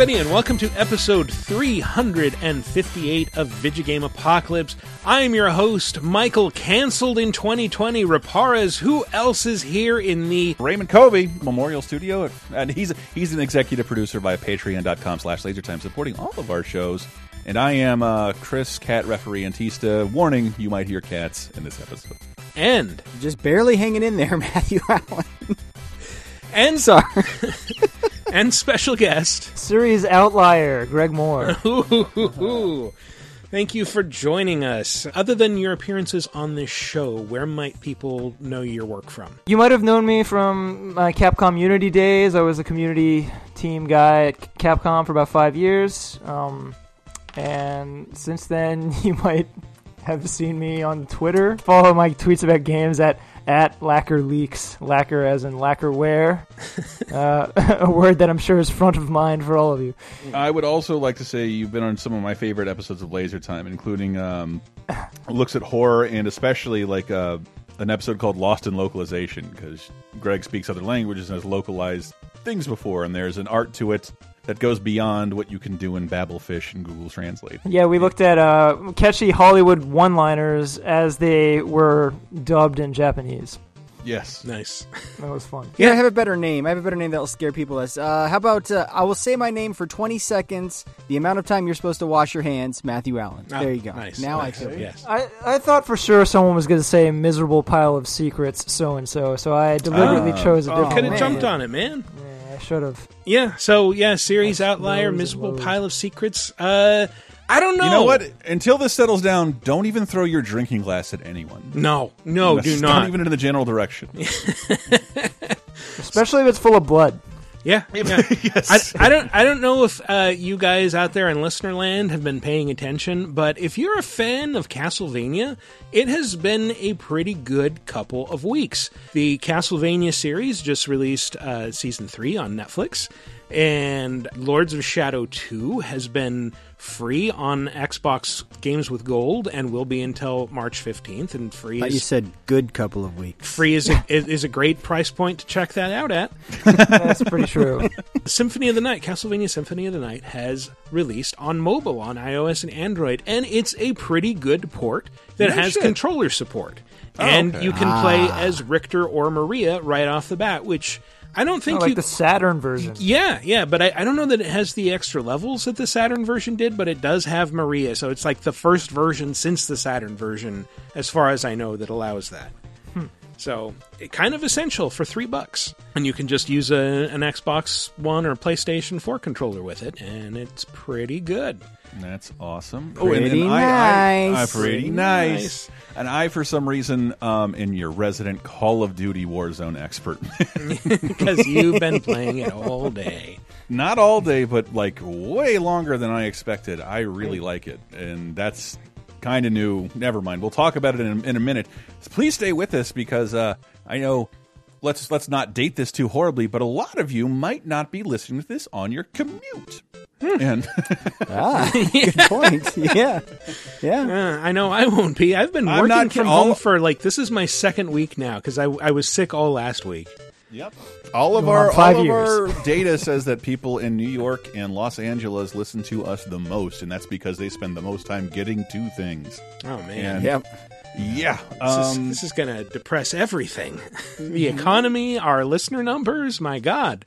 everybody, and welcome to episode 358 of Vidjagame Apocalypse. I am your host, Michael, cancelled in 2020, Raparez. Who else is here in the Raymond Covey, Memorial Studio, and he's he's an executive producer via patreon.com slash lasertime, supporting all of our shows. And I am uh, Chris, cat referee Antista. Warning, you might hear cats in this episode. And Just barely hanging in there, Matthew Allen. And Sorry. and special guest. Series outlier, Greg Moore. Ooh. Thank you for joining us. Other than your appearances on this show, where might people know your work from? You might have known me from my Capcom Unity days. I was a community team guy at Capcom for about five years. Um, and since then, you might have seen me on Twitter. Follow my tweets about games at at Lacquer Leaks. Lacquer as in lacquerware. uh, a word that I'm sure is front of mind for all of you. I would also like to say you've been on some of my favorite episodes of Laser Time, including um, looks at horror and especially like uh, an episode called Lost in Localization because Greg speaks other languages and has localized things before, and there's an art to it that goes beyond what you can do in Babelfish and Google Translate. Yeah, we looked at uh, catchy Hollywood one-liners as they were dubbed in Japanese. Yes. Nice. That was fun. Yeah, I have a better name. I have a better name that'll scare people less. Uh, how about uh, I will say my name for 20 seconds, the amount of time you're supposed to wash your hands, Matthew Allen. Ah, there you go. Nice. Now nice. I feel Yes. I, I thought for sure someone was going to say miserable pile of secrets, so and so. So I deliberately Ah. chose a Oh, different. Could have jumped on it, man. Yeah, I should have. Yeah. So yeah, series outlier, loads miserable loads. pile of secrets. Uh, I don't know. You know what? Until this settles down, don't even throw your drinking glass at anyone. No, no, do Not not. even in the general direction. Especially if it's full of blood. Yeah, yeah. yes. I, I don't. I don't know if uh, you guys out there in listener land have been paying attention, but if you're a fan of Castlevania, it has been a pretty good couple of weeks. The Castlevania series just released uh, season three on Netflix, and Lords of Shadow Two has been free on Xbox Games with Gold and will be until March 15th. And free Thought you is said good couple of weeks. free is a, is is a great price point to check that out at. That's pretty true. Symphony of the Night, Castlevania Symphony of the Night, has released on mobile on iOS and Android, and it's a pretty good port that No has shit. controller support. Oh, and okay. you can play ah. as Richter or Maria right off the bat, which I don't think like you. the Saturn version. yeah, yeah, but I, I don't know that it has the extra levels that the Saturn version did, but it does have Maria, so it's like the first version since the Saturn version, as far as I know, that allows that. Hmm. So, it, kind of essential for three bucks, and you can just use a, an Xbox One or PlayStation 4 controller with it, and it's pretty good. That's awesome. Pretty I, I, I, nice. pretty Pretty nice. nice. And I, for some reason, um, in your resident Call of Duty Warzone expert. Because you've been playing it all day. Not all day, but like way longer than I expected. I really like it, and that's kind of new. Never mind. We'll talk about it in a, in a minute. Please stay with us because uh, I know. Let's let's not date this too horribly, but a lot of you might not be listening to this on your commute. And Ah, good point. Yeah. Yeah. Uh, I know I won't be. I've been I'm working not from all- home for like this is my second week now because I, I was sick all last week. Yep. All of Going our five all years. of our data says that people in New York and Los Angeles listen to us the most, and that's because they spend the most time getting to things. Oh man, And Yep. yeah, this, is, um, this is going to depress everything. the economy, our listener numbers. My God.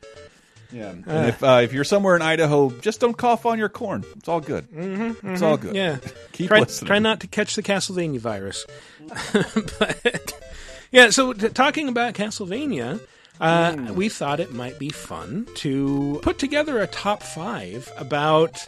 Yeah. And if uh, if you're somewhere in Idaho, just don't cough on your corn. It's all good. Mm-hmm, it's all good. Yeah. Keep try, listening. try not to catch the Castlevania virus. but yeah, so t- talking about Castlevania, uh, we thought it might be fun to put together a top five about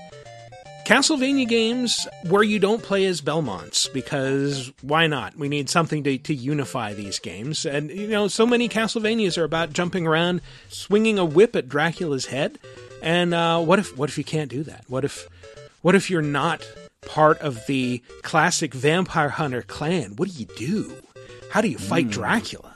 Castlevania games where you don't play as Belmonts because why not? We need something to, to unify these games. And, you know, so many Castlevanias are about jumping around, swinging a whip at Dracula's head. And uh, what if what if you can't do that? What if what if you're not part of the classic vampire hunter clan? What do you do? How do you fight Dracula?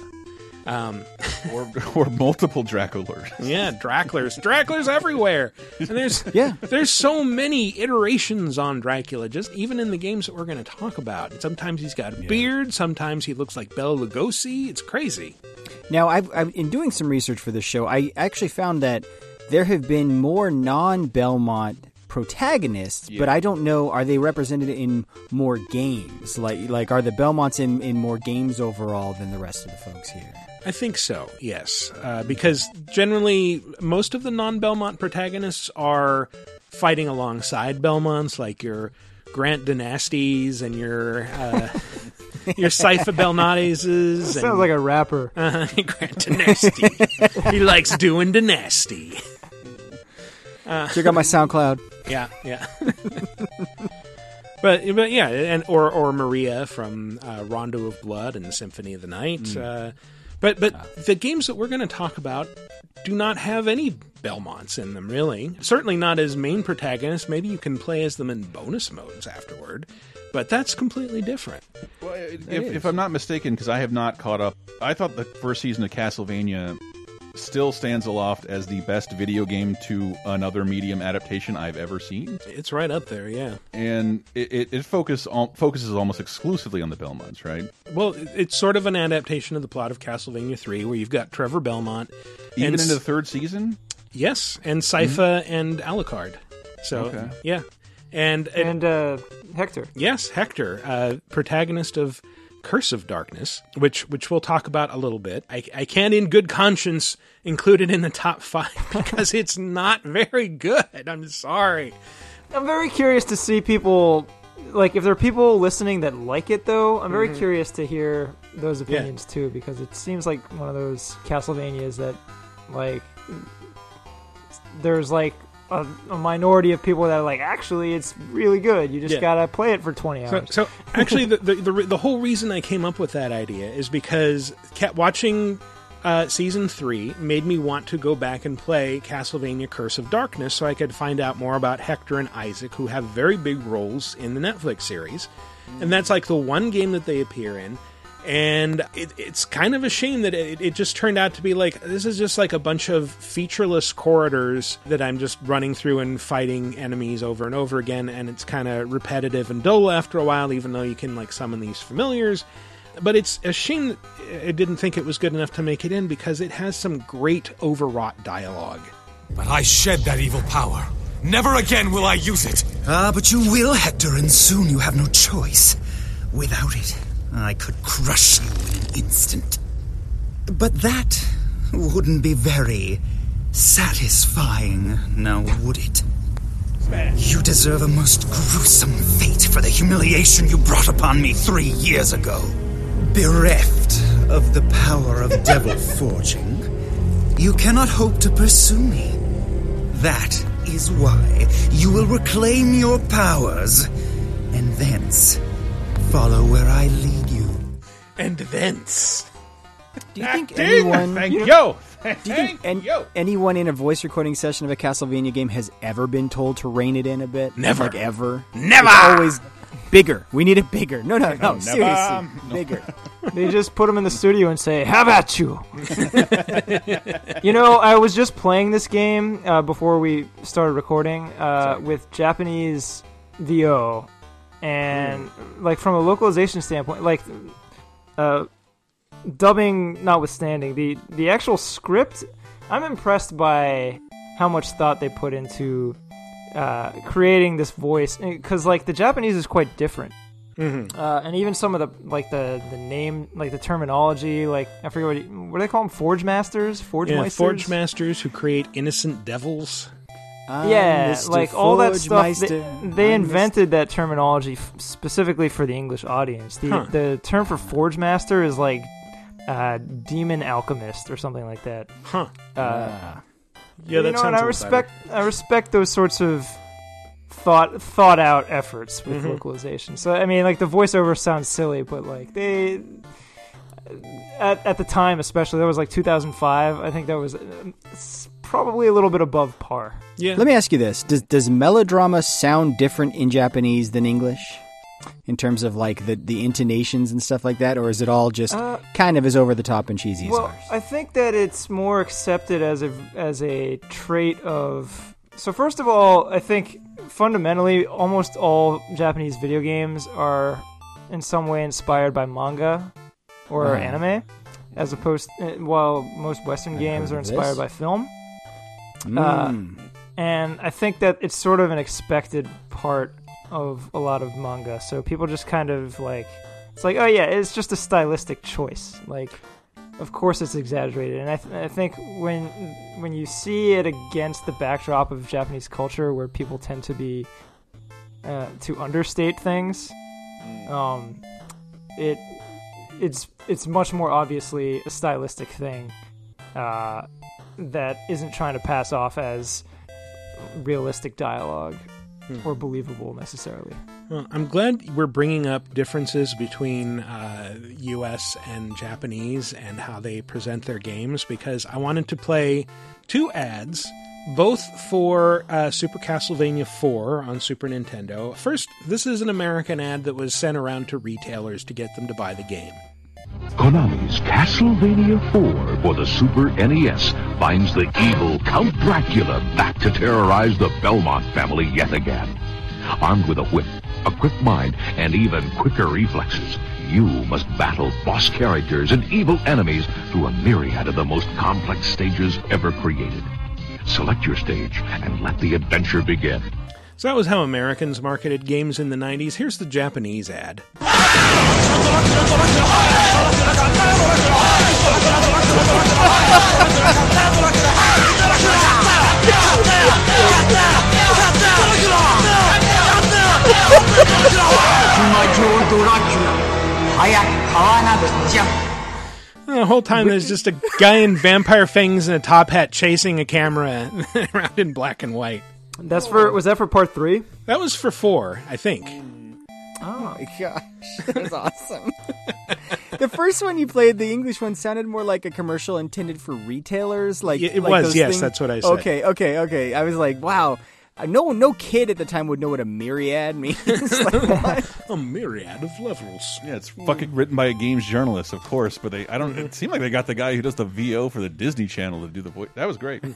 Um, or, or multiple Draculars. Yeah, Dracula's Dracula's everywhere, and there's Yeah. there's so many iterations on Dracula. Just even in the games that we're going to talk about. Sometimes he's got a beard. Sometimes he looks like Bela Lugosi. It's crazy. Now, I've, I've in doing some research for this show, I actually found that there have been more non Belmont protagonists, Yeah. but I don't know are they represented in more games? Like like are the Belmonts in, in more games overall than the rest of the folks here? I think so, yes. Uh, because generally, most of the non Belmont protagonists are fighting alongside Belmonts, like your Grant Dynasties and your. Uh, your Sypha Belnadeses and Sounds like a rapper. uh, Grant Dynasty. he likes doing Dynasty. Check out my SoundCloud. Yeah, yeah. but but yeah, and or or Maria from uh, Rondo of Blood and Symphony of the Night. Uh, but but ah. the games that we're going to talk about do not have any Belmonts in them, really. Certainly not as main protagonists. Maybe you can play as them in bonus modes afterward, but that's completely different. Well, if, if I'm not mistaken, because I have not caught up, I thought the first season of Castlevania still stands aloft as the best video game to another medium adaptation I've ever seen, It's right up there, yeah. and it, it, it focus, al- focuses almost exclusively on the Belmonts, right? Well, it's sort of an adaptation of the plot of Castlevania 3, where you've got Trevor Belmont. Even and into the third season. Yes, and Sypha and Alucard. So Okay. yeah, and, and, And uh, Hector. yes, Hector, uh, protagonist of Curse of Darkness, which which we'll talk about a little bit. I, I can't, in good conscience, include it in the top five because it's not very good. I'm sorry. I'm very curious to see people like if there are people listening that like it though. I'm very mm-hmm. curious to hear those opinions too because it seems like one of those Castlevanias that like there's like a, a minority of people that are like actually it's really good. You just Yeah. gotta play it for 20 So, hours. so actually, the, the the the whole reason I came up with that idea is because cat watching uh, season three made me want to go back and play Castlevania: Curse of Darkness, so I could find out more about Hector and Isaac, who have very big roles in the Netflix series, and that's like the one game that they appear in. And it, it's kind of a shame that it, it just turned out to be like this is just like a bunch of featureless corridors that I'm just running through and fighting enemies over and over again, and it's kind of repetitive and dull after a while, even though you can like summon these familiars. But it's a shame that I didn't think it was good enough to make it in because it has some great overwrought dialogue. But I shed that evil power. Never again will I use it. Ah, but you will, Hector, and soon you have no choice. Without it, I could crush you in an instant. But that wouldn't be very satisfying, now would it? You deserve a most gruesome fate for the humiliation you brought upon me three years ago. Bereft of the power of devil forging, you cannot hope to pursue me. That is why you will reclaim your powers and thence follow where I lead you. And thence. Do you think anyone Thank do you. you think an- you. anyone in a voice recording session of a Castlevania game has ever been told to rein it in a bit? Never. Like ever? Never. It's always bigger. We need it bigger. No, no, no. seriously, bigger. They just put him in the studio and say, "Have at you." you know, I was just playing this game uh, before we started recording uh, with Japanese VO, and like from a localization standpoint, like uh, dubbing notwithstanding, the the actual script, I'm impressed by how much thought they put into uh, creating this voice because like the Japanese is quite different. Uh, and even some of the like the the name like the terminology like I forget what you, what do they call them Forge Masters Forge Yeah, Meisters? Forge Masters who create innocent devils. I'm yeah Mr. like all that stuff they, they I'm invented that terminology f- specifically for the English audience the Huh. the term for Forge Master is like uh, demon alchemist or something like that Huh. uh, Ah. Yeah, you know, sounds and a I little respect I respect those sorts of thought thought out efforts with Mhm. localization. So I mean, like the voiceover sounds silly, but like they at at the time, especially that was like 2005. I think that was uh, s- probably a little bit above par. Yeah. Let me ask you this: Does does melodrama sound different in Japanese than English, in terms of like the the intonations and stuff like that, or is it all just Uh, kind of as over the top and cheesy as Well, ours? I think that it's more accepted as a as a trait of. So first of all, I think fundamentally almost all Japanese video games are in some way inspired by manga or Ah. anime, as opposed uh, while most Western I've games are inspired this. by film. Uh, and I think that it's sort of an expected part of a lot of manga. So people just kind of like, it's like, oh yeah, it's just a stylistic choice. Like, of course it's exaggerated, and I, th- I think when when you see it against the backdrop of Japanese culture, where people tend to be uh, to understate things, um, it it's it's much more obviously a stylistic thing uh, that isn't trying to pass off as realistic dialogue or believable necessarily. Well, I'm glad we're bringing up differences between uh, U.S. and Japanese and how they present their games because I wanted to play two ads, both for uh, Super Castlevania 4 on Super Nintendo. First, this is an American ad that was sent around to retailers to get them to buy the game. Konami's Castlevania 4 for the Super NES finds the evil Count Dracula back to terrorize the Belmont family yet again. Armed with a whip, a quick mind, and even quicker reflexes, you must battle boss characters and evil enemies through a myriad of the most complex stages ever created. Select your stage and let the adventure begin. So that was how Americans marketed games in the 90s. Here's the Japanese ad. The whole time there's just a guy in vampire fangs and a top hat chasing a camera around in black and white. That's for was that for part three? That was for four, I think. Oh my gosh, that's awesome. the first one you played, the English one, sounded more like a commercial intended for retailers. Like Yeah, it like was, those yes, things- that's what I said. Okay, okay, okay. I was like, wow. Uh, No, no kid at the time would know what a myriad means. like, what? A myriad of levels. Yeah, it's fucking written by a games journalist, of course, but they I don't it seemed like they got the guy who does the VO for the Disney Channel to do the voice. That was great.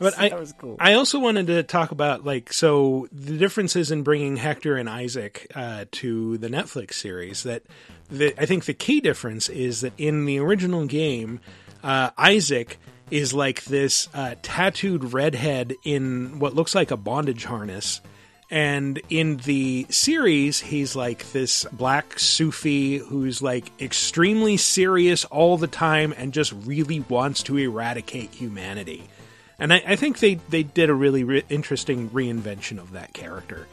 But I, That was cool. I also wanted to talk about like so the differences in bringing Hector and Isaac uh, to the Netflix series. That the, I think the key difference is that in the original game, uh, Isaac is like this uh, tattooed redhead in what looks like a bondage harness. And in the series, he's like this black Sufi who's like extremely serious all the time and just really wants to eradicate humanity. And I, I think they, they did a really re- interesting reinvention of that character.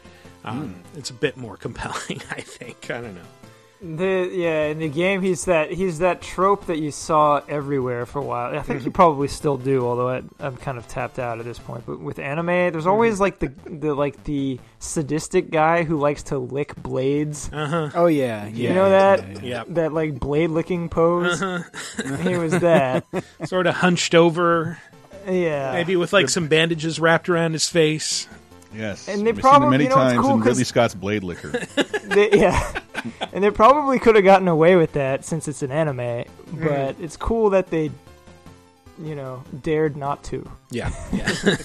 Um, It's a bit more compelling, I think. I don't know. The yeah, in the game he's that he's that trope that you saw everywhere for a while. I think you probably still do, although I, I'm kind of tapped out at this point. But with anime, there's mm-hmm. always like the the like the sadistic guy who likes to lick blades. Uh-huh. Oh yeah, yeah. you know that yeah. that like blade licking pose. Uh-huh. he was that. Sort of hunched over, Yeah, maybe with like some bandages wrapped around his face. Yes, And they we've seen probably- it many you know, times cool in 'cause- Ridley Scott's Blade Licker. They- yeah, and they probably could have gotten away with that since it's an anime. But it's cool that they, you know, dared not to. Yeah, yeah.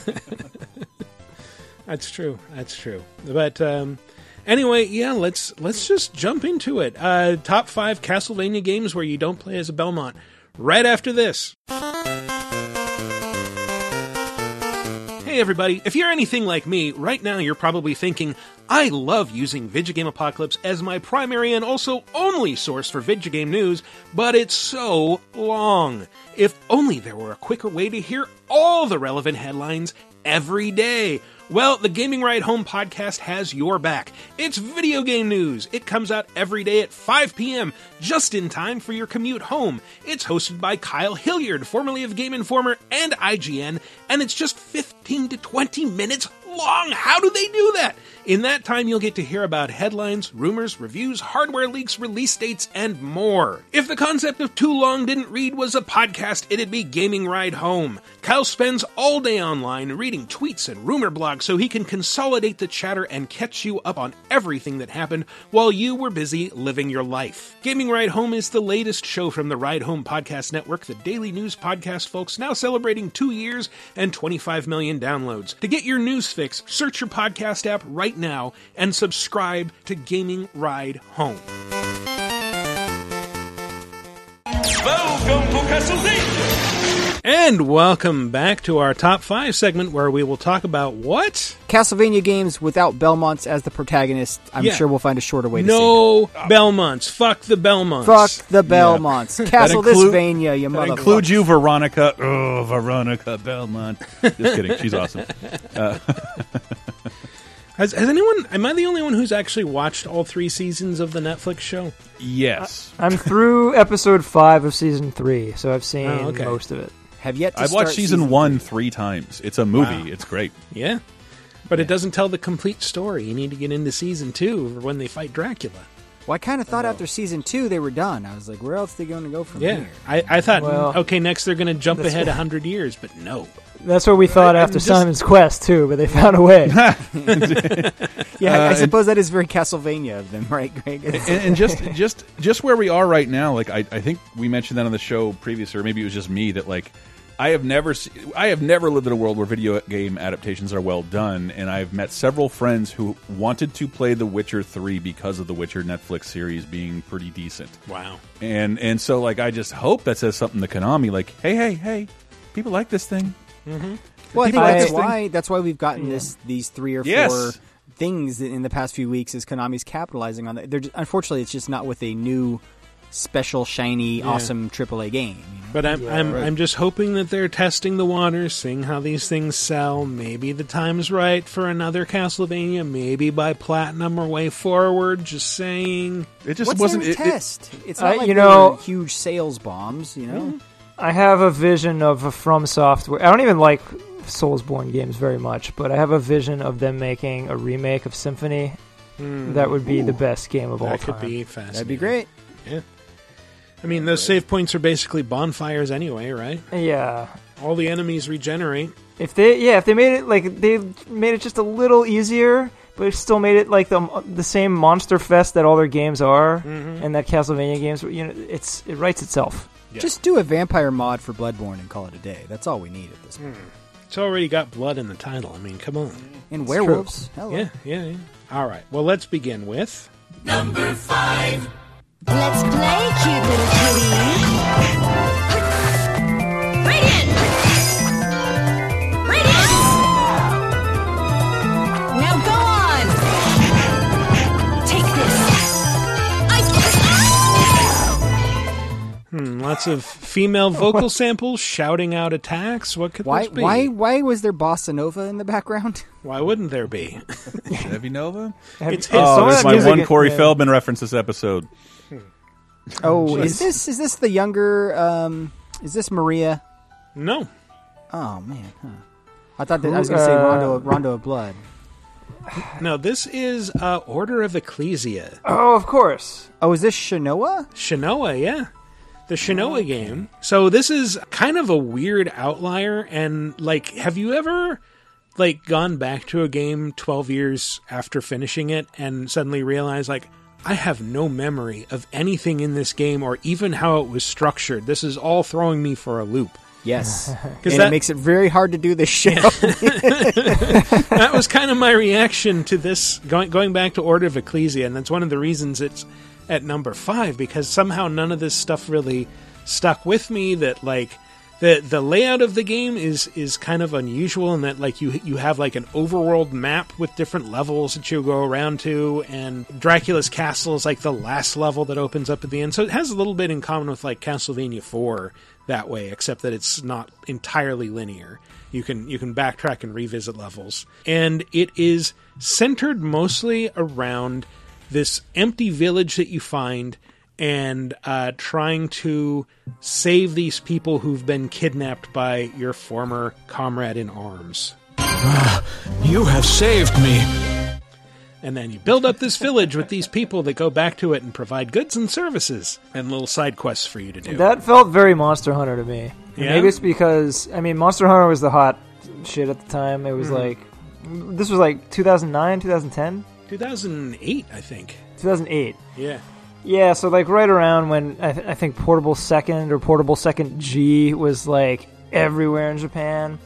That's true. That's true. But um, anyway, yeah, let's let's just jump into it. Uh, top five Castlevania games where you don't play as a Belmont. Right after this. Hey everybody, if you're anything like me, right now you're probably thinking, I love using Vidjagame Apocalypse as my primary and also only source for Vidjagame news, but it's so long. If only there were a quicker way to hear all the relevant headlines every day. Well, the Gaming Ride Home podcast has your back. It's video game news. It comes out every day at 5 p.m., just in time for your commute home. It's hosted by Kyle Hilliard, formerly of Game Informer and IGN, and it's just 15 to 20 minutes long. How do they do that? In that time, you'll get to hear about headlines, rumors, reviews, hardware leaks, release dates, and more. If the concept of Too Long Didn't Read was a podcast, it'd be Gaming Ride Home. Kyle spends all day online reading tweets and rumor blogs so he can consolidate the chatter and catch you up on everything that happened while you were busy living your life. Gaming Ride Home is the latest show from the Ride Home Podcast Network, the daily news podcast folks, now celebrating two years and 25 million downloads. To get your news fix, search your podcast app right now and subscribe to Gaming Ride Home. Welcome to Castlevania! And welcome back to our top five segment where we will talk about what? Castlevania games without Belmonts as the protagonist. I'm Yeah. sure we'll find a shorter way to say No Belmonts. Fuck the Belmonts. that. Fuck the Belmonts. Castle That include- Thisvania, you That mother. includes you, Veronica. Oh, Veronica Belmont. Just kidding. She's awesome. Uh, has, has anyone? Am I the only one who's actually watched all three seasons of the Netflix show? Yes. I'm through episode five of season three, so I've seen Oh, okay. most of it. Have yet to I've watched start season, one three times. It's a movie. It's great. Yeah, but it doesn't tell the complete story. You need to get into season two for when they fight Dracula. Well, I kind of thought after season two they were done. I was like, where else are they going to go from Yeah, here? I, I thought Well, okay, next they're going to jump ahead a hundred years, but no. That's what we thought I'm after just- Simon's Quest too, but they found a way. Yeah, I- I Uh, suppose that is very Castlevania of them, right, Greg? and, and just just just where we are right now like I, I think we mentioned that on the show previous or maybe it was just me that like i have never se- i have never lived in a world where video game adaptations are well done and i've met several friends who wanted to play the witcher 3 because of the witcher netflix series being pretty decent Wow. and and so like i just hope that says something to konami like hey hey hey people like this thing well, I think people that's why that's why we've gotten this these three or Yes. four things in the past few weeks. Is Konami's capitalizing on that? They're just, unfortunately, it's just not with a new, special, shiny, awesome AAA game. you know? But I'm I'm I'm just hoping that they're testing the waters, seeing how these things sell. Maybe the time's right for another Castlevania. Maybe by platinum or WayForward. Just saying. it just What's wasn't their it, it- test? it's not Uh, like you know- huge sales bombs. You know, I have a vision of a From Software. I don't even like Soulsborne games very much, but I have a vision of them making a remake of Symphony. Hmm. That would be the best game of all That time. could be fascinating. that'd be great. Yeah. I mean, those save points are basically bonfires anyway, right? Yeah. All the enemies regenerate. If they yeah, if they made it like they made it just a little easier, but it still made it like the the same monster fest that all their games are, mm-hmm. and that Castlevania games. You know, it's it writes itself. Just do a vampire mod for Bloodborne and call it a day. That's all we need at this point. Hmm. It's already got blood in the title. I mean, come on. And werewolves. Hello. Yeah, yeah, yeah. All right. Well, let's begin with. number five. Let's play, cute little kitties. Radiant! Radiant! Hmm, lots of female vocal samples shouting out attacks. What could Why? this be? Why? Why was there bossa nova in the background? Why wouldn't there be? heavy nova It's his. oh some there's my one corey yeah. feldman reference this episode Oh, is this is this the younger? Um, is this Maria? No. Oh man, huh. I thought that I was going to say Uh, Rondo, Rondo of Blood. No, this is uh, Order of Ecclesia. Oh, of course. Oh, is this Shanoa? Shanoa, yeah. The Shanoa game. So this is kind of a weird outlier and like have you ever like gone back to a game 12 years after finishing it and suddenly realized like I have no memory of anything in this game or even how it was structured. This is all throwing me for a loop. Yes, and that- it makes it very hard to do this show. that was kind of my reaction to this going going back to Order of Ecclesia, and that's one of the reasons it's at number five because somehow none of this stuff really stuck with me. That like the the layout of the game is is kind of unusual in that like you you have like an overworld map with different levels that you go around to, and Dracula's castle is like the last level that opens up at the end. So it has a little bit in common with like Castlevania Four that way, except that it's not entirely linear. You can you can backtrack and revisit levels, and it is centered mostly around this empty village that you find and uh, trying to save these people who've been kidnapped by your former comrade in arms. You have saved me. And then you build up this village with these people that go back to it and provide goods and services and little side quests for you to do. That felt very Monster Hunter to me. Yeah? Maybe it's because I mean Monster Hunter was the hot shit at the time. It was Mm-hmm. like this was like 2009, 2010, 2008, I think. 2008. Yeah. Yeah, so like right around when I, th- I think Portable Second or Portable Second G was like everywhere in Japan,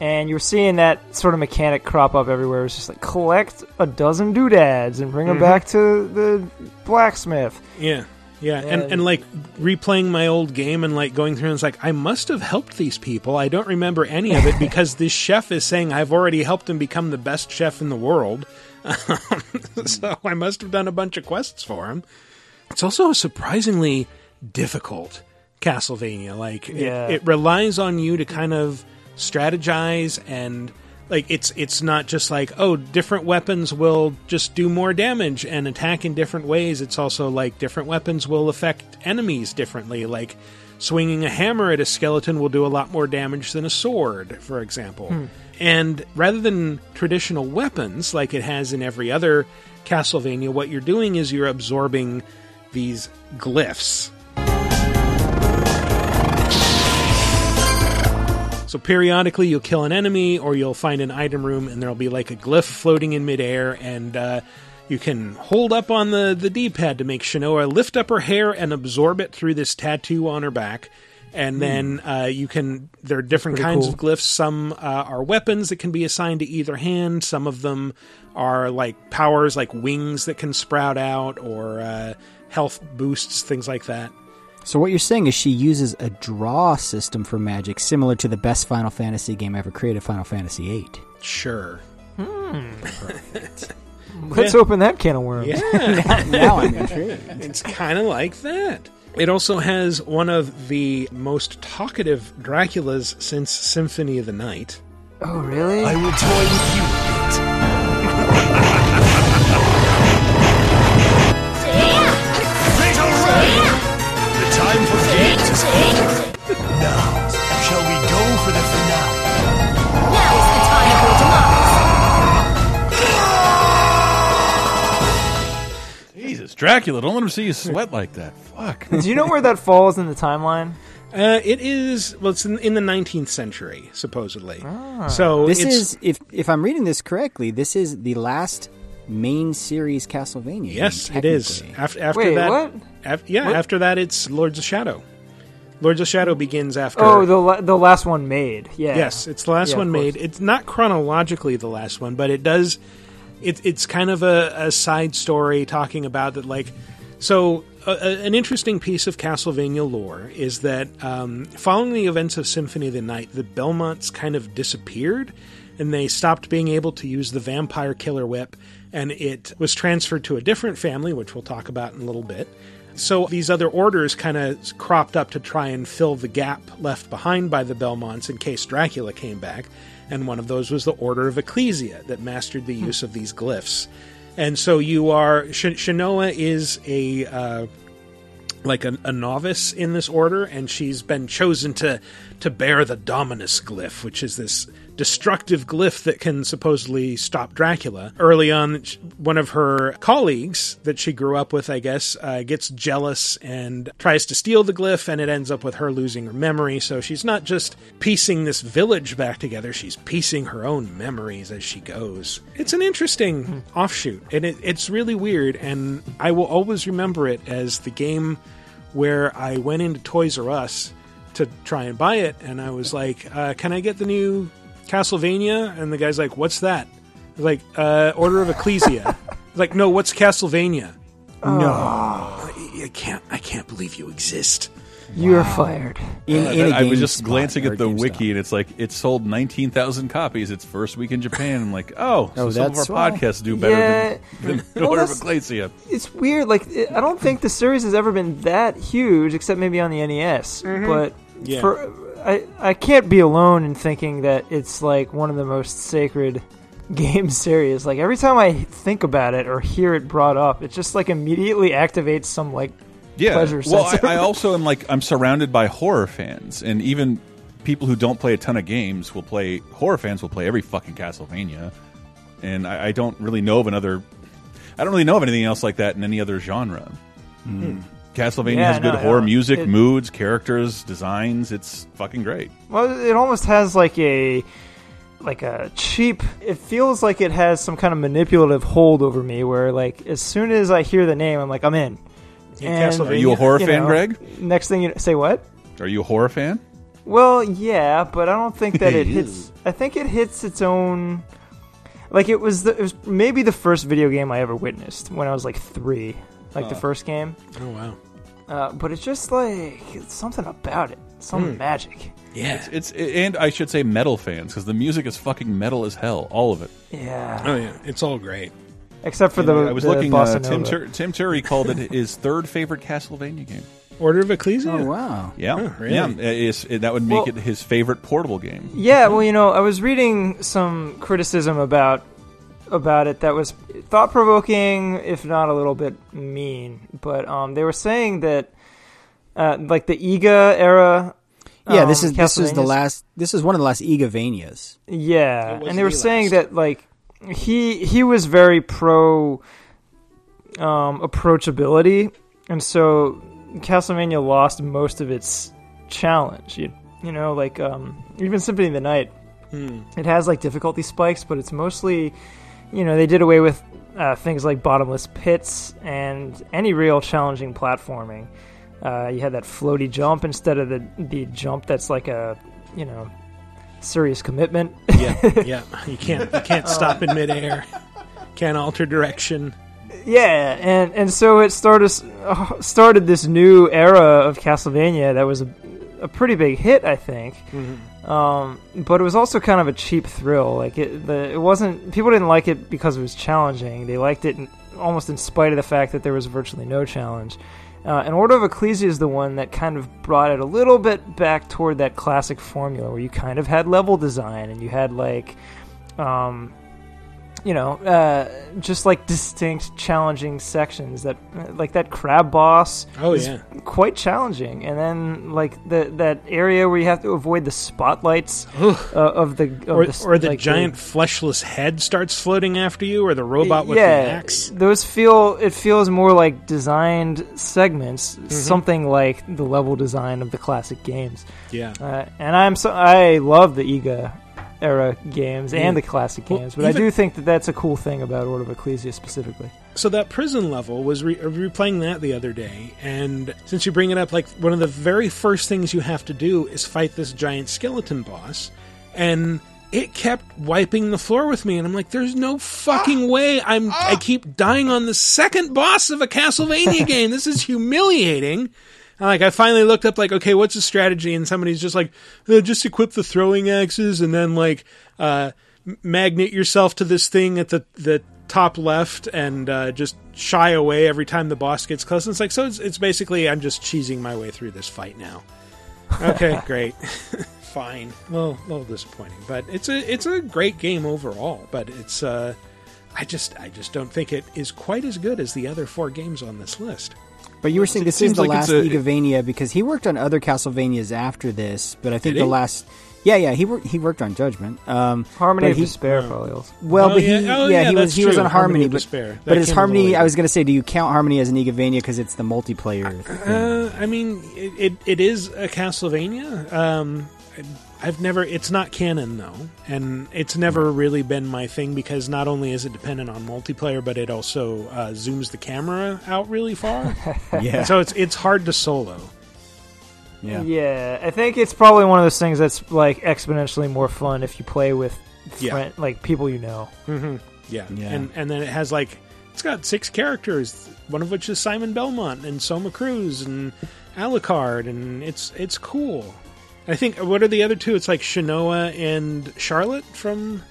and you were seeing that sort of mechanic crop up everywhere. It was just like collect a dozen doodads and bring them mm-hmm. back to the blacksmith. Yeah. Yeah, and, Yeah. and like replaying my old game and like going through and it's like I must have helped these people. I don't remember any of it because this chef is saying I've already helped him become the best chef in the world. so I must have done a bunch of quests for him. It's also a surprisingly difficult Castlevania. Like it- Yeah. it, relies on you to kind of strategize and like it's it's not just like oh different weapons will just do more damage and attack in different ways it's also like different weapons will affect enemies differently like swinging a hammer at a skeleton will do a lot more damage than a sword for example hmm. And rather than traditional weapons like it has in every other Castlevania what you're doing is you're absorbing these glyphs So periodically, you'll kill an enemy, or you'll find an item room, and there'll be like a glyph floating in midair, and uh, you can hold up on the the D-pad to make Shanoa lift up her hair and absorb it through this tattoo on her back. And then uh, you can. There are different Pretty kinds cool. of glyphs. Some uh, are weapons that can be assigned to either hand. Some of them are like powers, like wings that can sprout out, or uh, health boosts, things like that. So what you're saying is she uses a draw system for magic, similar to the best Final Fantasy game ever created, Final Fantasy VIII. Sure. Let's open that can of worms. Yeah. now I'm intrigued. It's kind of like that. It also has one of the most talkative Draculas since Symphony of the Night. Oh, really? I will toy with you a bit. Fatal Ray! The time for games is over. Now, shall we go for the finale? Dracula! Don't let him see you sweat like that. Fuck. Do you know where that falls in the timeline? Uh, it is well, it's in, in the 19th century supposedly. So This it's, is, if if I'm reading this correctly, this is the last main series Castlevania. yes, game, it is. After after Wait, that, what? af- yeah, What? after that, it's Lords of Shadow. Lords of Shadow begins after. Oh, the la- the last one made. Yeah. Yes, it's the last Yeah, one made. It's not chronologically the last one, but it does. It, it's kind of a, a side story talking about that, like. So, a, an interesting piece of Castlevania lore is that um, following the events of Symphony of the Night, the Belmonts kind of disappeared, and they stopped being able to use the Vampire Killer Whip, and it was transferred to a different family, which we'll talk about in a little bit. So these other orders kind of cropped up to try and fill the gap left behind by the Belmonts in case Dracula came back, and one of those was the Order of Ecclesia that mastered the use of these glyphs. And so you are Sh- Shanoa is a uh, like a, a novice in this order, and she's been chosen to to bear the Dominus glyph, which is this destructive glyph that can supposedly stop Dracula. Early on, one of her colleagues that she grew up with, I guess, uh, gets jealous and tries to steal the glyph, and it ends up with her losing her memory. So she's not just piecing this village back together; she's piecing her own memories as she goes. It's an interesting offshoot, and it, it's really weird. And I will always remember it as the game where I went into Toys R Us to try and buy it, and I was like, uh, "Can I get the new Castlevania?" And the guy's like, "What's that?" I was like, uh, "Order of Ecclesia." I was like, "No, what's Castlevania?" No, I, I can't. I can't believe you exist. You're fired. In, in a I was just GameSpot glancing at the GameStop. wiki, and it's like it sold nineteen thousand copies its first week in Japan. I'm like, oh, so Oh, some of our why. podcasts do better Yeah. than, than Well, Order of Ecclesia. It's weird. Like it, I don't think the series has ever been that huge, except maybe on the NES. But Yeah. for I, I can't be alone in thinking that it's like one of the most sacred game series. Like every time I think about it or hear it brought up, it just like immediately activates some like yeah. pleasure well, I, sensor. I also am like I'm surrounded by horror fans, and even people who don't play a ton of games will play. Horror fans will play every fucking Castlevania, and I, I don't really know of another. I don't really know of anything else like that in any other genre. Hmm. Castlevania Yeah, has good horror yeah. music, It- moods, characters, designs. It's fucking great. Well, it almost has like a like a cheap. It feels like it has some kind of manipulative hold over me, where like as soon as I hear the name, I'm like, I'm in. Yeah, And- Castlevania. Are you a horror You fan, know, Greg? Next thing you say, what? Are you a horror fan? Well, yeah, but I don't think that it hits. I think it hits its own. Like it was, the, it was maybe the first video game I ever witnessed when I was like three, like the first game. Oh wow. Uh, but it's just like it's something about it, some magic. Yeah. It's and I should say metal fans because the music is fucking metal as hell, all of it. Yeah, Oh yeah, it's all great. except for the I was the looking. bossa Uh, Tim nova. Tur Tim Turi called it his third favorite Castlevania game. Order of Ecclesia. Oh wow. Yeah, Oh, really? yeah. It's- it- that would make Well- it his favorite portable game. Yeah, well, you know, I was reading some criticism about about it that was thought provoking, if not a little bit mean. But um, they were saying that, uh, like the Iga era. Yeah, this um, is this is the last. This is one of the last Igavanias. Yeah, and they were the saying last. that like he he was very pro um, approachability, and so Castlevania lost most of its challenge. You, you know, like um, even Symphony of the Night, it has like difficulty spikes, but it's mostly, you know, they did away with uh, things like bottomless pits and any real challenging platforming. Uh, you had that floaty jump instead of the the jump that's like a, you know, serious commitment. Yeah, yeah. You can't you can't stop in midair. Can't alter direction. Yeah, and and so it started uh, started this new era of Castlevania that was a, a pretty big hit, I think. Um, but it was also kind of a cheap thrill. Like it, the it wasn't people didn't like it because it was challenging. They liked it in, almost in spite of the fact that there was virtually no challenge. Uh, and Order of Ecclesia is the one that kind of brought it a little bit back toward that classic formula where you kind of had level design and you had like um, you know, uh, just like distinct, challenging sections. That like that crab boss. Oh, is yeah. quite challenging. And then like the that area where you have to avoid the spotlights uh, of the of Or, the, or the like, giant fleshless head starts floating after you, or the robot with yeah, the axe. those feel it feels more like designed segments, Mm-hmm. something like the level design of the classic games. Yeah. Uh, and I'm so I love the Iga era games Yeah. and the classic Well, games, but I do think that that's a cool thing about Order of Ecclesia specifically. So that prison level was re- uh, replaying that the other day, and since you bring it up, like one of the very first things you have to do is fight this giant skeleton boss, and it kept wiping the floor with me, and I'm like, "There's no fucking ah! way I'm I ah! keep dying on the second boss of a Castlevania game. This is humiliating." And, like I finally looked up, like, okay, what's the strategy? And somebody's just like, uh, just equip the throwing axes, and then like uh, magnet yourself to this thing at the the top left, and uh, just shy away every time the boss gets close. And it's like, so it's, it's basically I'm just cheesing my way through this fight now. Okay, great, fine. Well, a little disappointing, but it's a it's a great game overall. But it's uh, I just I just don't think it is quite as good as the other four games on this list. But you were saying It this is the like last it's a- Igavania because he worked on other Castlevanias after this. But I think the he? last, yeah, yeah, he worked he worked on Judgment. Um, Harmony but of he- Despair probably also. Well, Oh, but he, yeah. yeah, Oh, yeah, he was that's he was on Harmony Harmony, of but, Despair. That but his came a little Harmony. I was going to say, do you count Harmony as an Igavania because it's the multiplayer? thing? Uh, I mean, it, it, it is a Castlevania. Um, I've never. It's not canon though, and it's never really been my thing because not only is it dependent on multiplayer, but it also uh, zooms the camera out really far. yeah, so it's it's hard to solo. yeah. Yeah, I think it's probably one of those things that's like exponentially more fun if you play with Yeah. friend, like people you know. Yeah. Yeah. and and then it has like it's got six characters, one of which is Simon Belmont and Soma Cruz and Alucard, and it's it's cool. I think what are the other two? It's like Shanoa and Charlotte from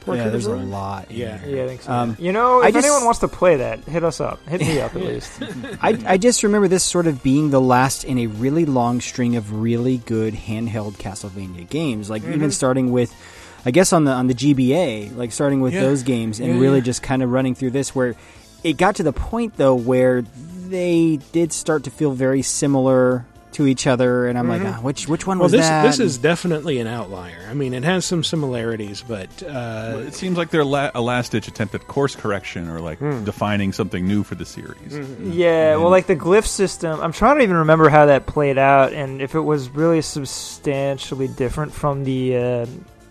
Portrait Yeah, of there's a Ruin? lot. in Yeah. there. Yeah, I think so. Um, you know, I if just- anyone wants to play that, hit us up. Hit me up at least. I, I just remember this sort of being the last in a really long string of really good handheld Castlevania games. Like Mm-hmm. even starting with, I guess on the on the GBA, like starting with Yeah. those games and Yeah, really yeah. just kind of running through this, where it got to the point though where they did start to feel very similar to each other, and I'm like, ah, which which one Mm-hmm. Well, was this that? this is definitely an outlier. I mean, it has some similarities, but uh, It seems like they're la a last ditch attempt at course correction or like Hmm. defining something new for the series. Mm-hmm. Yeah, well, like the glyph system. I'm trying to even remember how that played out, and if it was really substantially different from the. Uh,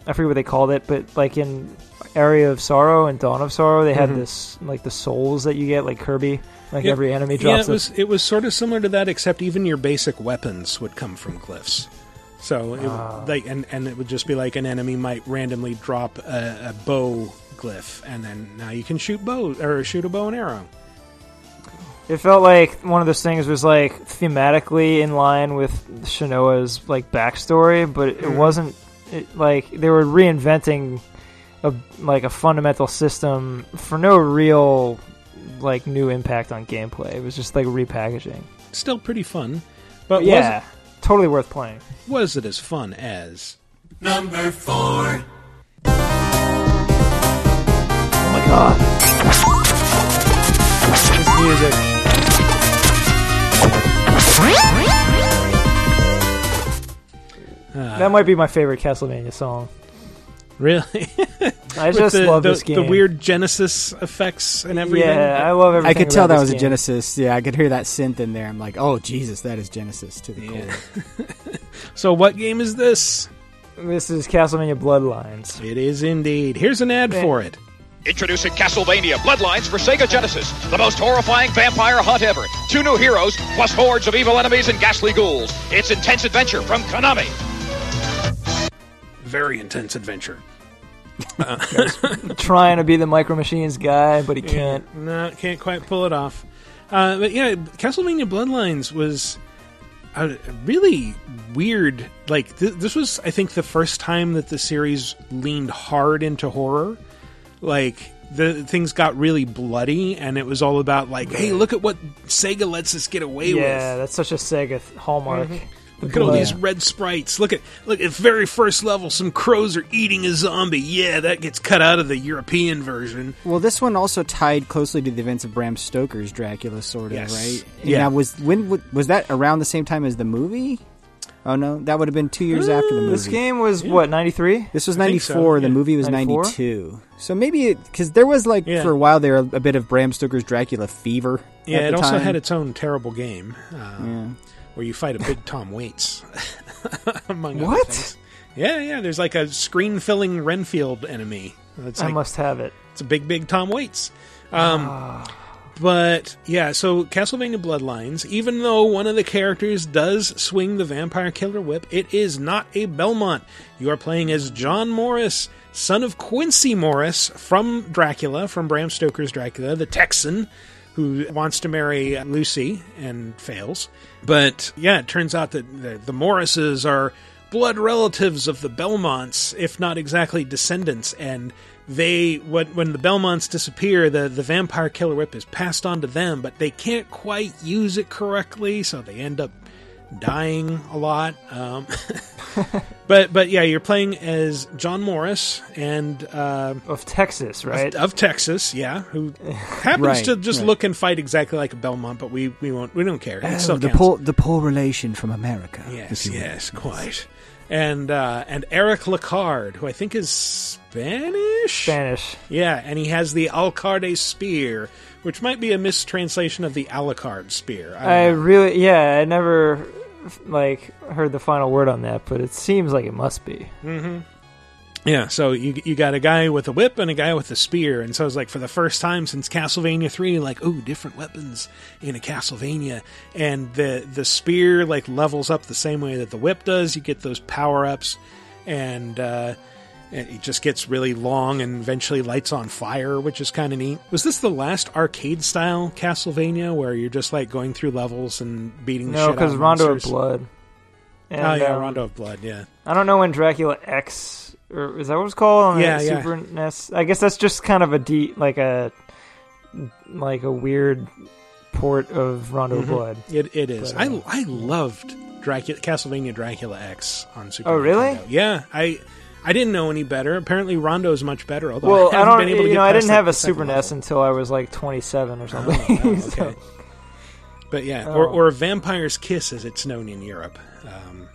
I forget what they called it, but like in Aria of Sorrow and Dawn of Sorrow, they had this like the souls that you get, like Kirby. Like Mm-hmm. Yeah. every enemy drops. yeah, it was it was sort of similar to that, except even your basic weapons would come from glyphs. So, it, Ah. like, and and it would just be like an enemy might randomly drop a, a bow glyph, and then now you can shoot bow or shoot a bow and arrow. It felt like one of those things was like thematically in line with Shanoa's like backstory, but it Mhm. wasn't it, like they were reinventing a like a fundamental system for no real like new impact on gameplay. It was just like repackaging. Still pretty fun, but yeah, totally worth playing. was, was it as fun as? Number four. Oh my god. This music. Uh, That might be my favorite Castlevania song. Really? I just the, love the, this game. the weird Genesis effects and everything. Yeah, I love everything. I could tell that this was a. Genesis. Yeah, I could hear that synth in there. I'm like, oh Jesus, that is Genesis to the Yeah. core. So, what game is this? This is Castlevania Bloodlines. It is indeed. Here's an ad Yeah. for it. Introducing Castlevania Bloodlines for Sega Genesis, the most horrifying vampire hunt ever. Two new heroes, plus hordes of evil enemies and ghastly ghouls. It's intense adventure from Konami. Very intense adventure. Trying to be the Micro Machines guy, but he can't. No, can't quite pull it off. Uh, but yeah, Castlevania Bloodlines was a really weird. Like th- this was, I think, the first time that the series leaned hard into horror. Like the things got really bloody, and it was all about like, hey, look at what Sega lets us get away with. Yeah, that's such a Sega th- hallmark. The Look at all these red sprites. Look at look at very first level. Some crows are eating a zombie. Yeah, that gets cut out of the European version. Well, this one also tied closely to the events of Bram Stoker's Dracula, sort of, Yes. right? Yeah. Now, was when was that around the same time as the movie? Oh no, that would have been two years after the movie. This game was what ninety three. This was ninety four. so, four. The movie was ninety two. So maybe because there was like Yeah. for a while there a, a bit of Bram Stoker's Dracula fever. Yeah, at it the also had its own terrible game uh, Yeah. Where you fight a big Tom Waits. among What? things. Yeah, yeah. There's like a screen filling Renfield enemy. It's I like must have it. it's a big, big Tom Waits. Um, But yeah, so Castlevania Bloodlines, even though one of the characters does swing the vampire killer whip, it is not a Belmont. You are playing as John Morris, son of Quincy Morris from Dracula, from Bram Stoker's Dracula, the Texan who wants to marry Lucy and fails. But yeah, it turns out that the, the Morrises are blood relatives of the Belmonts, if not exactly descendants, and they when when the Belmonts disappear, the the vampire killer whip is passed on to them, but they can't quite use it correctly, so they end up dying a lot. Um, but but yeah, you're playing as John Morris and uh, Of Texas, right? of Texas, yeah, who happens Right, to just right. look and fight exactly like a Belmont, but we we won't we don't care. It Oh, the poor the poor relation from America. Yes, if you yes, quite. And uh, and Eric Lecarde, who I think is Spanish. Spanish. Yeah, and he has the Alcarde spear, which might be a mistranslation of the Alucard spear. I I really, yeah, I never like heard the final word on that, but it seems like it must be. yeah, so you you got a guy with a whip and a guy with a spear, and so it's like for the first time since Castlevania three, like ooh, different weapons in a Castlevania, and the the spear like levels up the same way that the whip does. You get those power ups, and uh, it just gets really long and eventually lights on fire, which is kind of neat. Was this the last arcade style Castlevania where you're just like going through levels and beating the No, because Rondo of? Blood. And, oh yeah, um, Rondo of Blood. Yeah, I don't know when Dracula X or is that what it's called on Yeah, yeah. Super NES? I guess that's just kind of a deep, like a like a weird port of Rondo of Mhm. Blood. It it is. But, uh, I I loved Dracula Castlevania Dracula X on Super. Oh, really? Nintendo. Yeah, I I didn't know any better. Apparently, Rondo is much better. Although Well, I I haven't don't. been able to You get know, I didn't have a Super level. NES until I was like 27 or something. Oh, wow, So- But yeah, or Oh. or Vampire's Kiss as it's known in Europe. Um,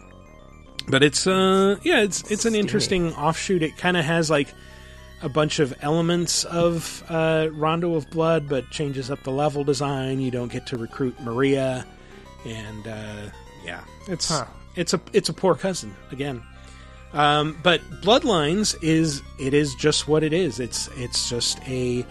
but it's uh yeah, it's it's an interesting offshoot. It kind of has like a bunch of elements of uh, Rondo of Blood, but changes up the level design. You don't get to recruit Maria, and uh, yeah, it's Huh. it's a it's a poor cousin again. Um, but Bloodlines is it is just what it is. It's it's just a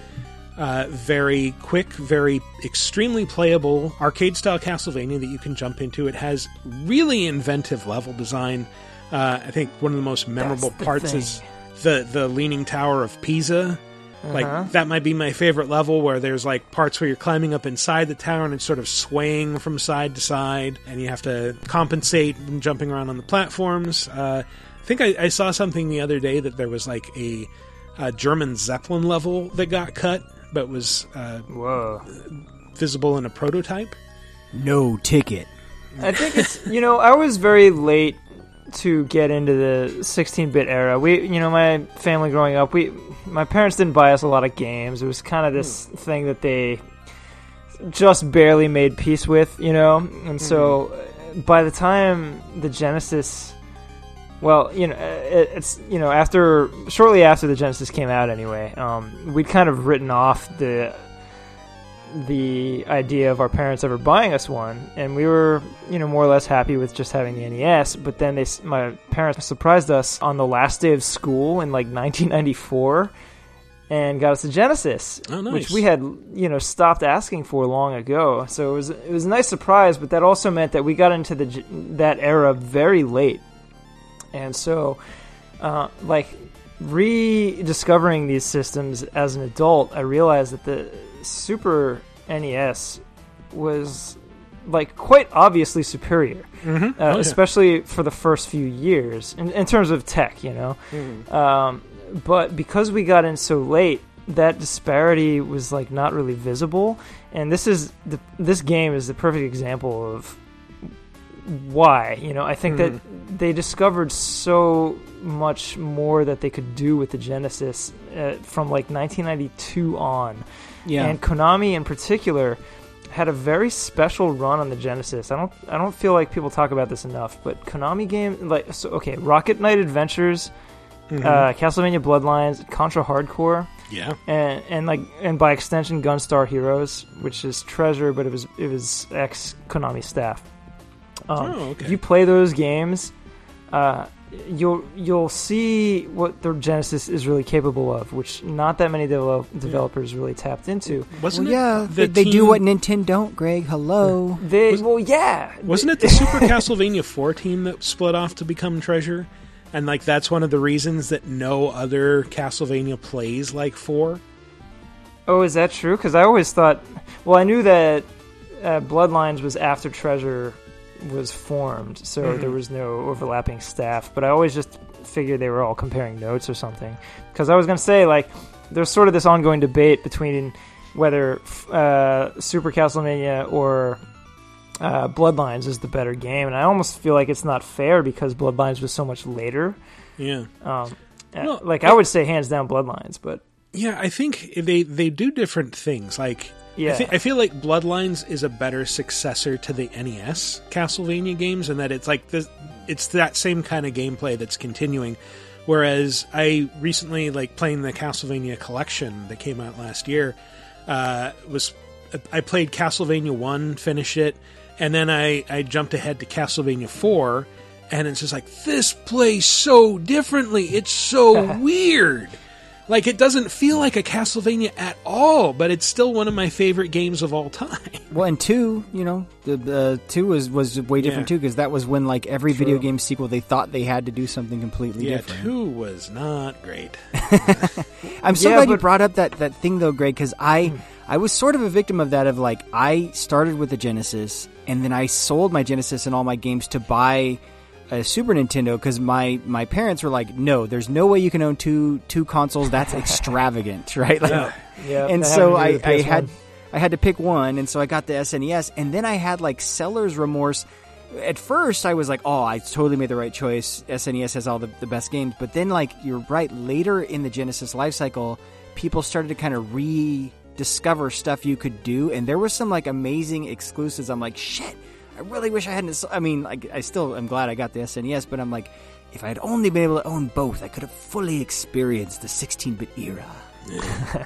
uh, very quick, very extremely playable arcade style Castlevania that you can jump into. It has really inventive level design. Uh, I think one of the most memorable the parts thing. is the the Leaning Tower of Pisa, Uh-huh. Like that might be my favorite level where there's like parts where you're climbing up inside the tower and it's sort of swaying from side to side, and you have to compensate from jumping around on the platforms. Uh, think I, I saw something the other day that there was like a, a German Zeppelin level that got cut, but was uh, Whoa. visible in a prototype. No ticket. I think it's you know I was very late to get into the 16-bit era. We you know my family growing up, we my parents didn't buy us a lot of games. It was kind of this thing that they just barely made peace with, you know. And so uh, by the time the Genesis well, you know, it, it's you know after shortly after the Genesis came out anyway, um, we'd kind of written off the the idea of our parents ever buying us one, and we were, you know, more or less happy with just having the NES. But then they, my parents surprised us on the last day of school in like 1994, and got us a Genesis, Oh, nice. which we had, you know, stopped asking for long ago. So it was it was a nice surprise, but that also meant that we got into the that era very late, and so, uh, like rediscovering these systems as an adult, I realized that the Super NES was like quite obviously superior, uh, yeah. especially for the first few years in, in terms of tech, you know. Um, but because we got in so late, that disparity was like not really visible, and this is the this game is the perfect example of why. You know, I think that they discovered so much more that they could do with the Genesis uh, from like 1992 on. Yeah. And Konami in particular had a very special run on the Genesis. I don't I don't feel like people talk about this enough, but Konami game like so okay, Rocket Knight Adventures, uh, Castlevania Bloodlines, Contra Hardcore, Yeah. and and like and by extension Gunstar Heroes, which is Treasure, but it was it was ex Konami staff. Um, Oh, okay. If you play those games, uh, you'll you'll see what the Genesis is really capable of, which not that many develop, developers really tapped into. Wasn't Well, yeah, it they, the they do team- what Nintendo don't, Greg. Hello. They well, yeah, Wasn't it the Super Castlevania 4 team that split off to become Treasure? And like that's one of the reasons that no other Castlevania plays like 4? Oh, is that true? Because I always thought. Well, I knew that uh, Bloodlines was after Treasure was formed, so Mm-hmm. there was no overlapping staff. But I always just figured they were all comparing notes or something. Because I was going to say, like, there's sort of this ongoing debate between whether uh, Super Castlevania or uh, Bloodlines is the better game, and I almost feel like it's not fair because Bloodlines was so much later. Yeah. Um, uh, Well, like I would say, hands down, Bloodlines, but Yeah, I think they they do different things. Like Yeah. I, thi- I feel like Bloodlines is a better successor to the NES Castlevania games, and that it's like this, it's that same kind of gameplay that's continuing. Whereas I recently like playing the Castlevania collection that came out last year uh, was I played Castlevania one, finished it, and then I I jumped ahead to Castlevania four, and it's just like this plays so differently. It's so weird. Like it doesn't feel like a Castlevania at all, but it's still one of my favorite games of all time. Well, and two, you know, the, the two was was way different Yeah. too because that was when like every video game sequel they thought they had to do something completely yeah, different. two was not great. I'm so Yeah, glad you brought up that that thing though, Greg, because I hmm. I was sort of a victim of that. Of like I started with the Genesis, and then I sold my Genesis and all my games to buy a Super Nintendo because my my parents were like, no, there's no way you can own two two consoles. That's extravagant, right? Like, yeah. and so I, to me with I had I had to pick one, and so I got the SNES, and then I had like seller's remorse. At first, I was like, "Oh, I totally made the right choice. SNES has all the, the best games." But then, like you're right, later in the Genesis life cycle, people started to kind of rediscover stuff you could do, and there was some like amazing exclusives. I'm like, "Shit, I really wish I hadn't." I mean, like I still am glad I got the SNES, but I'm like, if I had only been able to own both, I could have fully experienced the 16-bit era.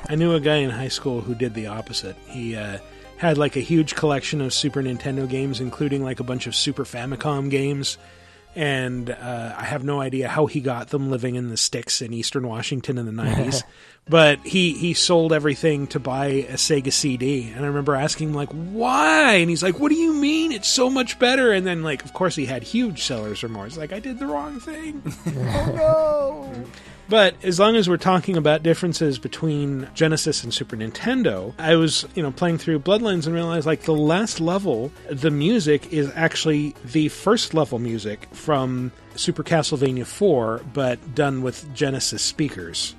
I knew a guy in high school who did the opposite. He uh, had like a huge collection of Super Nintendo games, including like a bunch of Super Famicom games. And uh, I have no idea how he got them living in the sticks in eastern Washington in the 90s. but he, he sold everything to buy a Sega CD. And I remember asking him, like, why? And he's like, what do you mean? It's so much better. And then, like, of course, he had huge seller's remorse. Like, I did the wrong thing. But as long as we're talking about differences between Genesis and Super Nintendo, I was, you know, playing through Bloodlines and realized like the last level, the music is actually the first level music from Super Castlevania 4, but done with Genesis speakers.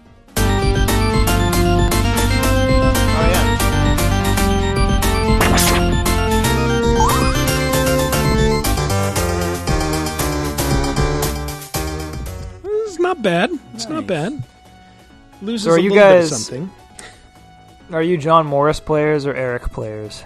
Not bad. It's not bad. Loses So are a you little bit of guys- something. Are you John Morris players or Eric players?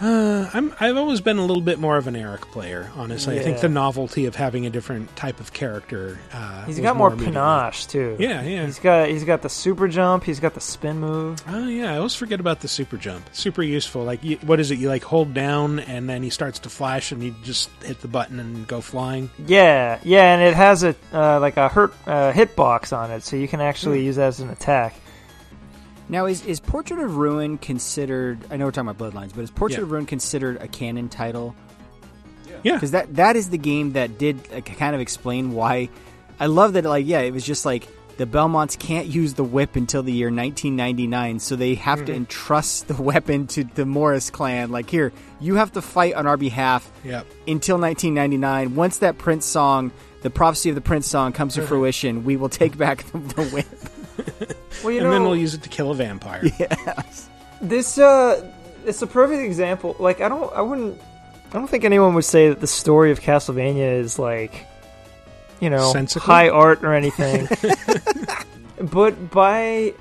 Uh, I'm, I've always been a little bit more of an Eric player, honestly. I think the novelty of having a different type of character. Uh, He's got more immediately- panache too. Yeah, yeah. He's got he's got the super jump. He's got the spin move. Oh yeah, I always forget about the super jump. Super useful. Like, you, what is it? You like hold down, and then he starts to flash, and you just hit the button and go flying. Yeah, yeah, and it has a uh, like a hurt uh, hitbox on it, so you can actually use that as an attack. Now, is, is Portrait of Ruin considered? I know we're talking about Bloodlines, but is Portrait Yeah. of Ruin considered a canon title? Yeah. because that that is the game that did like, kind of explain why. I love that. Like, yeah, it was just like the Belmonts can't use the whip until the year 1999, so they have to mm-hmm. entrust the weapon to the Morris clan. Like, here, you have to fight on our behalf Yep. until 1999. Once that Prince song, the prophecy of the Prince song, comes to mm-hmm. fruition, we will take back the, the whip. Well, you and know, then we'll use it to kill a vampire. Yes. this uh, it's a perfect example. Like, I don't, I wouldn't, I don't think anyone would say that the story of Castlevania is like, you know, Sensical? high art or anything. but by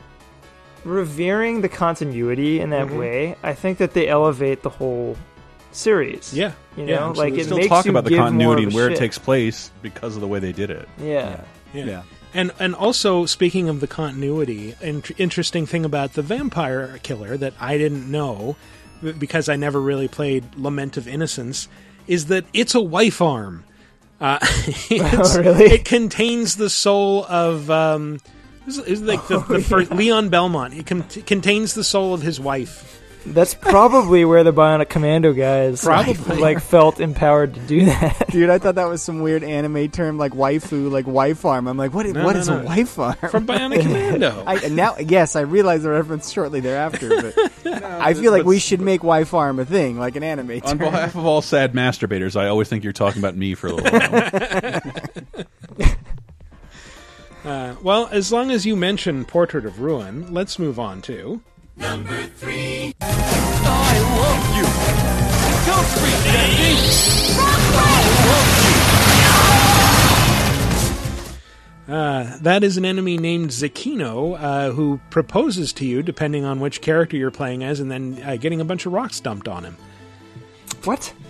revering the continuity in that Mhm. way, I think that they elevate the whole series. Yeah. You Yeah, know, like it Still makes talk you about the give more continuity of and a where it takes place because of the way they did it. Yeah. Yeah. And and also speaking of the continuity, an interesting thing about the vampire killer that I didn't know because I never really played Lament of Innocence is that it's a wife arm. Uh, it's- really? It contains the soul of um, like the, the first Leon Belmont. It con- contains the soul of his wife. That's probably where the Bionic Commando guys like, Probably. like felt empowered to do that. Dude, I thought that was some weird anime term like waifu, like wife arm. I'm like, what? No, what no, is no. a wife arm? From Bionic Commando. I, now, yes, I realize the reference shortly thereafter, but I feel like we should make wife arm a thing, like an anime On behalf of all sad masturbators, I always think you're talking about me for a little while. Uh, well, as long as you mention Portrait of Ruin, let's move on to. Uh, that is an enemy named Zekino uh, who proposes to you, depending on which character you're playing as, and then uh, getting a bunch of rocks dumped on him. What?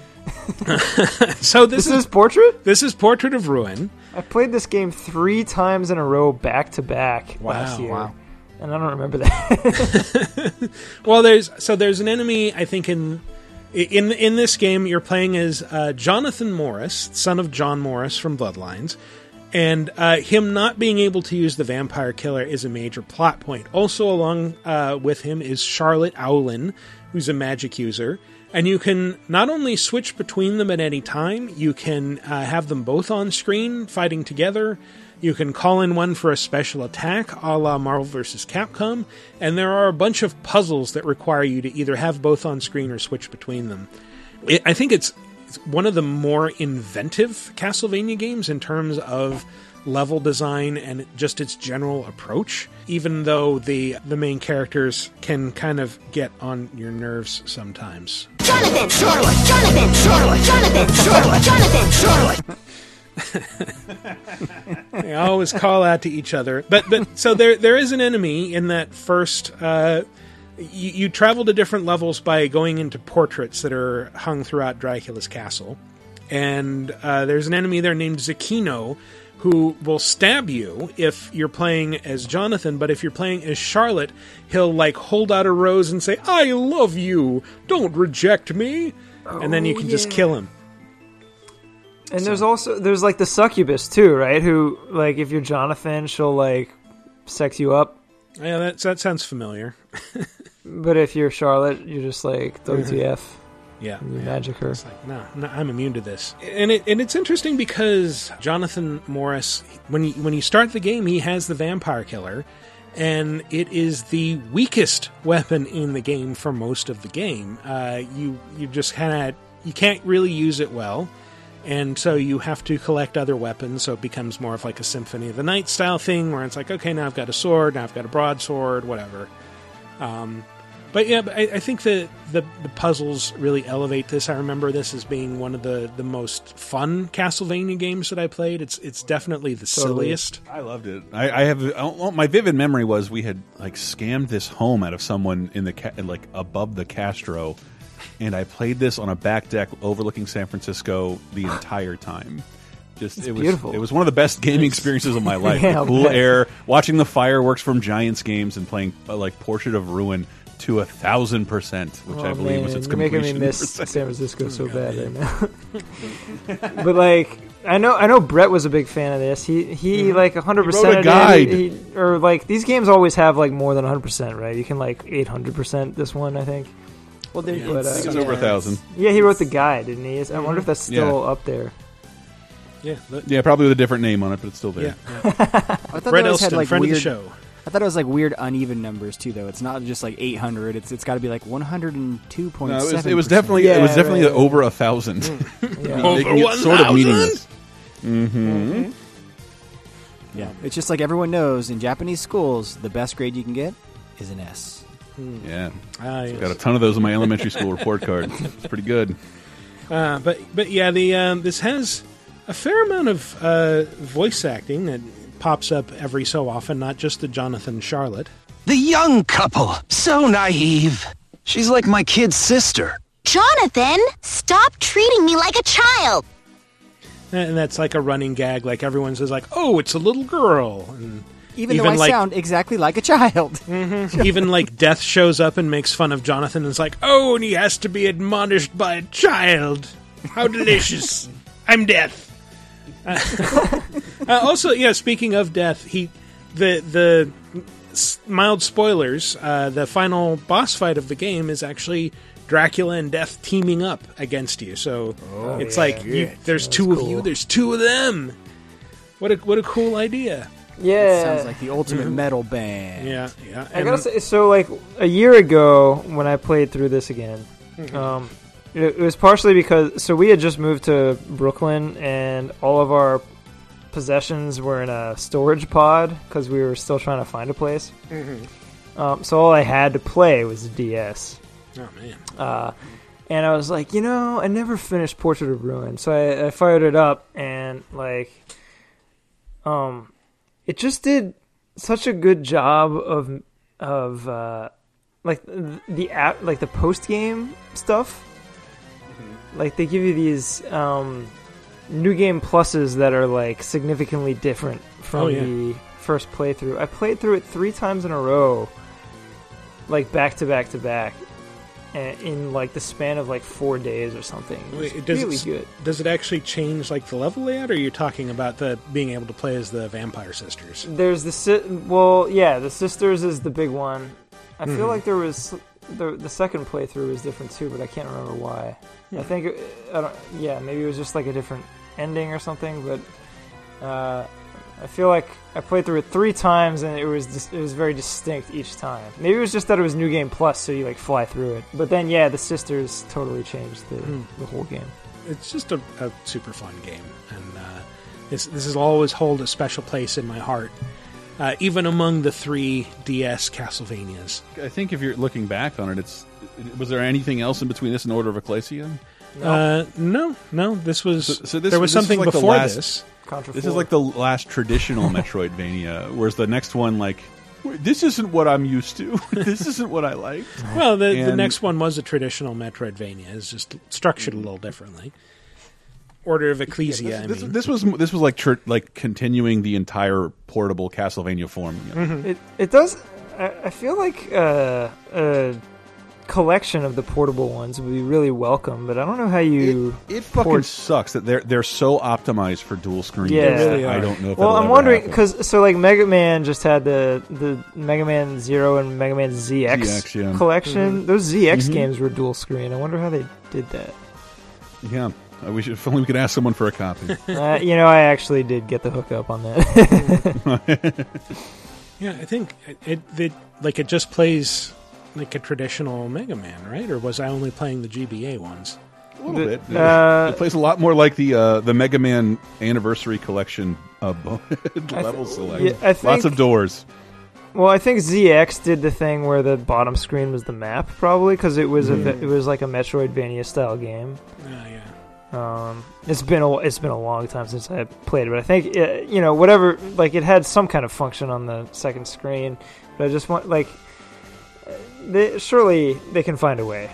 So this, This is Portrait? this is Portrait of Ruin. I played this game three times in a row, back to back last year, wow. And I don't remember that. Well, there's so there's an enemy. I think in in in this game you're playing as uh, Jonathan Morris, son of John Morris from Bloodlines, and uh, him not being able to use the vampire killer is a major plot point. Also, along uh, with him is Charlotte Aulin, who's a magic user. And you can not only switch between them at any time, you can uh, have them both on screen fighting together. You can call in one for a special attack, a la Marvel vs. Capcom, and there are a bunch of puzzles that require you to either have both on screen or switch between them. It, I think it's, one of the more inventive Castlevania games in terms of level design and just its general approach. Even though the the main characters can kind of get on your nerves sometimes. Jonathan! Charlotte! Jonathan! Charlotte! Jonathan! Charlotte! Jonathan! Charlotte! They always call out to each other. But but so there there is an enemy in that first. Uh, you, you travel to different levels by going into portraits that are hung throughout Dracula's castle, and uh, there's an enemy there named Zakino who will stab you if you're playing as Jonathan, but if you're playing as Charlotte, he'll like hold out a rose and say, "I love you, don't reject me," and then you Oh, can just kill him. And there's also there's like the succubus too, right? Who like if you're Jonathan, she'll like sex you up, Yeah, that that sounds familiar. but if you're Charlotte, you're just like WTF. Yeah, You yeah. magic her. It's like, no, no, I'm immune to this. And it and it's interesting because Jonathan Morris, when you when you start the game, he has the vampire killer, and it is the weakest weapon in the game for most of the game. Uh, you you just kind of you can't really use it well. And so you have to collect other weapons, so it becomes more of like a Symphony of the Night style thing, where it's like, okay, now I've got a sword, now I've got a broadsword, whatever. Um, but yeah, but I, I think the, the the puzzles really elevate this. I remember this as being one of the, the most fun Castlevania games that I played. It's it's definitely the Totally. silliest. I loved it. I, I have I don't- my vivid memory was we had like scammed this home out of someone in the ca like above the Castro, and I played this on a back deck overlooking San Francisco the entire time. Just it was beautiful. it was one of the best gaming experiences of my life. Yeah, the cool bet. air, watching the fireworks from Giants games, and playing uh, like Portrait of Ruin to a thousand percent, which I Oh, believe was its you're making me completion. miss percent. San Francisco so bad right now. but like, I know, I know, Brett was a big fan of this. He he like 100 Mm-hmm. Wrote a percent guide. He, he, or like these games always have like more than 100 percent, right? You can like 800 percent this one, I think. Well, there, But, uh, I think it was over a thousand. Yeah, he wrote the guide, didn't he? I wonder if that's still Yeah. up there. Yeah, the- Yeah, probably with a different name on it, but it's still there. yeah. yeah. I thought Brett it had like friend weird. of the show. I thought it was like weird uneven numbers too, though. It's not just like 800. It's it's got to be like 102.7. No, it was, it was definitely it was definitely right, right. over a thousand, Yeah. making it sort of 1,000? meaningless. Mm-hmm. Yeah, it's just like everyone knows in Japanese schools, the best grade you can get is an S. Yeah, Ah, yes. got a ton of those on my elementary school report card. It's pretty good. Uh, but but yeah, the um, this has a fair amount of uh, voice acting that pops up every so often, not just the Jonathan Charlotte. The young couple, so naive. She's like my kid's sister. Jonathan, stop treating me like a child. And that's like a running gag. Like everyone says, like, "Oh, it's a little girl," and Even, Even though I like- sound exactly like a child. even like Death shows up and makes fun of Jonathan. And it's like, "Oh, and he has to be admonished by a child. How delicious! I'm Death." Uh, uh, also, yeah. Speaking of Death, he the the mild spoilers. Uh, the final boss fight of the game is actually Dracula and Death teaming up against you. So it's like you, there's two of you, there's two of them. What a what a cool idea! Yeah, it Sounds like the ultimate metal band. Yeah, yeah. I gotta say, so like a year ago when I played through this again, um, it, it was partially because so we had just moved to Brooklyn and all of our possessions were in a storage pod because we were still trying to find a place. Um, so all I had to play was the DS. oh man. Uh, and I was like, you know, I never finished Portrait of Ruin, so I, I fired it up and like, um, it just did such a good job of of uh, like the app, like the post game stuff. Like they give you these um, new game pluses that are like significantly different from Oh, yeah. the first playthrough. I played through it three times in a row, like back to back to back, in like the span of like four days or something. It Wait, does really it, good. Does it actually change like the level layout, or are you talking about the being able to play as the vampire sisters? There's the si- well, yeah, the sisters is the big one. I Mm-hmm. feel like there was the the second playthrough was different too, but I can't remember why. I think I don't. Yeah, maybe it was just like a different ending or something. But uh, I feel like I played through it three times and it was dis- it was very distinct each time. Maybe it was just that it was new game plus, so you like fly through it. But then yeah, the sisters totally changed the Hmm. the whole game. It's just a, a super fun game, and uh, this this will always hold a special place in my heart, uh, even among the three DS Castlevanias. I think if you're looking back on it, it's was there anything else in between this and Order of Ecclesia? Uh, no, no, this was So- so this- there was this something like the before last- this. Contra This 4. is like the last traditional Metroidvania, whereas the next one, like, this isn't what I'm used to. this isn't what I like. Well, the, the next one was a traditional Metroidvania. It's just structured a little differently. Order of Ecclesia. I This, mean, this was this was like tr like continuing the entire portable Castlevania formula. Mm-hmm. It it does. I, I feel like uh, uh, collection of the portable ones would be really welcome, but I don't know how you. It fucking port- sucks that they're they're so optimized for dual screen. Yeah. games. Really I don't know. If well, I'm ever wondering because so like Mega Man just had the the Mega Man Zero and Mega Man ZX, ZX, yeah. collection. Those ZX Mhm. games were dual screen. I wonder how they did that. yeah, I wish if only we could ask someone for a copy. uh, you know, I actually did get the hookup on that. Yeah, I think it, it, it like it just plays like a traditional Mega Man, right? Or was I only playing the GBA ones? a little bit. uh, it plays a lot more like the uh, the Mega Man Anniversary Collection uh, bo- level select. yeah, I Lots of doors. well, I think ZX did the thing where the bottom screen was the map, probably because it was Mm-hmm. it was like a Metroidvania style game. Uh, yeah. Um, it's been a it's been a long time since I played it, but I think uh you know whatever like it had some kind of function on the second screen. But I just want like they, surely they can find a way.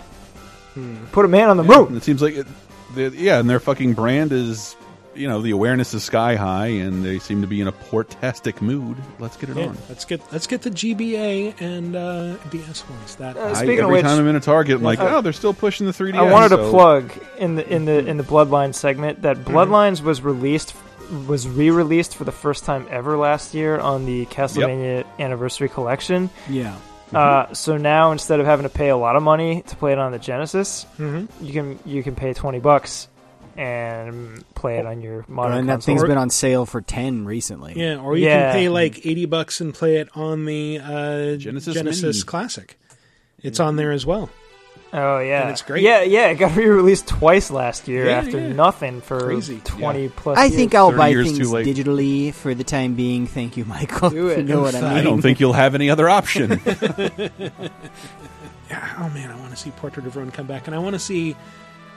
Put a man on the And moon. it seems like it, the- yeah, and their fucking brand is you know the awareness is sky high, and they seem to be in a portastic mood. Let's get it Yeah, on. let's get let's get the GBA and uh, DS ones. That Uh, I, Speaking every of which- time I'm in a Target, I'm like, Uh, oh, they're still pushing the 3DS. I wanted to so- plug in the in the in the Bloodlines segment that Bloodlines was released was re-released for the first time ever last year on the Castlevania Anniversary Collection. Yeah. Uh, so now instead of having to pay a lot of money to play it on the Genesis, Mhm. you can you can pay twenty bucks and play it on your modern and that console. thing's been on sale for 10 recently. yeah, or you Yeah. can pay like eighty bucks and play it on the uh, Genesis Genesis Classic. It's on there as well. Oh yeah, and it's great. Yeah, yeah, it got re-released twice last year Yeah, after yeah. nothing for Crazy. twenty plus. I years. think I'll buy things digitally for the time being. Thank you, Michael. Do if you know what I mean. I don't think you'll have any other option. Yeah, oh man, I want to see Portrait of Ruin come back, and I want to see,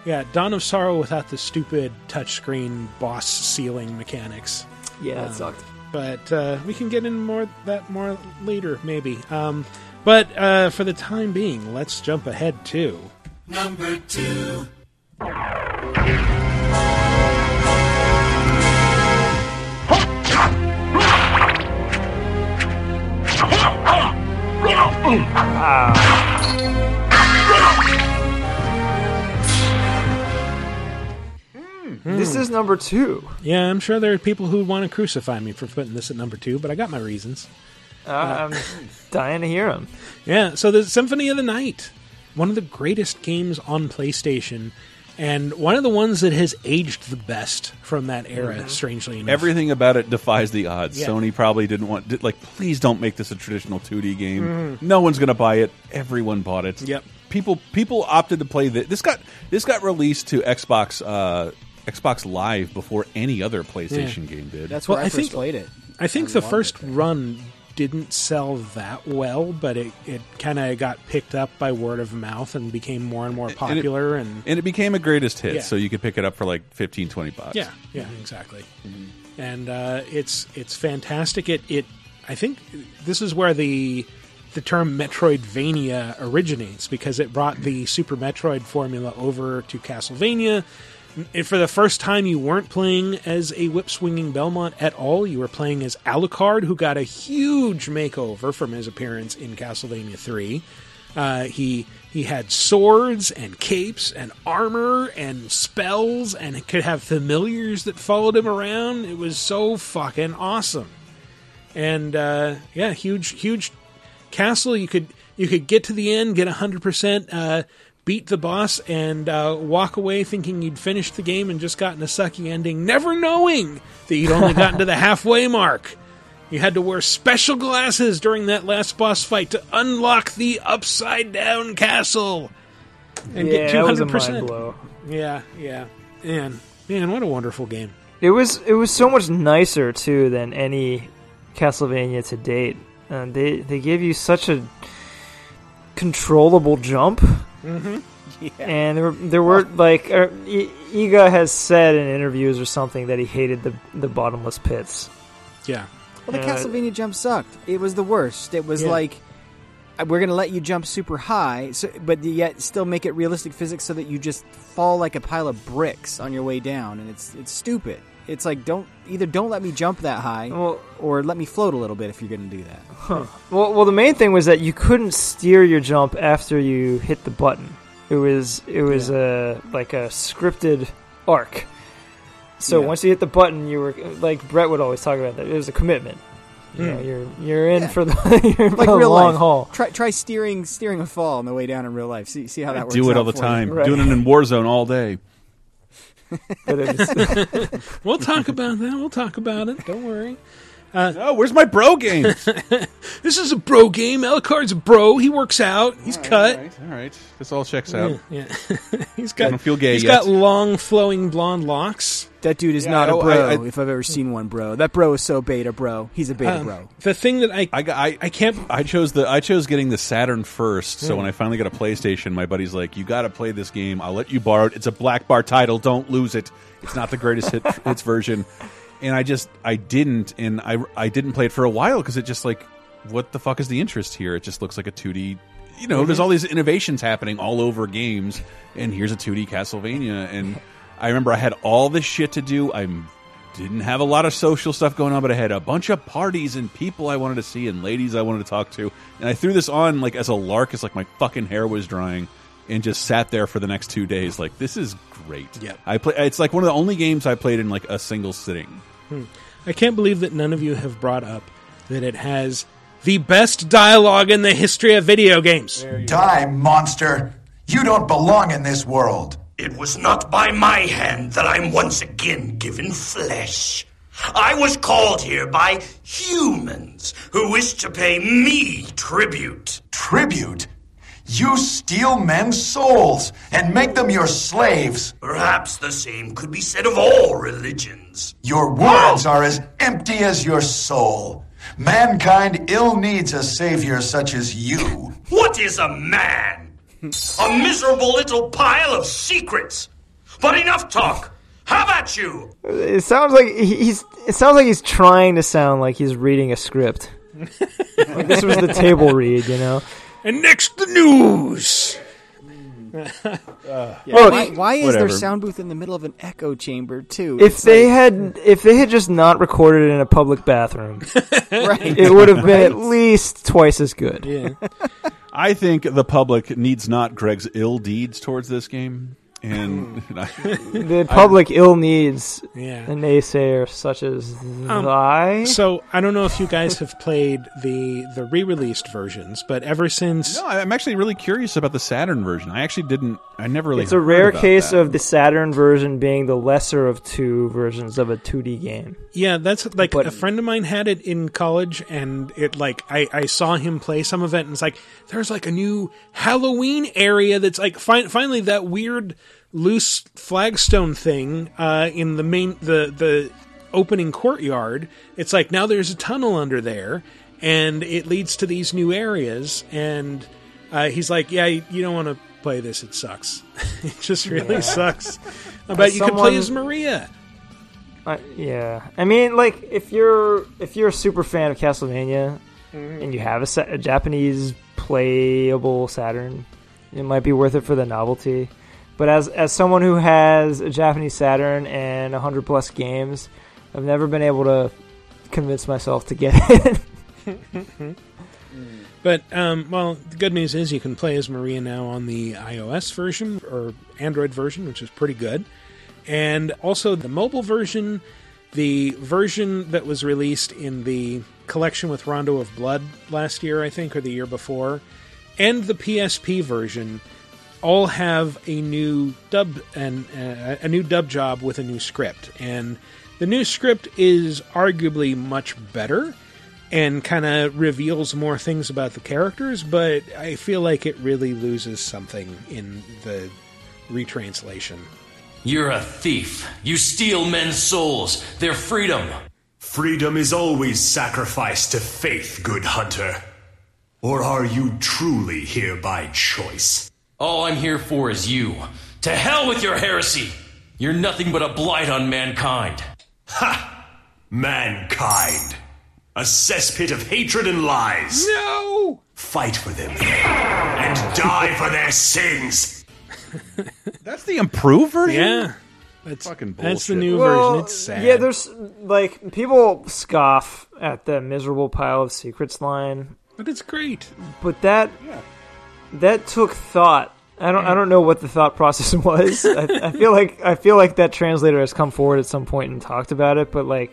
yeah, Dawn of Sorrow without the stupid touchscreen boss ceiling mechanics. yeah, Um, sucked. But uh, we can get in more that more later, maybe. Um, but uh, for the time being, let's jump ahead to Number two. This is number two. yeah. I'm sure there are people who want to crucify me for putting this at number two, but I got my reasons. Uh, I'm dying to hear him. Yeah, so the Symphony of the Night, one of the greatest games on PlayStation, and one of the ones that has aged the best from that era. Strangely enough, Everything about it defies the odds. Yeah. Sony probably didn't want, did, like, please don't make this a traditional 2D game. Mm-hmm. No one's going to buy it. Everyone bought it. Yep. People people opted to play this. This got this got released to Xbox uh, Xbox Live before any other PlayStation game did. That's Well, I, I first think- played it. I think the first run didn't sell that well, but it, it kind of got picked up by word of mouth and became more and more popular. And, and it became a greatest hit, Yeah. so you could pick it up for like 15, 20 bucks. yeah, yeah, exactly. And uh, it's it's fantastic. It it I think this is where the the term Metroidvania originates because it brought the Super Metroid formula over to Castlevania. And for the first time, you weren't playing as a whip swinging Belmont at all. You were playing as Alucard, who got a huge makeover from his appearance in Castlevania 3. Uh, he he had swords and capes and armor and spells and could have familiars that followed him around. It was so fucking awesome. And uh, yeah, huge huge castle. You could you could get to the end, get hundred percent, uh, beat the boss, and uh, walk away thinking you'd finished the game and just gotten a sucky ending, never knowing that you'd only gotten to the halfway mark. You had to wear special glasses during that last boss fight to unlock the upside down castle and yeah, get that was a two hundred mind percent. blow. Yeah, yeah, man, man, what a wonderful game. It was it was so much nicer too than any Castlevania to date. Uh, they they gave you such a controllable jump, Mm-hmm. and there were there were like er, I- Iga has said in interviews or something that he hated the the bottomless pits. Yeah, Well, the Uh, Castlevania jump sucked. It was the worst. It was Yeah. like uh, we're going to let you jump super high, so, but yet still make it realistic physics so that you just fall like a pile of bricks on your way down, and it's it's stupid. It's like don't either don't let me jump that high, Well- or let me float a little bit if you're going to do that. Well, well, the main thing was that you couldn't steer your jump after you hit the button. It was it was a like a scripted arc. So Yeah. once you hit the button, you were like Brett would always talk about that. It was a commitment. You know, hmm. you're you're in for the you're in for Like real long life. haul. Try try steering steering a fall on the way down in real life. See see how that works. Do it out all the time. Right. Doing it in Warzone all day. But it was, We'll talk about that. We'll talk about it. Don't worry. Oh, where's my bro game? This is a bro game. Alucard's a bro. He works out. He's cut. All right, all right. This all checks out. Yeah, he's got. I don't feel gay He's yet. got long, flowing blonde locks. That dude is Yeah, not a bro. I- I- if I've ever seen one, bro. That bro is so beta, bro. He's a beta, Um, bro. The thing that I I, I I can't. I chose the I chose getting the Saturn first. So when I finally got a PlayStation, my buddy's like, "You got to play this game. I'll let you borrow it. It's a black bar title. Don't lose it. It's not the greatest hit, hits version." And I just I didn't, and I I didn't play it for a while because it just like, what the fuck is the interest here? It just looks like a two D. You know, there's all these innovations happening all over games, and here's a 2D Castlevania. And I remember I had all this shit to do. I'm didn't have a lot of social stuff going on, but I had a bunch of parties and people I wanted to see and ladies I wanted to talk to. And I threw this on like as a lark, as like my fucking hair was drying, and just sat there for the next two days. Like this is great. Yeah. I play. It's like one of the only games I played in like a single sitting. Hmm. I can't believe that none of you have brought up that it has the best dialogue in the history of video games. Die, monster! You don't belong in this world. It was not by my hand that I'm once again given flesh. I was called here by humans who wish to pay me tribute. Tribute? You steal men's souls and make them your slaves. Perhaps the same could be said of all religions. Your words are as empty as your soul. Mankind ill needs a savior such as you. What is a man? A miserable little pile of secrets. But enough talk. How about you? it sounds like he's it sounds like he's trying to sound like he's reading a script. like this was the table read, you know. And next, the news. why why is whatever. their sound booth in the middle of an echo chamber too? If It's they like- had if they had just not recorded it in a public bathroom, right, it would have been at least twice as good. Yeah. I think the public needs not Greg's ill deeds towards this game, and hmm. The public ill needs Yeah. a naysayer such as um, I. So I don't know if you guys have played the the re-released versions, but ever since no, I'm actually really curious about the Saturn version. I actually didn't. I never really. It's a rare about case that. of the Saturn version being the lesser of two versions of a 2D game. Yeah, that's like But- a friend of mine had it in college, and it like I, I saw him play some of it, and it's like there's like a new Halloween area that's like fin- finally that weird loose flagstone thing uh, in the main the the opening courtyard. It's like now there's a tunnel under there, and it leads to these new areas, and uh, he's like, yeah, you you don't want to play this; it sucks. it just really sucks. I bet you could play as Maria. Uh, yeah, I mean, like if you're if you're a super fan of Castlevania and you have a, sa- a Japanese playable Saturn, it might be worth it for the novelty. But as as someone who has a Japanese Saturn and hundred plus games, I've never been able to convince myself to get it. But um, well, the good news is you can play as Maria now on the iOS version or Android version, which is pretty good, and also the mobile version, the version that was released in the collection with Rondo of Blood last year, I think, or the year before, and the PSP version, all have a new dub and uh, a new dub job with a new script, and the new script is arguably much better and kind of reveals more things about the characters, but I feel like it really loses something in the retranslation. You're a thief. You steal men's souls, their freedom. Freedom is always sacrificed to faith, good hunter. Or are you truly here by choice? All I'm here for is you. To hell with your heresy! You're nothing but a blight on mankind. Ha! Mankind. A cesspit of hatred and lies. No! Fight for them and die for their sins. That's the improved version. Yeah. That's Fucking bullshit. That's the new Well, version. It's sad. Yeah, there's like people scoff at the miserable pile of secrets line, but it's great. but that that took thought. I don't I don't know what the thought process was. I, I feel like I feel like that translator has come forward at some point and talked about it, but like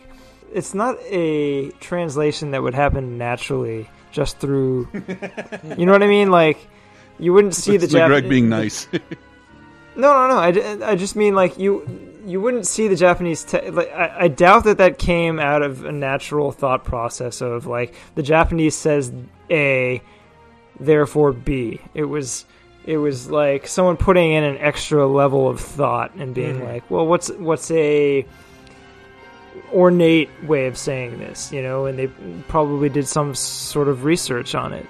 it's not a translation that would happen naturally just through. you know what I mean? Like you wouldn't see It's the Jap- Greg being nice. No, no, no. I, I just mean like you you wouldn't see the Japanese. Te- like I, I doubt that that came out of a natural thought process of like the Japanese says A, therefore B. It was it was like someone putting in an extra level of thought and being Mhm. like, well, what's what's a ornate way of saying this, you know? And they probably did some sort of research on it.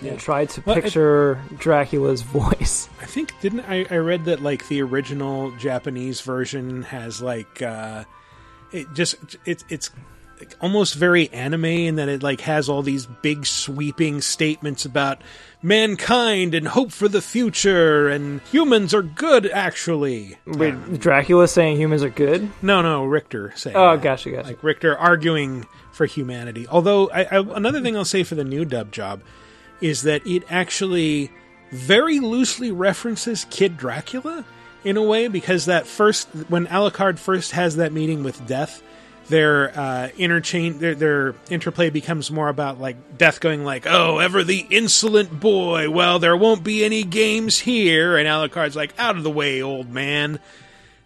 Yeah. And tried to Well, picture Dracula's voice. I think didn't I, I read that like the original Japanese version has like uh it just it's it's almost very anime in that it like has all these big sweeping statements about mankind and hope for the future and humans are good actually. Wait, Dracula saying humans are good? No, no, Richter saying. Oh, that. gotcha, gotcha. Like Richter arguing for humanity. Although I, I, another thing I'll say for the new dub job is that it actually very loosely references Kid Dracula in a way because that first when Alucard first has that meeting with Death, their uh, interchange their their interplay becomes more about like Death going like, "Oh, ever the insolent boy. Well, there won't be any games here." And Alucard's like, "Out of the way, old man."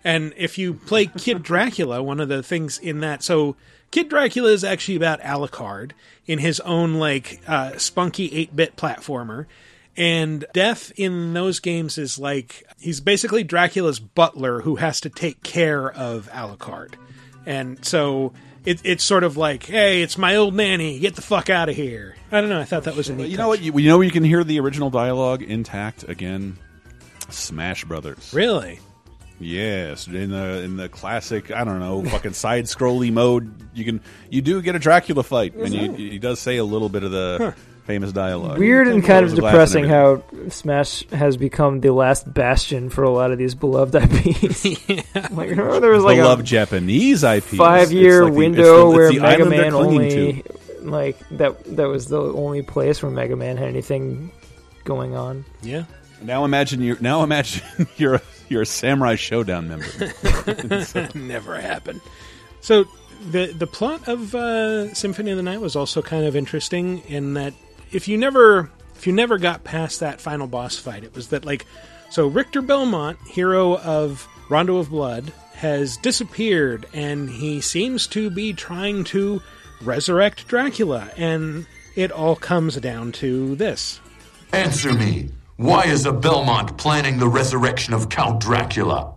And if you play Kid Dracula, one of the things in that, so Kid Dracula is actually about Alucard in his own like uh, spunky eight bit platformer, and Death in those games is like he's basically Dracula's butler who has to take care of Alucard, and so. It, it's sort of like, hey, it's my old nanny. Get the fuck out of here. I don't know. I thought that was a neat. you know what? You, you know you can hear the original dialogue intact again. Smash Brothers. Really? Yes, in the in the classic, I don't know, fucking side scrolly mode, you can you do get a Dracula fight, and you, he does say a little bit of the famous dialogue. Weird and kind of There's a glass depressing how Smash has become the last bastion for a lot of these beloved IPs. Like remember there was like beloved a Japanese IPs. Five year like the- window it's the- it's where the Mega Man only to. like that that was the only place where Mega Man had anything going on. Yeah. Now imagine you now imagine you're a, you're a Samurai Shodown member. Never happened. So the the plot of uh, Symphony of the Night was also kind of interesting in that if you never if you never got past that final boss fight, it was that like so Richter Belmont, hero of Rondo of Blood, has disappeared, and he seems to be trying to resurrect Dracula, and it all comes down to this. Answer me. Why is a Belmont planning the resurrection of Count Dracula?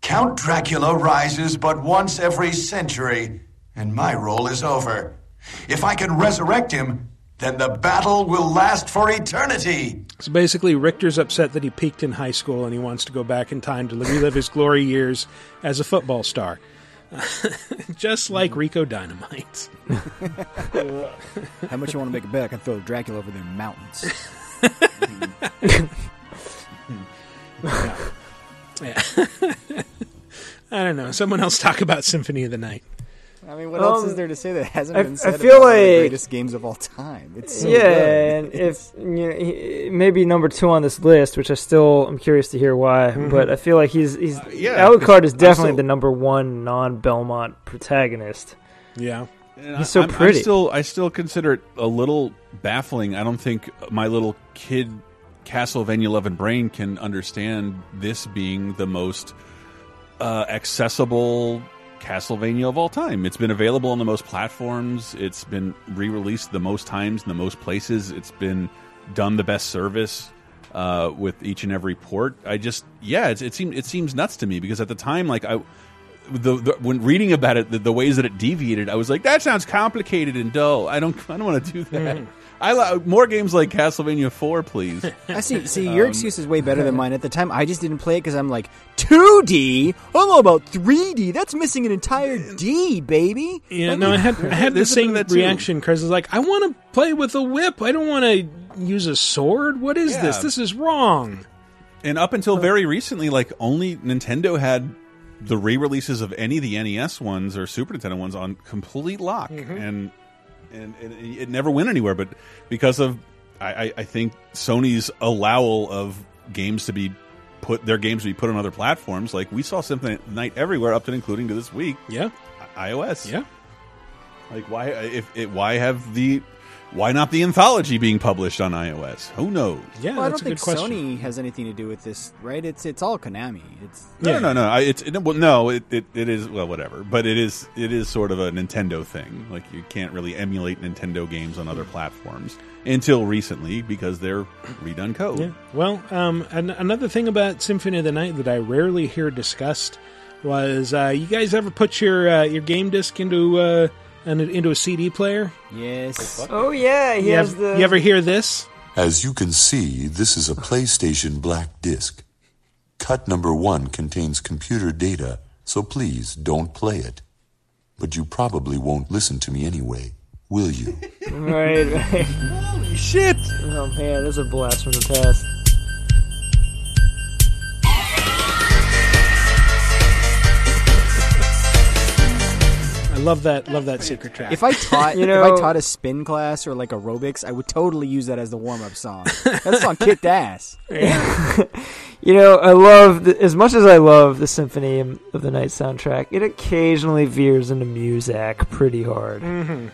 Count Dracula rises but once every century, and my role is over. If I can resurrect him, then the battle will last for eternity. So basically, Richter's upset that he peaked in high school and he wants to go back in time to relive his glory years as a football star. Just like Rico Dynamite. How much you want to make it bet? I can throw Dracula over the mountains. Yeah. I don't know. Someone else talk about Symphony of the Night. I mean, what else Um, is there to say that hasn't I- been I feel about one of the like- greatest games of all time? It's so yeah, good. and if you know, he, maybe number two on this list, which I still I'm curious to hear why, Mhm. but I feel like he's he's yeah, Alucard is 'cause I'm definitely still- the number one non Belmont protagonist. Yeah. And He's so I'm, I'm pretty. still, I still consider it a little baffling. I don't think my little kid Castlevania loving brain can understand this being the most uh, accessible Castlevania of all time. It's been available on the most platforms. It's been re-released the most times in the most places. It's been done the best service uh, with each and every port. I just, yeah, it's, it seems it seems nuts to me because at the time, like I the, the when reading about it, the, the ways that it deviated, I was like, that sounds complicated and dull. I don't, I don't want to do that. Mm. I li- more games like Castlevania Four, please. I see. See, your Um, excuse is way better than mine. At the time, I just didn't play it because I'm like, 2D. I don't know about 3D. That's missing an entire D, baby. Yeah, Let no, me- I had I had the There's a bit same of that too. reaction. Chris is like, I want to play with a whip. I don't want to use a sword. What is this? Yeah. This is wrong. And up until very recently, like only Nintendo had the re-releases of any of the NES ones or Super Nintendo ones on complete lock, Mhm. and, and and it never went anywhere. But because of I, I, think Sony's allowal of games to be put their games to be put on other platforms, like we saw Symphony Night everywhere, up to including to this week. Yeah, iOS. Yeah, like why if it why have the why not the anthology being published on iOS? Who knows? Yeah, well, I don't think Sony has anything to do with this, right? It's it's all Konami. It's No, no, no. I, it's it, well, no. It, it it is well, whatever. But it is it is sort of a Nintendo thing. Like you can't really emulate Nintendo games on other platforms until recently because they're redone code. Yeah. Well, um, an- another thing about Symphony of the Night that I rarely hear discussed was uh, you guys ever put your uh, your game disc into uh, an, into a CD player? Yes. Oh yeah, he you, has ev- the. you ever hear this? As you can see, this is a PlayStation Black Disc. Cut number one contains computer data, so please don't play it. But you probably won't listen to me anyway, will you? Right, right. Holy shit! Oh man, there's a blast from the past. Love that. Love that secret track. If I taught, You know, if I taught a spin class or like aerobics, I would totally use that as the warm up song. That song kicked ass. You know, I love the, as much as I love the Symphony of the Night soundtrack. It occasionally veers into Muzak pretty hard. hmm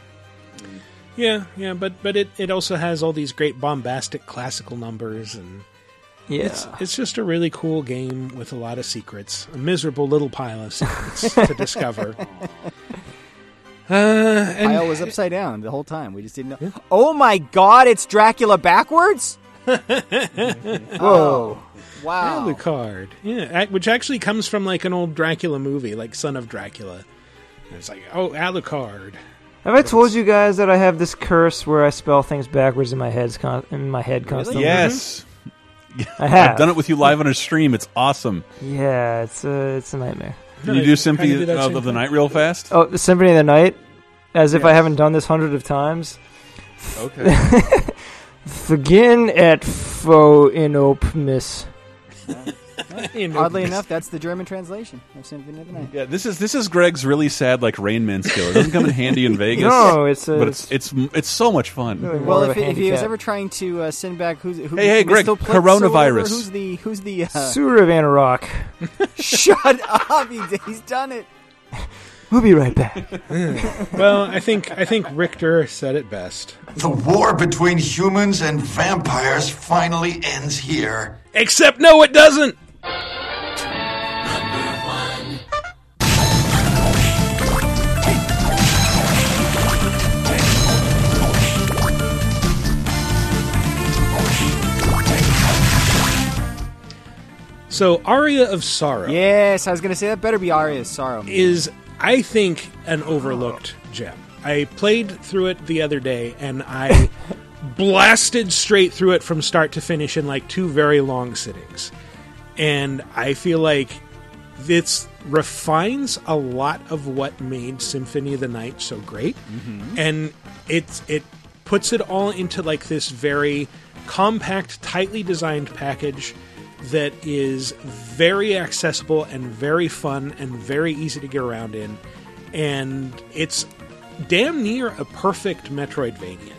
Yeah, yeah, but but it, it also has all these great bombastic classical numbers and Yeah. it's it's just a really cool game with a lot of secrets, a miserable little pile of secrets to discover. Uh, and Pile was upside down the whole time. We just didn't know. Oh my god, it's Dracula backwards. Whoa! Wow. Alucard, yeah, which actually comes from like an old Dracula movie, like Son of Dracula. And it's like, oh, Alucard. Have I told you guys that I have this curse where I spell things backwards in my head con- in my head constantly? Yes. I have. I've done it with you live on a stream. It's awesome. Yeah, it's a it's a nightmare. Can you do Symphony of, of the Night real fast? Oh, the Symphony of the Night, as if I haven't done this hundreds of times. Okay. Begin at fo inopmis. Oddly enough, that's the German translation of Symphony of the Night. Yeah, this is this is Greg's really sad like Rain Man skill. It doesn't come in handy in Vegas. No, it's, uh, but it's it's it's so much fun. Well, if, if he was ever trying to uh, send back who's who, Hey, hey, Greg, Mr. Plitz coronavirus. Who's the who's the uh, Suravan Rock. Shut up! He, he's done it. We'll be right back. well, I think I think Richter said it best. The war between humans and vampires finally ends here. Except no, it doesn't. So, Aria of Sorrow Yes, I was going to say that better be Aria's Sorrow. man. is, I think, an overlooked gem. I played through it the other day and I blasted straight through it from start to finish in like two very long sittings. And I feel like this refines a lot of what made Symphony of the Night so great. Mm-hmm. And it's it puts it all into like this very compact, tightly designed package that is very accessible and very fun and very easy to get around in. And it's damn near a perfect Metroidvania.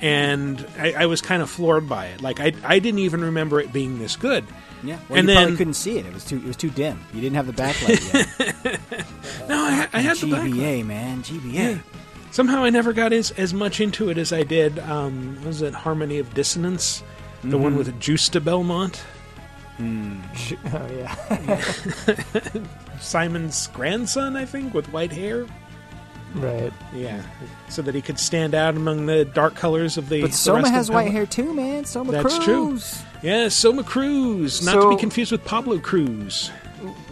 And I, I was kind of floored by it. Like I, I didn't even remember it being this good. Yeah, well, and you then probably couldn't see it. It was too it was too dim. You didn't have the backlight yet. no, I, I had the GBA, man, GBA. Yeah. Somehow I never got as, as much into it as I did. Um, was it Harmony of Dissonance? The one Mhm. with Juste Belmont? Oh yeah. Simon's grandson, I think, with white hair. Right. Yeah. So that he could stand out among the dark colors of the. But the Soma rest of has white hair too, man. Soma That's Cruz. true. Yeah, Soma Cruz. Not So- to be confused with Pablo Cruz.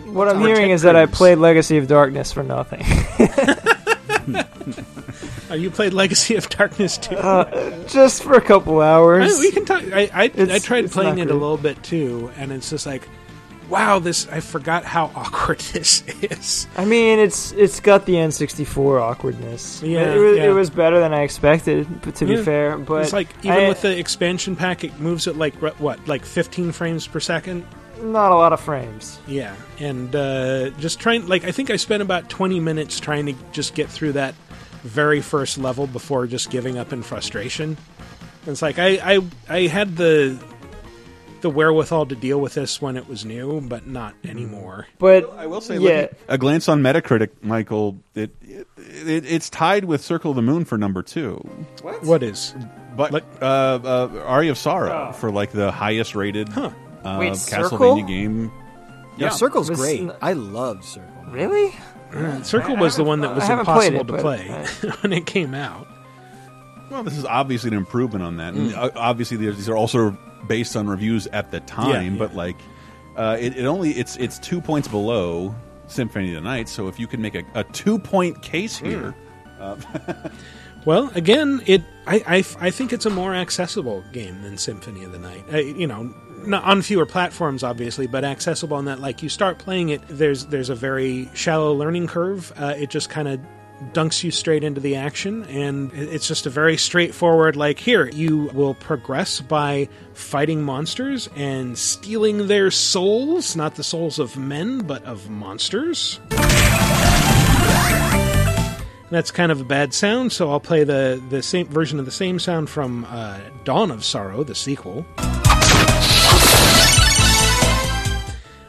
What I'm Or hearing Ted is that I played Legacy of Darkness for nothing. Oh, you played Legacy of Darkness too? uh, just for a couple hours. I- we can talk. I I, I tried playing it a little bit too, and it's just like, wow, this. I forgot how awkward this is. I mean, it's it's got the N64 awkwardness. Yeah, it, was, yeah. it was better than I expected. But to Yeah. be fair, but it's like even I- with the expansion pack, it moves at like what, like 15 frames per second. not a lot of frames. Yeah, and uh, just trying. Like, I think I spent about twenty minutes trying to just get through that very first level before just giving up in frustration. It's like I, I, I had the the wherewithal to deal with this when it was new, but not anymore. But I will say, yeah, looking- a glance on Metacritic, Michael, it, it it's tied with Circle of the Moon for number two. What? What is? But uh, uh, Aria of Sorrow for like the highest rated uh, Wait, Castlevania Circle? game. Yeah, Circle's Was- great. I love Circle. Really? Uh, Circle was the one that was I haven't played impossible it, to but play when it came out. Well, this is obviously an improvement on that. And Mm. uh, obviously, these these are also based on reviews at the time. yeah. But like, uh, it, it only it's it's two points below Symphony of the Night. So if you can make a, a two point case here, uh, Well, again, it I, I, I think it's a more accessible game than Symphony of the Night. Uh, you know, not on fewer platforms, obviously, but accessible in that like you start playing it, there's there's a very shallow learning curve. Uh, it just kind of dunks you straight into the action, and it's just a very straightforward like here you will progress by fighting monsters and stealing their souls, not the souls of men, but of monsters. That's kind of a bad sound, so I'll play the, the same version of the same sound from uh, Dawn of Sorrow, the sequel.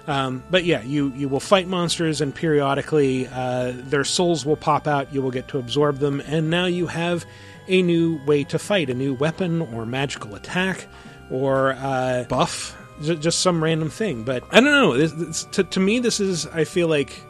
Um, but yeah, you, you will fight monsters, and periodically uh, their souls will pop out. You will get to absorb them, and now you have a new way to fight a new weapon or magical attack or uh, buff, j- just some random thing. But I don't know. This, this, to, to me, this is, I feel like,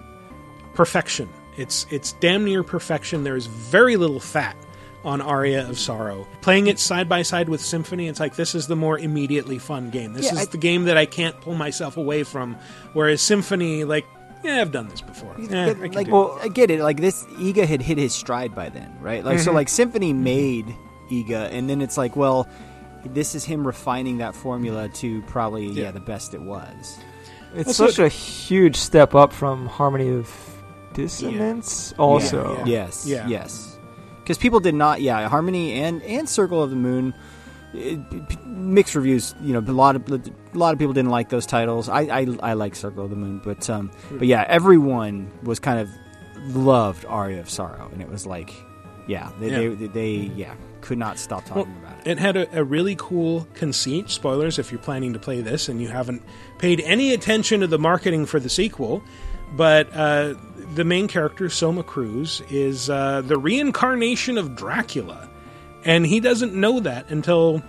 perfection. It's it's damn near perfection. There is very little fat on Aria of Sorrow. Playing it side by side with Symphony, it's like this is the more immediately fun game. This Yeah, is I- the game that I can't pull myself away from. Whereas Symphony, like, yeah, I've done this before. Eh, I like, do well, I get it. Like this, Iga had hit his stride by then, right? Like, so Mhm. like Symphony made Iga, and then it's like, well, this is him refining that formula to probably yeah, the best it was. It's Also- such a huge step up from Harmony of Dissonance. Also, yes, yes, because people did not, yeah, Harmony and and Circle of the Moon. it- mixed reviews, you know. A lot of a lot of people didn't like those titles. I I, I like Circle of the Moon, but um, but yeah, everyone was kind of loved Aria of Sorrow, and it was like, yeah, they Yeah. They, they, yeah could not stop talking Well, about it. It had a, a really cool conceit. Spoilers if you're planning to play this and you haven't paid any attention to the marketing for the sequel. But uh, the main character, Soma Cruz, is uh, the reincarnation of Dracula. And he doesn't know that until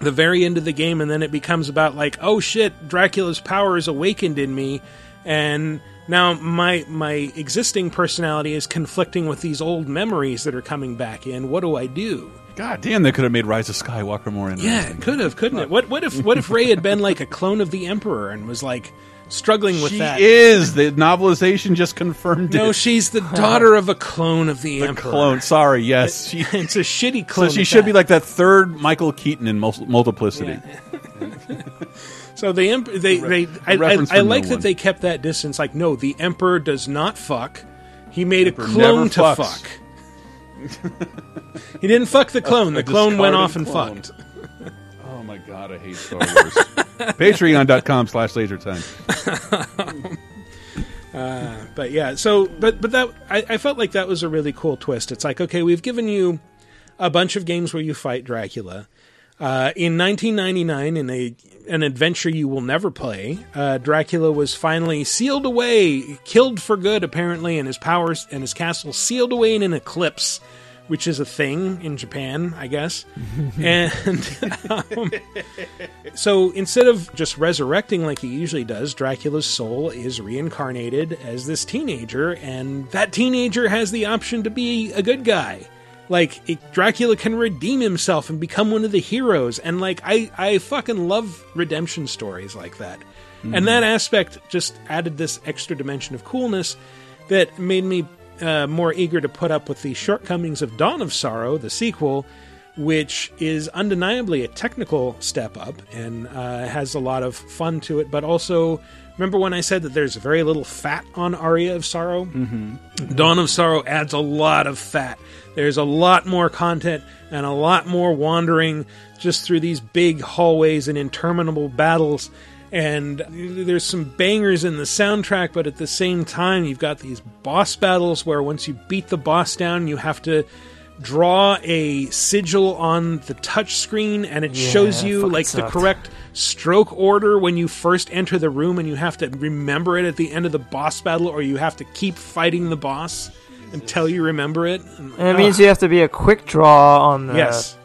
the very end of the game. And then it becomes about, like, oh shit, Dracula's power is awakened in me. And now my my existing personality is conflicting with these old memories that are coming back in. What do I do? God damn, they could have made Rise of Skywalker more interesting. Yeah, could have, couldn't it? What what if what if Rey had been like a clone of the Emperor and was like struggling with that. she that? is. The novelization just confirmed it. no, it. she's the daughter of a clone of the, The Emperor. clone. Sorry, yes. She, it's a shitty so she should that. be like that third Michael Keaton in Mul- Multiplicity. So the emperor, they, they, I, I, I like no that one. they kept that distance. Like, no, the emperor does not fuck. He made Emperor a clone to fucks. fuck. he didn't fuck the clone. A the clone went off and clone. fucked. Oh my god, I hate Star Wars. Patreon.com slash laser time. Uh, but yeah, so but but that I, I felt like that was a really cool twist. It's like okay, we've given you a bunch of games where you fight Dracula. Uh, in 1999, in a an adventure you will never play, uh, Dracula was finally sealed away, killed for good apparently, and his powers and his castle sealed away in an eclipse, which is a thing in Japan, I guess. and um, so instead of just resurrecting like he usually does, Dracula's soul is reincarnated as this teenager, and that teenager has the option to be a good guy. Like it, Dracula can redeem himself and become one of the heroes, and like I, I fucking love redemption stories like that. And that aspect just added this extra dimension of coolness that made me uh, more eager to put up with the shortcomings of Dawn of Sorrow, the sequel, which is undeniably a technical step up and uh, has a lot of fun to it. But also, remember when I said that there's very little fat on Aria of Sorrow? Mm-hmm. Dawn of Sorrow adds a lot of fat. There's a lot more content and a lot more wandering just through these big hallways and interminable battles. And there's some bangers in the soundtrack, but at the same time, you've got these boss battles where once you beat the boss down, you have to draw a sigil on the touch screen and it Yeah, shows you like the correct stroke order when you first enter the room and you have to remember it at the end of the boss battle or you have to keep fighting the boss until you remember it And- And it means you have to be a quick draw on the Yes.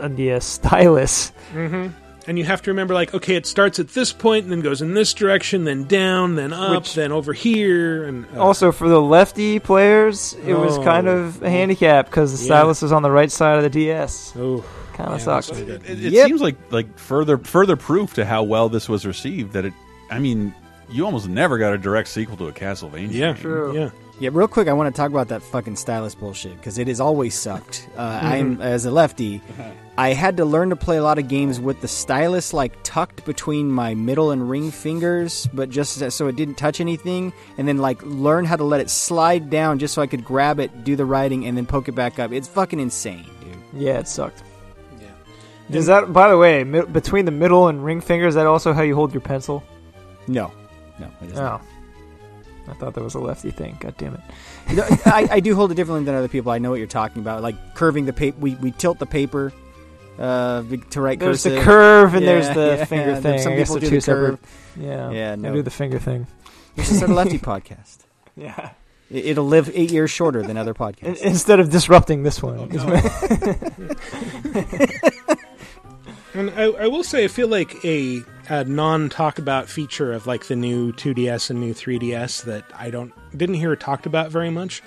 on the uh, stylus. hmm And you have to remember, like, okay, it starts at this point and then goes in this direction, then down, then up, Which- then over here, and uh, Also, for the lefty players, it was Oh. kind of a handicap because the Yeah. stylus was on the right side of the DS. Oh, kind of yeah, sucked. that's not good. It, it Yep. seems like like further further proof to how well this was received that it. I mean, you almost never got a direct sequel to a Castlevania. Yeah, game. yeah. Yeah, real quick, I want to talk about that fucking stylus bullshit because it has always sucked. Uh, I'm Mm-hmm. as a lefty, I had to learn to play a lot of games with the stylus like tucked between my middle and ring fingers, but just so- it didn't touch anything, and then like learn how to let it slide down just so I could grab it, do the writing, and then poke it back up. It's fucking insane, dude. Yeah, it sucked. Yeah. Does that, by the way, mi- between the middle and ring finger, is that also how you hold your pencil? No, no, it is Oh. not. I thought that was a lefty thing. God damn it. No, I, I do hold it differently than other people. I know what you're talking about. Like curving the paper, we, we tilt the paper uh, to write There's the curve and there's Yeah, the yeah, finger yeah. thing. Some people do two the curve. separate. Yeah, Yeah, I do the finger thing. You should start a lefty podcast. Yeah. It- It'll live eight years shorter than other podcasts. In- Instead of disrupting this one. And I, I will say, I feel like a, a non-talked about feature of like the new 2DS and new 3DS that I don't didn't hear talked about very much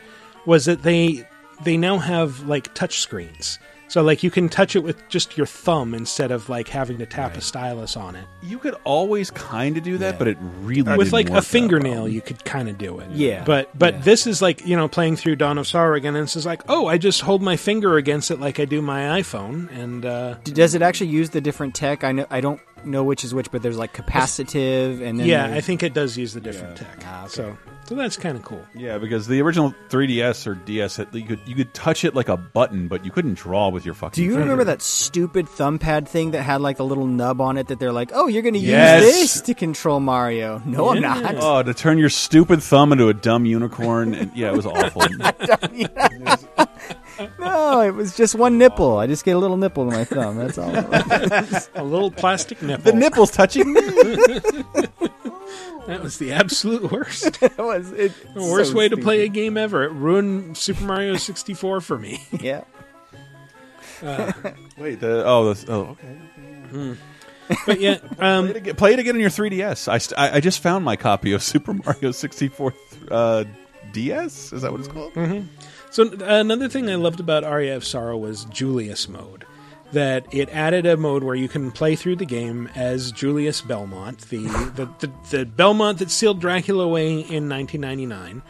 was that they they now have like touch screens. So like you can touch it with just your thumb instead of like having to tap a stylus on it. You could always kind of do that, but it really with didn't like work a fingernail well. you could kind of do it Yeah. but but this is like you know playing through dawn of sorrow again and this is like oh i just hold my finger against it like i do my iphone and uh Does it actually use the different tech? I know I don't know which is which, but there's like capacitive and then yeah there's- i think it does use the different tech Ah, so so that's kind of cool Yeah, because the original 3DS or DS, you could you could touch it like a button, but you couldn't draw with your fucking. Do you finger. remember that stupid thumb pad thing that had like the little nub on it that they're like, oh, you're going to Yes. use this to control Mario? No, I'm not. Oh, to turn your stupid thumb into a dumb unicorn, and yeah, it was awful. No, it was just one nipple. I just get a little nipple in my thumb. That's all. it was. a little plastic nipple the nipple's touching me. that was the absolute worst it was it, the worst so way to play a game ever it ruined super mario 64 for me Yeah. Wait, the oh, the, oh, okay. but yeah um Play it, again, play it again on your 3DS. I, st I I just found my copy of Super Mario 64 uh, DS. Is that what it's called? So another thing I loved about Aria of Sorrow was Julius mode. That it added a mode where you can play through the game as Julius Belmont, the the, the, the Belmont that sealed Dracula away in 1999.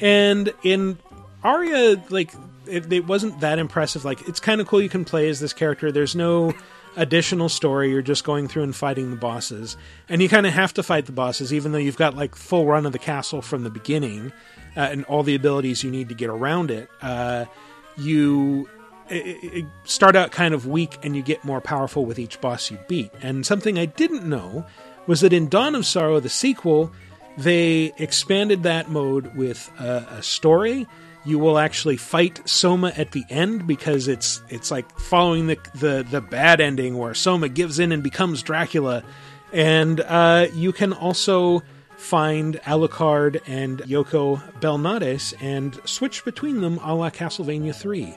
And in Aria, like it, it wasn't that impressive. Like it's kind of cool you can play as this character. There's no additional story. You're just going through and fighting the bosses, and you kind of have to fight the bosses, even though you've got like full run of the castle from the beginning uh, and all the abilities you need to get around it. Uh, you it, it start out kind of weak, and you get more powerful with each boss you beat. And something I didn't know was that in Dawn of Sorrow, the sequel, they expanded that mode with a, a story. You will actually fight Soma at the end because it's it's like following the the, the bad ending where Soma gives in and becomes Dracula, and uh, you can also find Alucard and Yoko Belnades and switch between them a la Castlevania 3.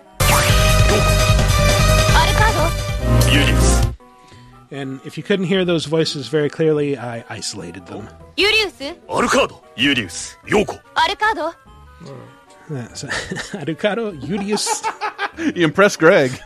And if you couldn't hear those voices very clearly, I isolated them. Yurius. Alucard. Yurius. Yoko. Alucard. Yes. Aducado Udius. you impressed Greg.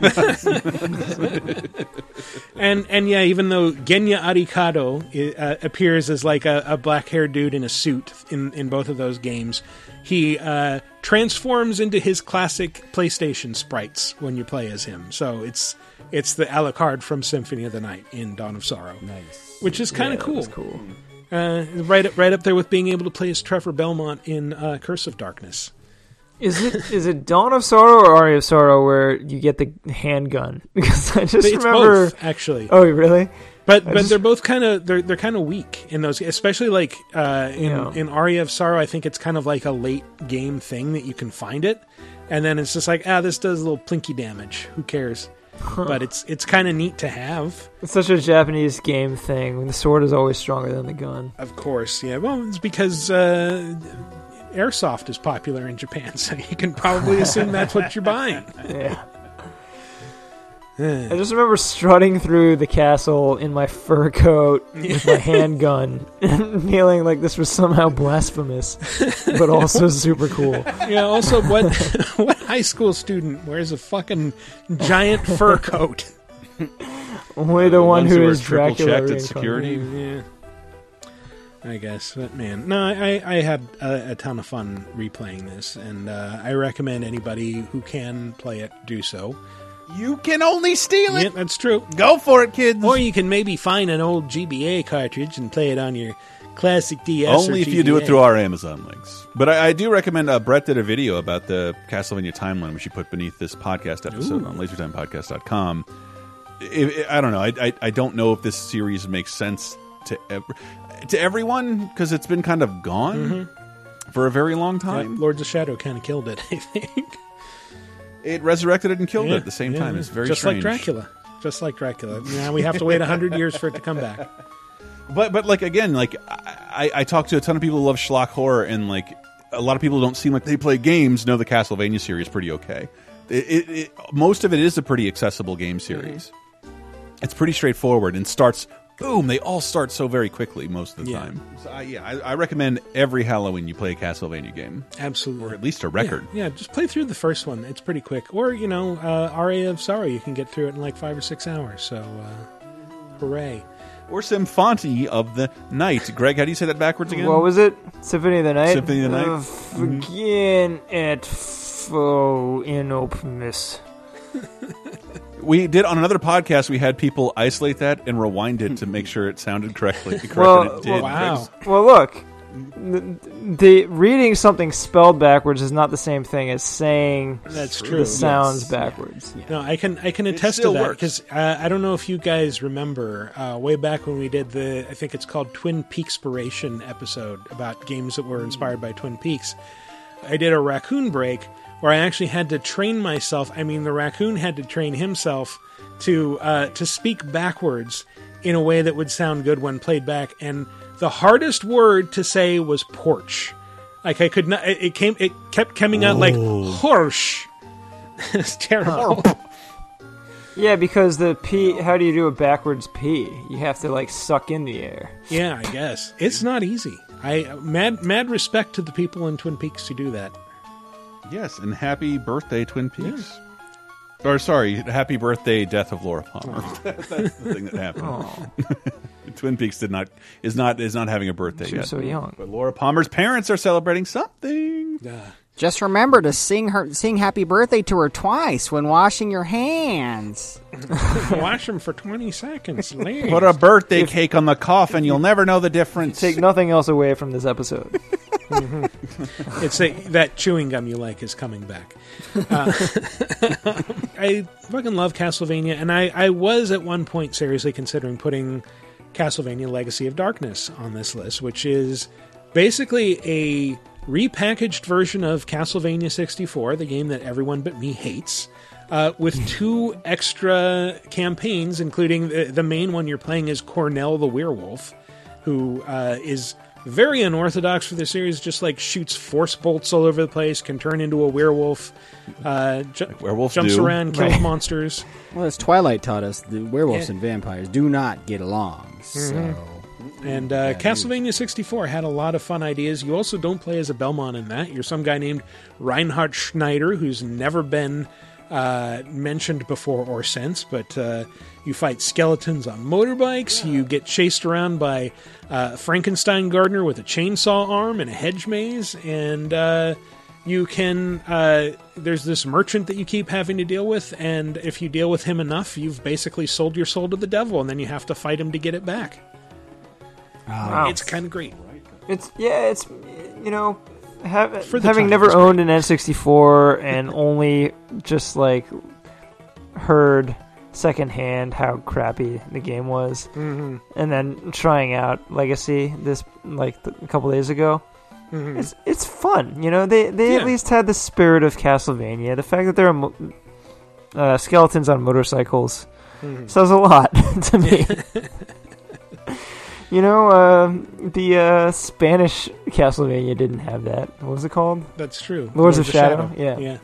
and and yeah, even though Genya Arikado uh, appears as like a, a black haired dude in a suit in, in both of those games, he uh, transforms into his classic PlayStation sprites when you play as him. So it's it's the Alucard from Symphony of the Night in Dawn of Sorrow. Nice, which is kind of yeah, cool. Cool. Uh, right, up, right up there with being able to play as Trevor Belmont in uh, Curse of Darkness. Is it is it Dawn of Sorrow or Aria of Sorrow where you get the handgun? Because I just It's remember. both, actually. Oh, really? But I but just- they're both kind of they're they're kind of weak in those, especially like uh, in Yeah. in Aria of Sorrow. I think it's kind of like a late game thing that you can find it, and then it's just like ah, this does a little plinky damage. Who cares? But it's it's kind of neat to have. It's such a Japanese game thing. When the sword is always stronger than the gun. Of course, yeah. Well, it's because uh, airsoft is popular in Japan, so you can probably assume that's what you're buying. Yeah. Hmm. I just remember strutting through the castle in my fur coat with my handgun, and feeling like this was somehow blasphemous, but also super cool. Yeah. Also, what what high school student wears a fucking giant fur coat? Only uh, the one ones who who are is triple Dracula. checked at security. Yeah. I guess, but man, no, I, I had a, a ton of fun replaying this, and uh, I recommend anybody who can play it do so. You can only steal it. Yeah, it. that's true. Go for it, kids. Or you can maybe find an old GBA cartridge and play it on your classic DS. Only or if you do it through our Amazon links. But I, I do recommend. Uh, Brett did a video about the Castlevania timeline, which he put beneath this podcast episode Ooh. on LaserTimePodcast.com. I, I, I don't know. I, I I don't know if this series makes sense to ev- to everyone because it's been kind of gone for a very long Mm-hmm. Yeah, time. Lords of Shadow kind of killed it, I think. It resurrected it and killed Yeah, it at the same yeah, time. It's very just strange. like Dracula. Just like Dracula. Now we have to wait hundred years for it to come back. But but like again, like I, I talk to a ton of people who love schlock horror, and like a lot of people don't seem like they play games. Know the Castlevania series pretty okay. It, it, it, most of it is a pretty accessible game series. It's pretty straightforward and starts. Boom! They all start so very quickly most of the Yeah. time. So I, yeah, I, I recommend every Halloween you play a Castlevania game, Absolutely. or at least a record. Yeah, yeah, just play through the first one. It's pretty quick. Or, you know, uh, Aria of Sorrow, you can get through it in like five or six hours. So, uh, hooray. Or Symphony of the Night. Greg, how do you say that backwards again? What was it? Symphony of the Night. Symphony of the Night? Uh, Begin at fo inopmis. We did on another podcast. We had people isolate that and rewind it to make sure it sounded correctly. Correct, Well, it did. well, Wow. Well, look, the, the reading something spelled backwards is not the same thing as saying That's the true. sounds Yes. backwards. No, I can I can attest to that because uh, I don't know if you guys remember uh, way back when we did the I think it's called Twin Peaks Spiration episode about games that were inspired by Twin Peaks. I did a raccoon break where I actually had to train myself. I mean, the raccoon had to train himself to uh, to speak backwards in a way that would sound good when played back. And the hardest word to say was porch. Like I could not. It it came. It kept coming out like horse. it's terrible. Yeah, because the P. How do you do a backwards P? You have to like suck in the air. Yeah, I guess it's not easy. I mad mad respect to the people in Twin Peaks who do that. Yes, and happy birthday, Twin Peaks. Or sorry, happy birthday, death of Laura Palmer. That's the thing that happened. Twin Peaks did not is not is not having a birthday She yet. so young. But Laura Palmer's parents are celebrating something. Just remember to sing her sing happy birthday to her twice when washing your hands. Wash them for twenty seconds. Please. Put a birthday cake on the coffin. You'll never know the difference. Take nothing else away from this episode. It's a, that chewing gum you like is coming back. Uh, I fucking love Castlevania, and I, I was at one point seriously considering putting Castlevania Legacy of Darkness on this list, which is basically a repackaged version of Castlevania 64, the game that everyone but me hates. Uh, with two extra campaigns, including the, the main one you're playing is Cornell the Werewolf, who uh, is very unorthodox for the series. Just like shoots force bolts all over the place, can turn into a werewolf, uh, ju- werewolves jumps do. around, kills Right. monsters. Well, as Twilight taught us, the werewolves Yeah. and vampires do not get along. So And uh, Castlevania 64 had a lot of fun ideas. You also don't play as a Belmont in that. You're some guy named Reinhard Schneider, who's never been uh, mentioned before or since, but uh, you fight skeletons on motorbikes. You get chased around by uh, Frankenstein Gardener with a chainsaw arm and a hedge maze. And uh, you can. Uh, there's this merchant that you keep having to deal with, and if you deal with him enough, you've basically sold your soul to the devil, and then you have to fight him to get it back. Wow. It's kind of great. It's yeah, it's you know, have, For having time, never it's owned an N64 and only just like heard secondhand how crappy the game was, Mhm. and then trying out Legacy this like th- a couple days ago. Mhm. It's it's fun, you know. They they Yeah. at least had the spirit of Castlevania. The fact that there are mo- uh, skeletons on motorcycles Mhm. says a lot to me. you know, um the uh, Spanish Castlevania didn't have that. What was it called? That's true. Lords, of Shadow. Yeah. Yeah.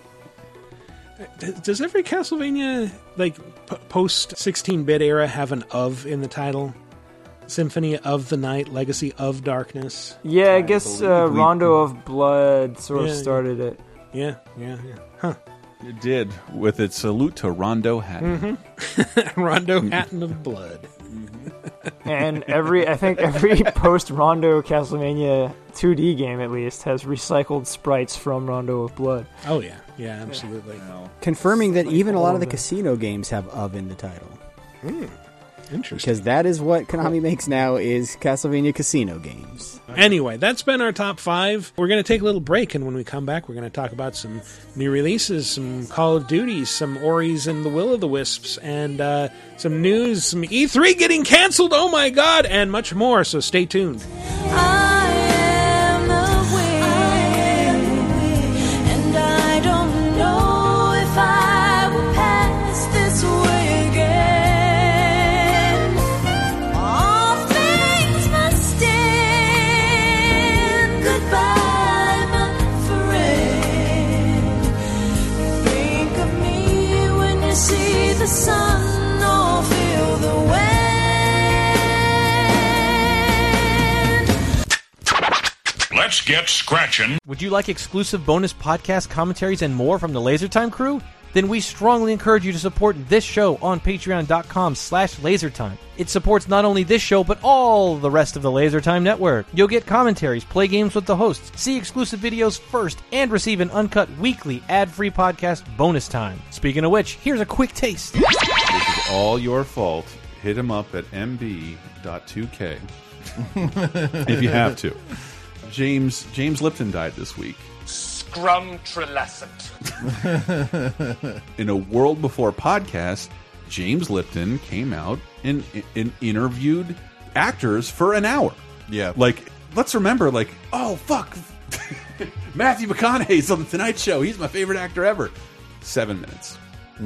Does every Castlevania like p- post 16-bit era have an of in the title? Symphony of the Night, Legacy of Darkness. Yeah, I guess uh, Rondo of Blood sort Yeah, of yeah. started it. Yeah, yeah, yeah. Huh. It did with its salute to Rondo Hatton. Mm-hmm. Rondo Hatton of Blood. And every I think every post Rondo Castlevania 2D game at least has recycled sprites from Rondo of Blood. Oh yeah, yeah, absolutely. Confirming that even a lot of the All casino games have of in the title. Hmm. Interesting. Because that is what Konami makes now is Castlevania casino games. Anyway, that's been our top five. We're going to take a little break, and when we come back, we're going to talk about some new releases, some Call of Duty, some Ori's and the Will of the Wisps, and uh, some news, some E3 getting canceled. Oh my God, and much more. So stay tuned. And Let's get scratching. Would you like exclusive bonus podcast commentaries and more from the LaserTime crew? Then we strongly encourage you to support this show on patreon.com slash lasertime. It supports not only this show, but all the rest of the LaserTime network. You'll get commentaries, play games with the hosts, see exclusive videos first, and receive an uncut weekly ad-free podcast bonus time. Speaking of which, here's a quick taste. This is all your fault. Hit him up at mb.2k if you have to. James James Lipton died this week. Scrum Trelescent. In a world before podcast, James Lipton came out and, and interviewed actors for an hour. Yeah. Like, let's remember, like, oh, fuck. Matthew McConaughey's on the Tonight Show. He's my favorite actor ever. Seven minutes.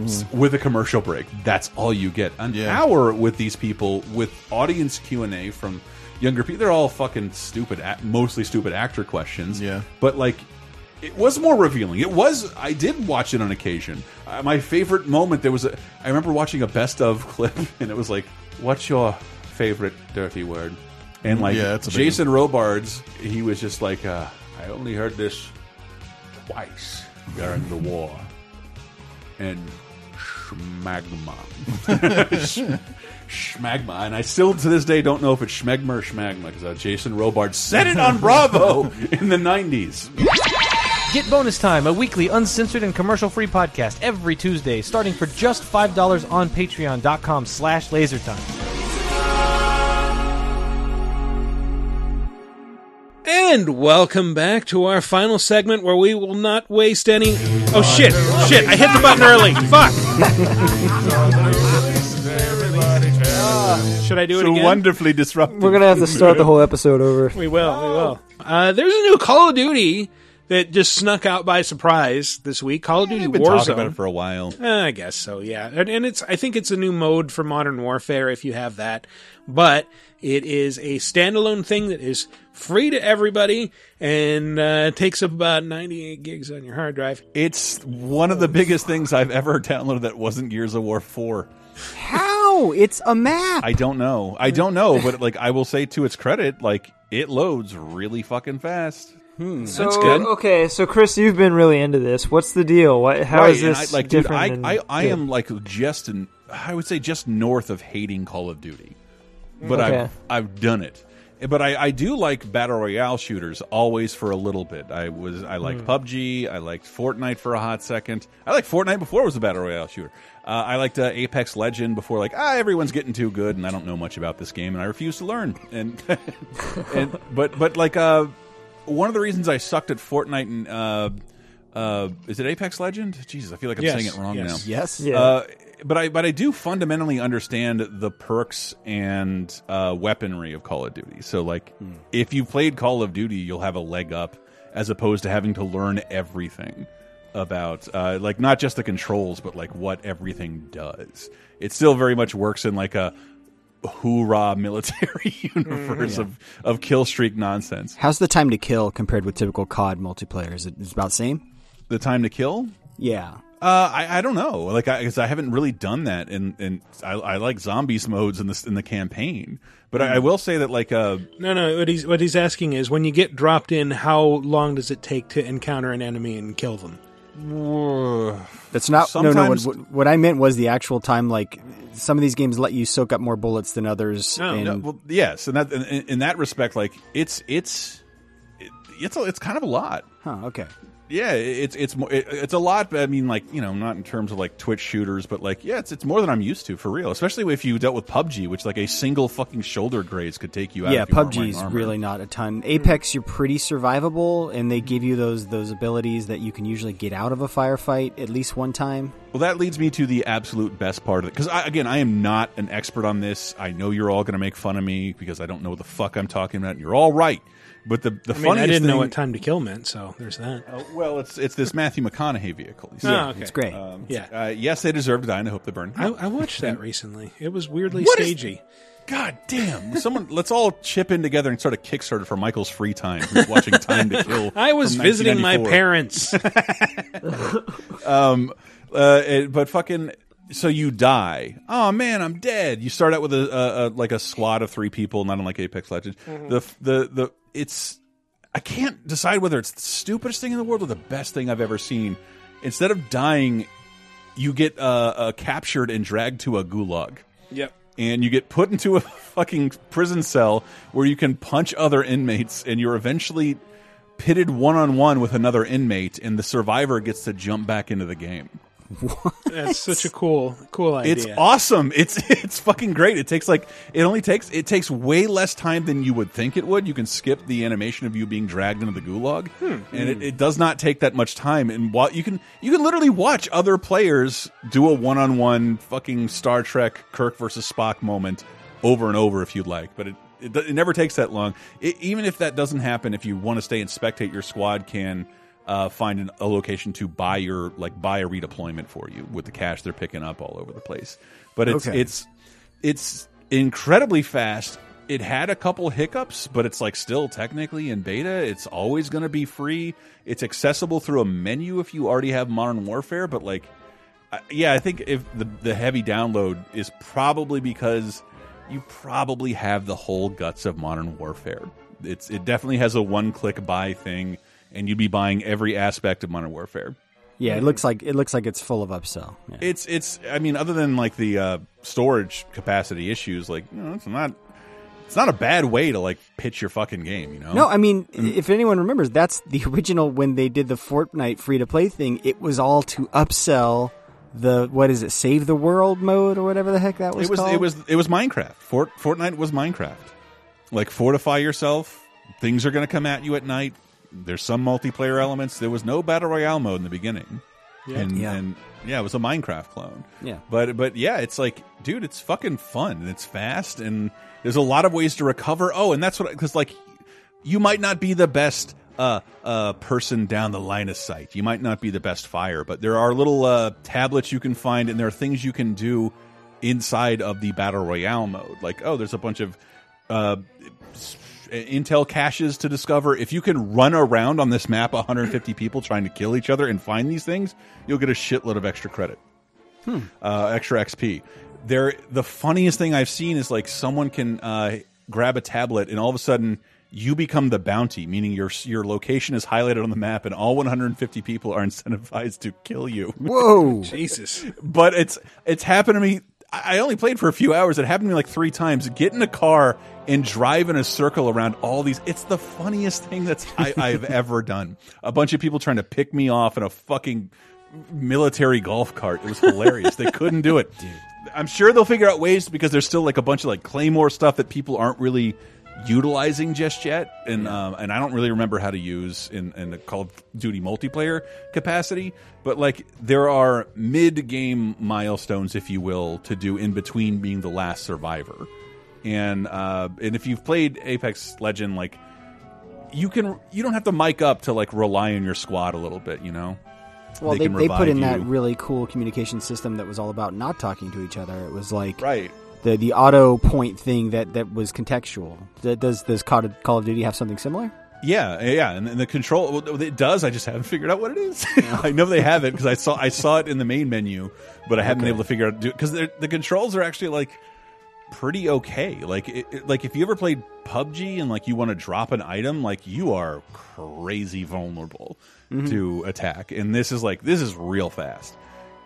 S- With a commercial break. That's all you get. An. Yeah. hour with these people with audience Q&A from younger people. They're all fucking stupid, mostly stupid actor questions. Yeah. But, like, it was more revealing. It was. I did watch it on occasion. Uh, my favorite moment there was a. I remember watching a best of clip, and it was like, "What's your favorite dirty word?" And like Yeah, Jason Robards, he was just like, uh, "I only heard this twice during the war," and schmagma, schmagma, and I still to this day don't know if it's schmegma or schmagma because uh, Jason Robards said it on Bravo in the '90s. Get Bonus Time, a weekly uncensored and commercial-free podcast every Tuesday, starting for just $5 on patreon.com slash lasertime. And welcome back to our final segment where we will not waste any. Oh shit! Shit! I hit the button early. Fuck! Should I do it so again? wonderfully disruptive. We're gonna have to start the whole episode over. We will. We will. Uh, there's a new Call of Duty that just snuck out by surprise this week. Call of Duty We've been Warzone. talking about it for a while. Uh, I guess so, yeah. And, and it's I think it's a new mode for Modern Warfare if you have that. But it is a standalone thing that is free to everybody and uh, takes up about 98 gigs on your hard drive. It's one of the biggest things I've ever downloaded that wasn't Gears of War 4. How? It's a map. I don't know. I don't know, but like I will say to its credit, like it loads really fucking fast. Hmm. So That's good. okay, so Chris, you've been really into this. What's the deal? What, how is Right, and this I, like, dude. I, than I, I good? am like just in, I would say just north of hating Call of Duty, but Okay. I've I've done it. But I, I do like battle royale shooters always for a little bit. I was I liked Hmm. PUBG. I liked Fortnite for a hot second. I liked Fortnite before it was a battle royale shooter. Uh, I liked uh, Apex Legend before like ah everyone's getting too good and I don't know much about this game and I refuse to learn. And, and but but like uh one of the reasons I sucked at Fortnite and uh, uh, is it Apex Legend? Jesus, I feel like I'm Yes, saying it wrong yes. now. Yes. Yeah. Uh, but I but I do fundamentally understand the perks and uh, weaponry of Call of Duty. So like, if you played Call of Duty, you'll have a leg up as opposed to having to learn everything about uh, like not just the controls, but like what everything does. It still very much works in like a hoorah military universe of of kill streak nonsense. How's the time to kill compared with typical COD multiplayer? Is it is about the same? The time to kill. Yeah. Uh, I, I don't know. Like, I, cause I haven't really done that, and and I, I like zombies modes in this in the campaign. But I, I will say that like uh, No, no. What he's what he's asking is, when you get dropped in, how long does it take to encounter an enemy and kill them? That's not no no. What, what I meant was the actual time. Like some of these games let you soak up more bullets than others. Oh, and no, well, yes, and that in, in that respect, like it's it's it, it's a, it's kind of a lot. huh, okay. Yeah, it's it's it's a lot. But I mean, like you know, not in terms of like Twitch shooters, but like yeah, it's it's more than I'm used to for real. Especially if you dealt with PUBG, which like a single fucking shoulder graze could take you out. Yeah, if PUBG is really not a ton. Hmm. Apex, you're pretty survivable, and they give you those those abilities that you can usually get out of a firefight at least one time. Well, that leads me to the absolute best part of it. Because, again, I am not an expert on this. I know you're all going to make fun of me because I don't know what the fuck I'm talking about. And you're all right. But the, the I mean, funniest I didn't know what time to kill meant, so there's that. Uh, well, it's it's this Matthew McConaughey vehicle. You see. Oh, okay. It's great. Um, Yeah. Uh, yes, they deserve to die, and I hope they burn. I, I watched that recently. It was weirdly What is- stagey. God damn! Someone, let's all chip in together and start a Kickstarter for Michael's free time. Who's watching Time to Kill? I was from visiting my parents. um, uh, it- but fucking, so you die. Oh man, I'm dead. You start out with a, a, a like a squad of three people, not unlike Apex Legends. The the the it's I can't decide whether it's the stupidest thing in the world or the best thing I've ever seen. Instead of dying, you get uh, uh, captured and dragged to a gulag yep. and you get put into a fucking prison cell where you can punch other inmates and you're eventually pitted one on one with another inmate and the survivor gets to jump back into the game. That's such a cool, cool idea. It's awesome. It's it's fucking great. It takes like it only takes it takes way less time than you would think it would. You can skip the animation of you being dragged into the gulag, hmm. and it, hmm. it does not take that much time. And while you can you can literally watch other players do a one on one fucking Star Trek Kirk versus Spock moment over and over if you'd like, but it. It, it never takes that long. It, even if that doesn't happen, if you want to stay and spectate, your squad can uh, find an, a location to buy your like buy a redeployment for you with the cash they're picking up all over the place. But it's Okay. it's it's incredibly fast. It had a couple hiccups, but it's like still technically in beta. It's always going to be free. It's accessible through a menu if you already have Modern Warfare. But like, I- yeah, I think if the the heavy download is probably because you probably have the whole guts of Modern Warfare. It's it definitely has a one click buy thing, and you'd be buying every aspect of Modern Warfare. Yeah, it looks like it looks like it's full of upsell. Yeah. It's it's I mean other than like the uh, storage capacity issues, like you know, it's not it's not a bad way to like pitch your fucking game. You know? No, I mean, if anyone remembers, that's the original when they did the Fortnite free to play thing. It was all to upsell the what is it, Save the World mode or whatever the heck that was. it was called? it was it was Minecraft. Fort, Fortnite was Minecraft. Like fortify yourself. Things are going to come at you at night. There's some multiplayer elements. There was no battle royale mode in the beginning. Yeah. and Yeah. and yeah, it was a Minecraft clone. Yeah. but but yeah, it's like, dude, it's fucking fun and it's fast and there's a lot of ways to recover. Oh, and that's what because like you might not be the best uh uh person down the line of sight. You might not be the best fire, but there are little uh tablets you can find and there are things you can do inside of the battle royale mode. Like, oh, there's a bunch of uh s- intel caches to discover. If you can run around on this map 150 people trying to kill each other and find these things, you'll get a shitload of extra credit. Uh, extra XP. There the funniest thing I've seen is like someone can uh grab a tablet and all of a sudden you become the bounty, meaning your your location is highlighted on the map and all 150 people are incentivized to kill you. Whoa! Jesus. but it's it's happened to me. I only played for a few hours. It happened to me like three times. Get in a car and drive in a circle around all these. It's the funniest thing that's I, I've ever done. A bunch of people trying to pick me off in a fucking military golf cart. It was hilarious. they couldn't do it. I'm sure they'll figure out ways because there's still like a bunch of like claymore stuff that people aren't really utilizing just yet, and um, and I don't really remember how to use in in the Call of Duty multiplayer capacity. But like there are mid game milestones, if you will, to do in between being the last survivor, and uh, and if you've played Apex Legend, like you can you don't have to mic up to like rely on your squad a little bit, you know. Well, they, can they, put in that really cool communication system that was all about not talking to each other. It was like right the the auto point thing that, that was contextual. Does does Call of, Call of Duty have something similar? Yeah, yeah, and, and the control well, it does. I just haven't figured out what it is. I know they have it because I saw I saw it in the main menu, but I haven't been able to figure out because the controls are actually like pretty okay. Like it, it- like if you ever played PUBG and like you want to drop an item, like you are crazy vulnerable Mhm. to attack, and this is like this is real fast,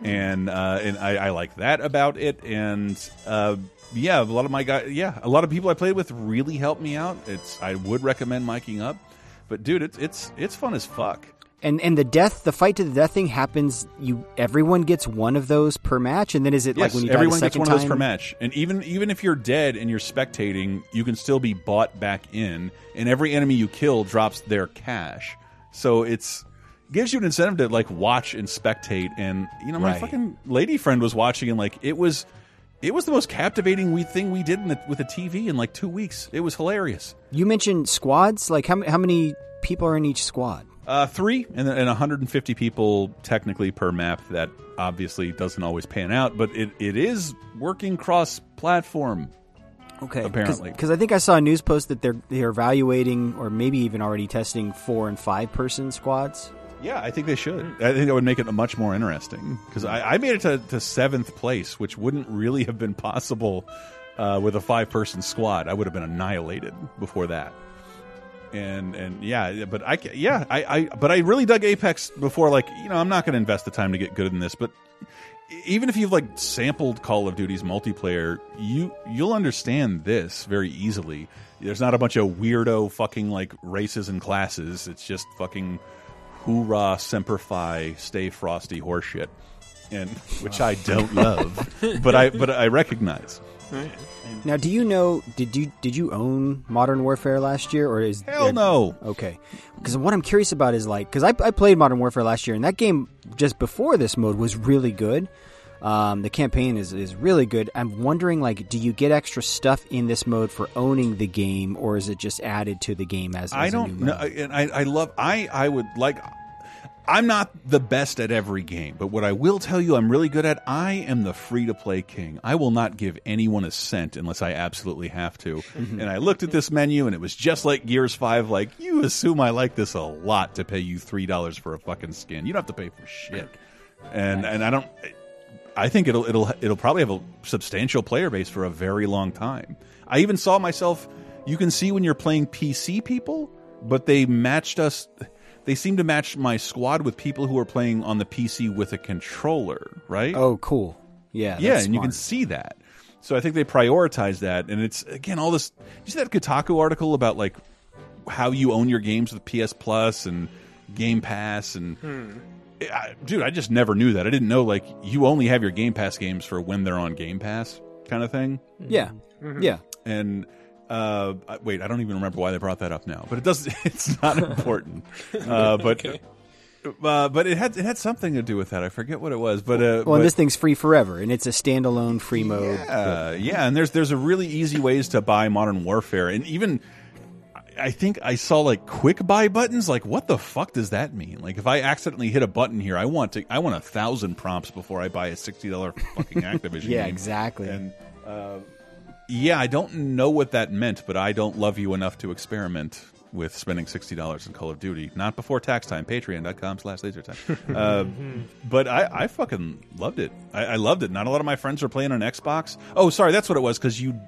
and uh, and I, I like that about it, and uh, yeah, a lot of my guys, yeah, a lot of people I played with really helped me out. It's I would recommend miking up, but dude, it's it's it's fun as fuck. And and the death, the fight to the death thing happens. You everyone gets one of those per match, and then is it like when you everyone die the stage? Everyone gets one of those per match, and even even if you're dead and you're spectating, you can still be bought back in, and every enemy you kill drops their cash. So it's gives you an incentive to like watch and spectate. And you know, my Right. fucking lady friend was watching, and like it was it was the most captivating we thing we did in the, with a TV in like two weeks. It was hilarious. You mentioned squads. Like how how many people are in each squad? Uh, three and, and 150 people technically per map. That obviously doesn't always pan out, but it, it is working cross platform. Okay, apparently. because I think I saw a news post that they're they're evaluating or maybe even already testing four and five person squads. Yeah, I think they should. I think that would make it much more interesting because I, I made it to, to seventh place, which wouldn't really have been possible uh, with a five person squad. I would have been annihilated before that. And and yeah, but I yeah I, I but I really dug Apex before. Like you know, I'm not going to invest the time to get good in this, but even if you've like sampled Call of Duty's multiplayer, you you'll understand this very easily. There's not a bunch of weirdo fucking like races and classes. It's just fucking hoorah semper fi, stay frosty horseshit, and which I don't love, but I but I recognize. Now, do you know? Did you did you own Modern Warfare last year, or is Hell no. Okay, because what I'm curious about is like because I, I played Modern Warfare last year, and that game just before this mode was really good. Um, the campaign is, is really good. I'm wondering, like, do you get extra stuff in this mode for owning the game, or is it just added to the game as? I as a don't new know, and I, I love. I I would like. I'm not the best at every game, but what I will tell you, I'm really good at. I am the free to play king. I will not give anyone a cent unless I absolutely have to. Mm-hmm. and I looked at this menu, and it was just like Gears Five. Like you assume I like this a lot to pay you three dollars for a fucking skin. You don't have to pay for shit. And and I don't. I think it'll it'll it'll probably have a substantial player base for a very long time. I even saw myself. You can see when you're playing PC people, but they matched us. They seem to match my squad with people who are playing on the PC with a controller, right? Oh, cool. Yeah, yeah, that's and you can see that. So I think they prioritize that, and it's again all this. Did you see that Kotaku article about like how you own your games with PS Plus and Game Pass and I, dude, I just never knew that. I didn't know like you only have your Game Pass games for when they're on Game Pass, kind of thing. Yeah. Mm-hmm. Yeah. And uh, wait, I don't even remember why they brought that up now, but it does. It's not important. Uh, but uh, but it had it had something to do with that. I forget what it was, but uh, Well, but, and this thing's free forever, and it's a standalone free mode. uh, yeah, and there's there's a really easy ways to buy Modern Warfare, and even I think I saw like quick buy buttons. Like, what the fuck does that mean? Like, if I accidentally hit a button here, I want to I want a thousand prompts before I buy a sixty dollar fucking Activision. Yeah, game. exactly. And uh, yeah, I don't know what that meant, but I don't love you enough to experiment with spending sixty dollars in Call of Duty. Not before tax time. Patreon.com slash laser time. Uh, but I, I fucking loved it. I, I loved it. Not a lot of my friends are playing on Xbox. Oh, sorry, that's what it was because you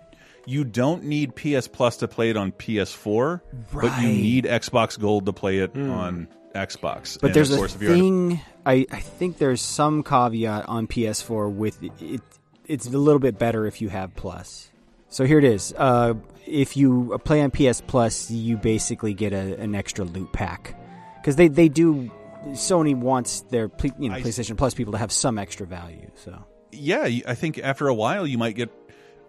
you don't need PS Plus to play it on PS4, but you need Xbox Gold to play it on Xbox. But And there's of a course, if you're- thing. I, I think there's some caveat on PS4 with it, it. It's a little bit better if you have Plus. So here it is. Uh, if you play on PS Plus, you basically get a, an extra loot pack because they, they do. Sony wants their you know PlayStation Plus people to have some extra value. So yeah, I think after a while you might get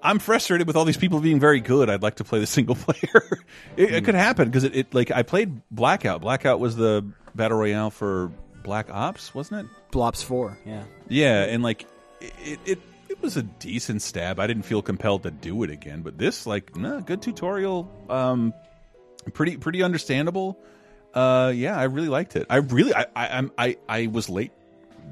I'm frustrated with all these people being very good. I'd like to play the single player. it, it could happen because it, it like I played Blackout. Blackout was the battle royale for Black Ops, wasn't it? Blops Four, yeah. Yeah, and like it, it it was a decent stab. I didn't feel compelled to do it again, but this like nah, good tutorial. Um, pretty pretty understandable. Uh, yeah, I really liked it. I really I I I'm- I, I was late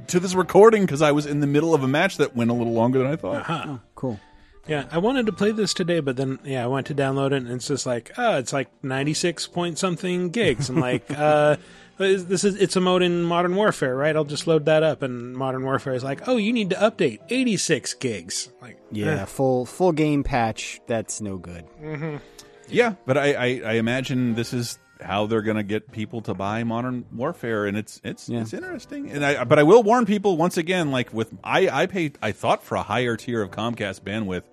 to this recording because I was in the middle of a match that went a little longer than I thought. Uh-huh. cool. Yeah, I wanted to play this today, but then yeah, I went to download it, and it's just like, oh, it's like ninety six point something gigs. I'm like, uh, is- this is it's a mode in Modern Warfare, right? I'll just load that up, and Modern Warfare is like, oh, you need to update eighty six gigs. Like, Yeah, eh. full full game patch. That's no good. hmm Yeah, but I, I, I imagine this is how they're going to get people to buy Modern Warfare, and it's it's it's interesting. And I, but I will warn people once again, like with I, I paid, I thought for a higher tier of Comcast bandwidth.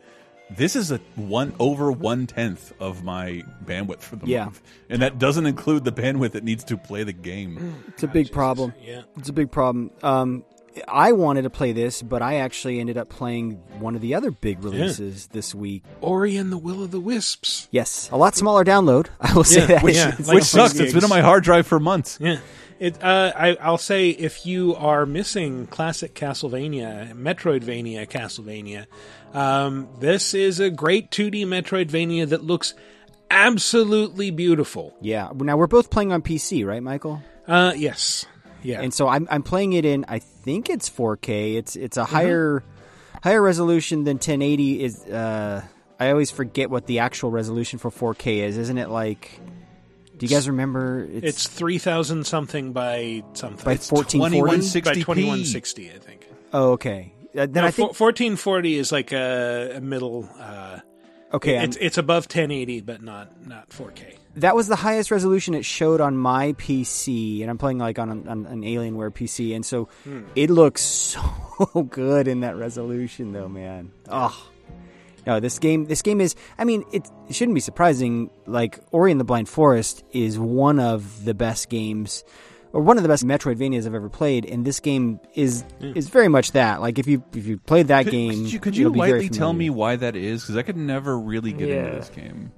This is a one over one tenth of my bandwidth for the Yeah. month, and that doesn't include the bandwidth that needs to play the game. It's a big problem. Yeah. It's a big problem. Um, I wanted to play this, but I actually ended up playing one of the other big releases this week. Ori and the Will of the Wisps. Yes, a lot smaller download. I will say Yeah, that. which- It's like Which like- sucks. It's been on my hard drive for months. Yeah. It, uh, I, I'll say if you are missing classic Castlevania, Metroidvania Castlevania, um, this is a great 2D Metroidvania that looks absolutely beautiful. Yeah. Now we're both playing on PC, right, Michael? Uh, yes. Yeah. And so I'm I'm playing it in I think it's 4K. It's it's a Mm-hmm. higher higher resolution than 1080 is uh I always forget what the actual resolution for 4K is. Isn't it like Do you guys remember It's, 3000 something by something. By It's 1440? By 2160, I think. Oh, okay. Uh, then No, I think four- 1440 is like a, a middle. Uh, Okay, It's, it's above 1080, but not, not 4K. that was the highest resolution it showed on my PC, and I'm playing like on, an- on an Alienware PC, and so Hmm. it looks so good in that resolution, though, man. Oh, no, this game, this game is. I mean, it, it shouldn't be surprising. Like Ori and the Blind Forest is one of the best games, or one of the best Metroidvanias I've ever played, and this game is is very much that. Like if you if you played that Could, game, could you, could you'll you be very lightly tell me why that is? Because I could never really get Yeah. into this game.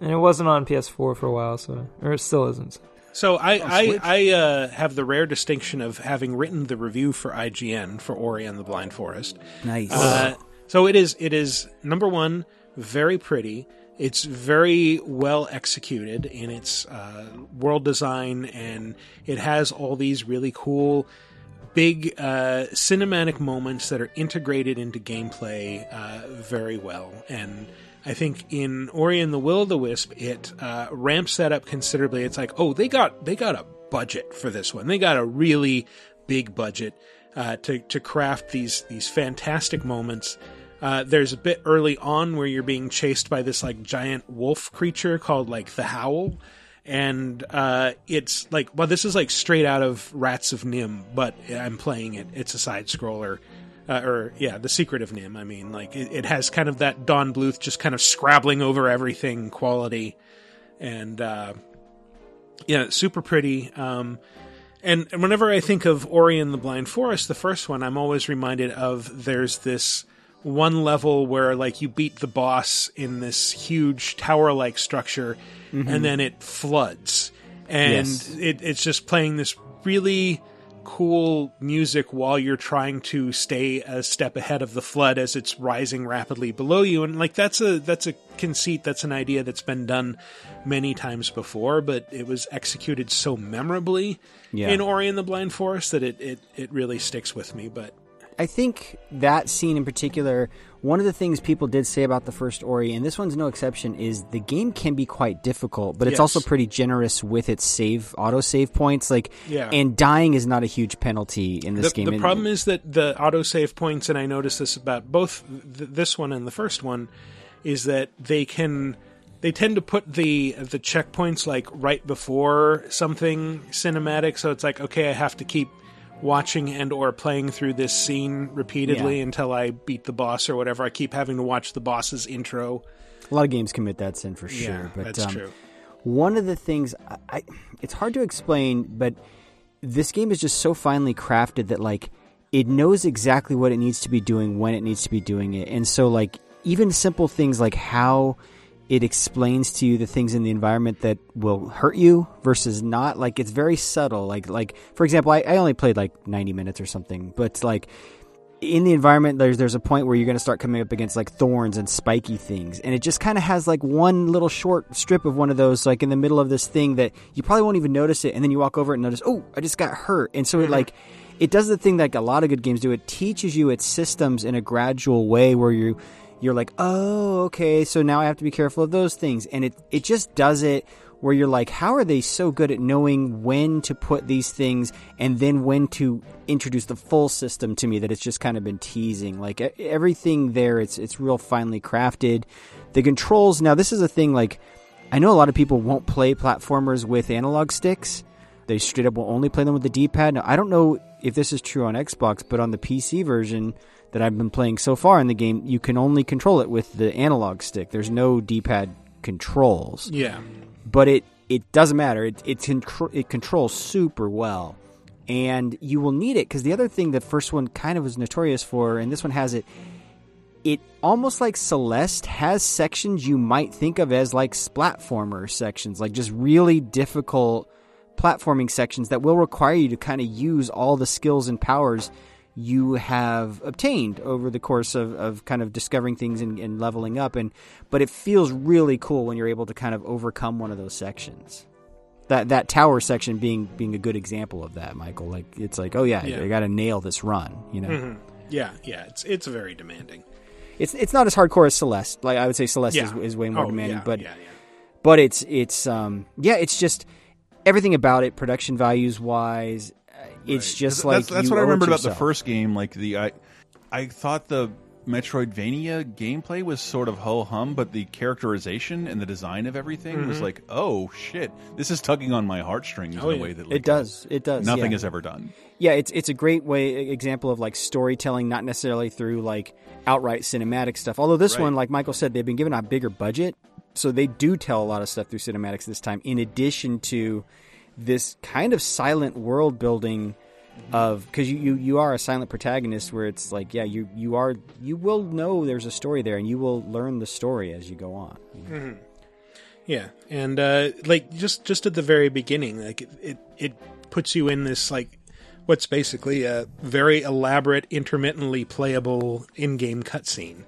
And it wasn't on PS4 for a while, so or it still isn't. So I I, I uh, have the rare distinction of having written the review for IGN for Ori and the Blind Forest. Nice. Uh, so it is it is number one, very pretty. It's very well executed in its uh, world design, and it has all these really cool, big uh, cinematic moments that are integrated into gameplay uh, very well. And I think in Ori and the Will of the Wisp, it uh, ramps that up considerably. It's like, oh, they got they got a budget for this one. They got a really big budget uh, to to craft these these fantastic moments. Uh, there's a bit early on where you're being chased by this like giant wolf creature called like the Howl, and uh, it's like well, this is like straight out of Rats of NIMH, but I'm playing it. It's a side scroller. Uh, or yeah, the secret of NIMH. I mean, like it, it has kind of that Don Bluth just kind of scrabbling over everything quality, and uh, yeah, super pretty. Um, and, whenever I think of Ori and the Blind Forest, the first one, I'm always reminded of there's this one level where like you beat the boss in this huge tower-like structure, Mhm. and then it floods, and Yes. it, it's just playing this really cool music while you're trying to stay a step ahead of the flood as it's rising rapidly below you and like that's a that's a conceit that's an idea that's been done many times before but it was executed so memorably Yeah. in Ori and the Blind Forest that it, it it really sticks with me but I think that scene in particular, one of the things people did say about the first Ori, and this one's no exception, is the game can be quite difficult, but it's Yes. also pretty generous with its save auto save points. Like, Yeah. and dying is not a huge penalty in this the, game. The problem is that the auto save points, and I noticed this about both th- this one and the first one, is that they can they tend to put the the checkpoints like right before something cinematic. So it's like okay, I have to keep watching and or playing through this scene repeatedly Yeah. until I beat the boss or whatever. I keep having to watch the boss's intro. a lot of games commit that sin for Yeah, sure. But that's um, true. One of the things I, I, it's hard to explain, but this game is just so finely crafted that like it knows exactly what it needs to be doing when it needs to be doing it, and so like even simple things like how it explains to you the things in the environment that will hurt you versus not. Like it's very subtle. Like like for example i, I only played like 90 minutes or something but like in the environment there's there's a point where you're going to start coming up against like thorns and spiky things and it just kind of has like one little short strip of one of those like in the middle of this thing that you probably won't even notice it and then you walk over it and notice oh i just got hurt. And so it mm-hmm. like it does the thing that a lot of good games do. It teaches you its systems in a gradual way where you you're like oh okay so now i have to be careful of those things and it it just does it where you're like, how are they so good at knowing when to put these things and then when to introduce the full system to me that it's just kind of been teasing. Like everything there, it's it's real finely crafted. The controls now, this is a thing. Like I know a lot of people won't play platformers with analog sticks. They straight up will only play them with the D-pad. Now I don't know if this is true on Xbox, but on the PC version that I've been playing so far in the game, you can only control it with the analog stick. There's no D-pad controls Yeah. but it it doesn't matter. It it, contr- it controls super well, and you will need it because the other thing the first one kind of was notorious for, and this one has it. It almost like Celeste has sections you might think of as like splatformer sections, like just really difficult platforming sections that will require you to kind of use all the skills and powers you have obtained over the course of, of kind of discovering things and, and leveling up and but it feels really cool when you're able to kind of overcome one of those sections that that tower section being being a good example of that michael like it's like oh yeah, Yeah. you gotta nail this run you know Mhm. Yeah, yeah. It's it's very demanding. it's it's not as hardcore as celeste like i would say celeste Yeah. is, is way more Oh, demanding yeah, but yeah, yeah. but it's it's um yeah it's just everything about it production values wise it's just like that's, that's what I owe it remembered about the first game. Like the I, I thought the Metroidvania gameplay was sort of ho hum, but the characterization and the design of everything was Mhm. like, oh shit, this is tugging on my heartstrings Oh, in a way that It like, does. It does, Nothing yeah. has ever done. Yeah, it's it's a great way example of like storytelling, not necessarily through like outright cinematic stuff. Although this Right. one, like Michael said, they've been given a bigger budget, so they do tell a lot of stuff through cinematics this time. In addition to this kind of silent world building of because you, you you are a silent protagonist where it's like yeah you you are you will know there's a story there and you will learn the story as you go on. Mhm. Yeah, and uh, like just just at the very beginning, like it, it it puts you in this like what's basically a very elaborate, intermittently playable in-game cutscene,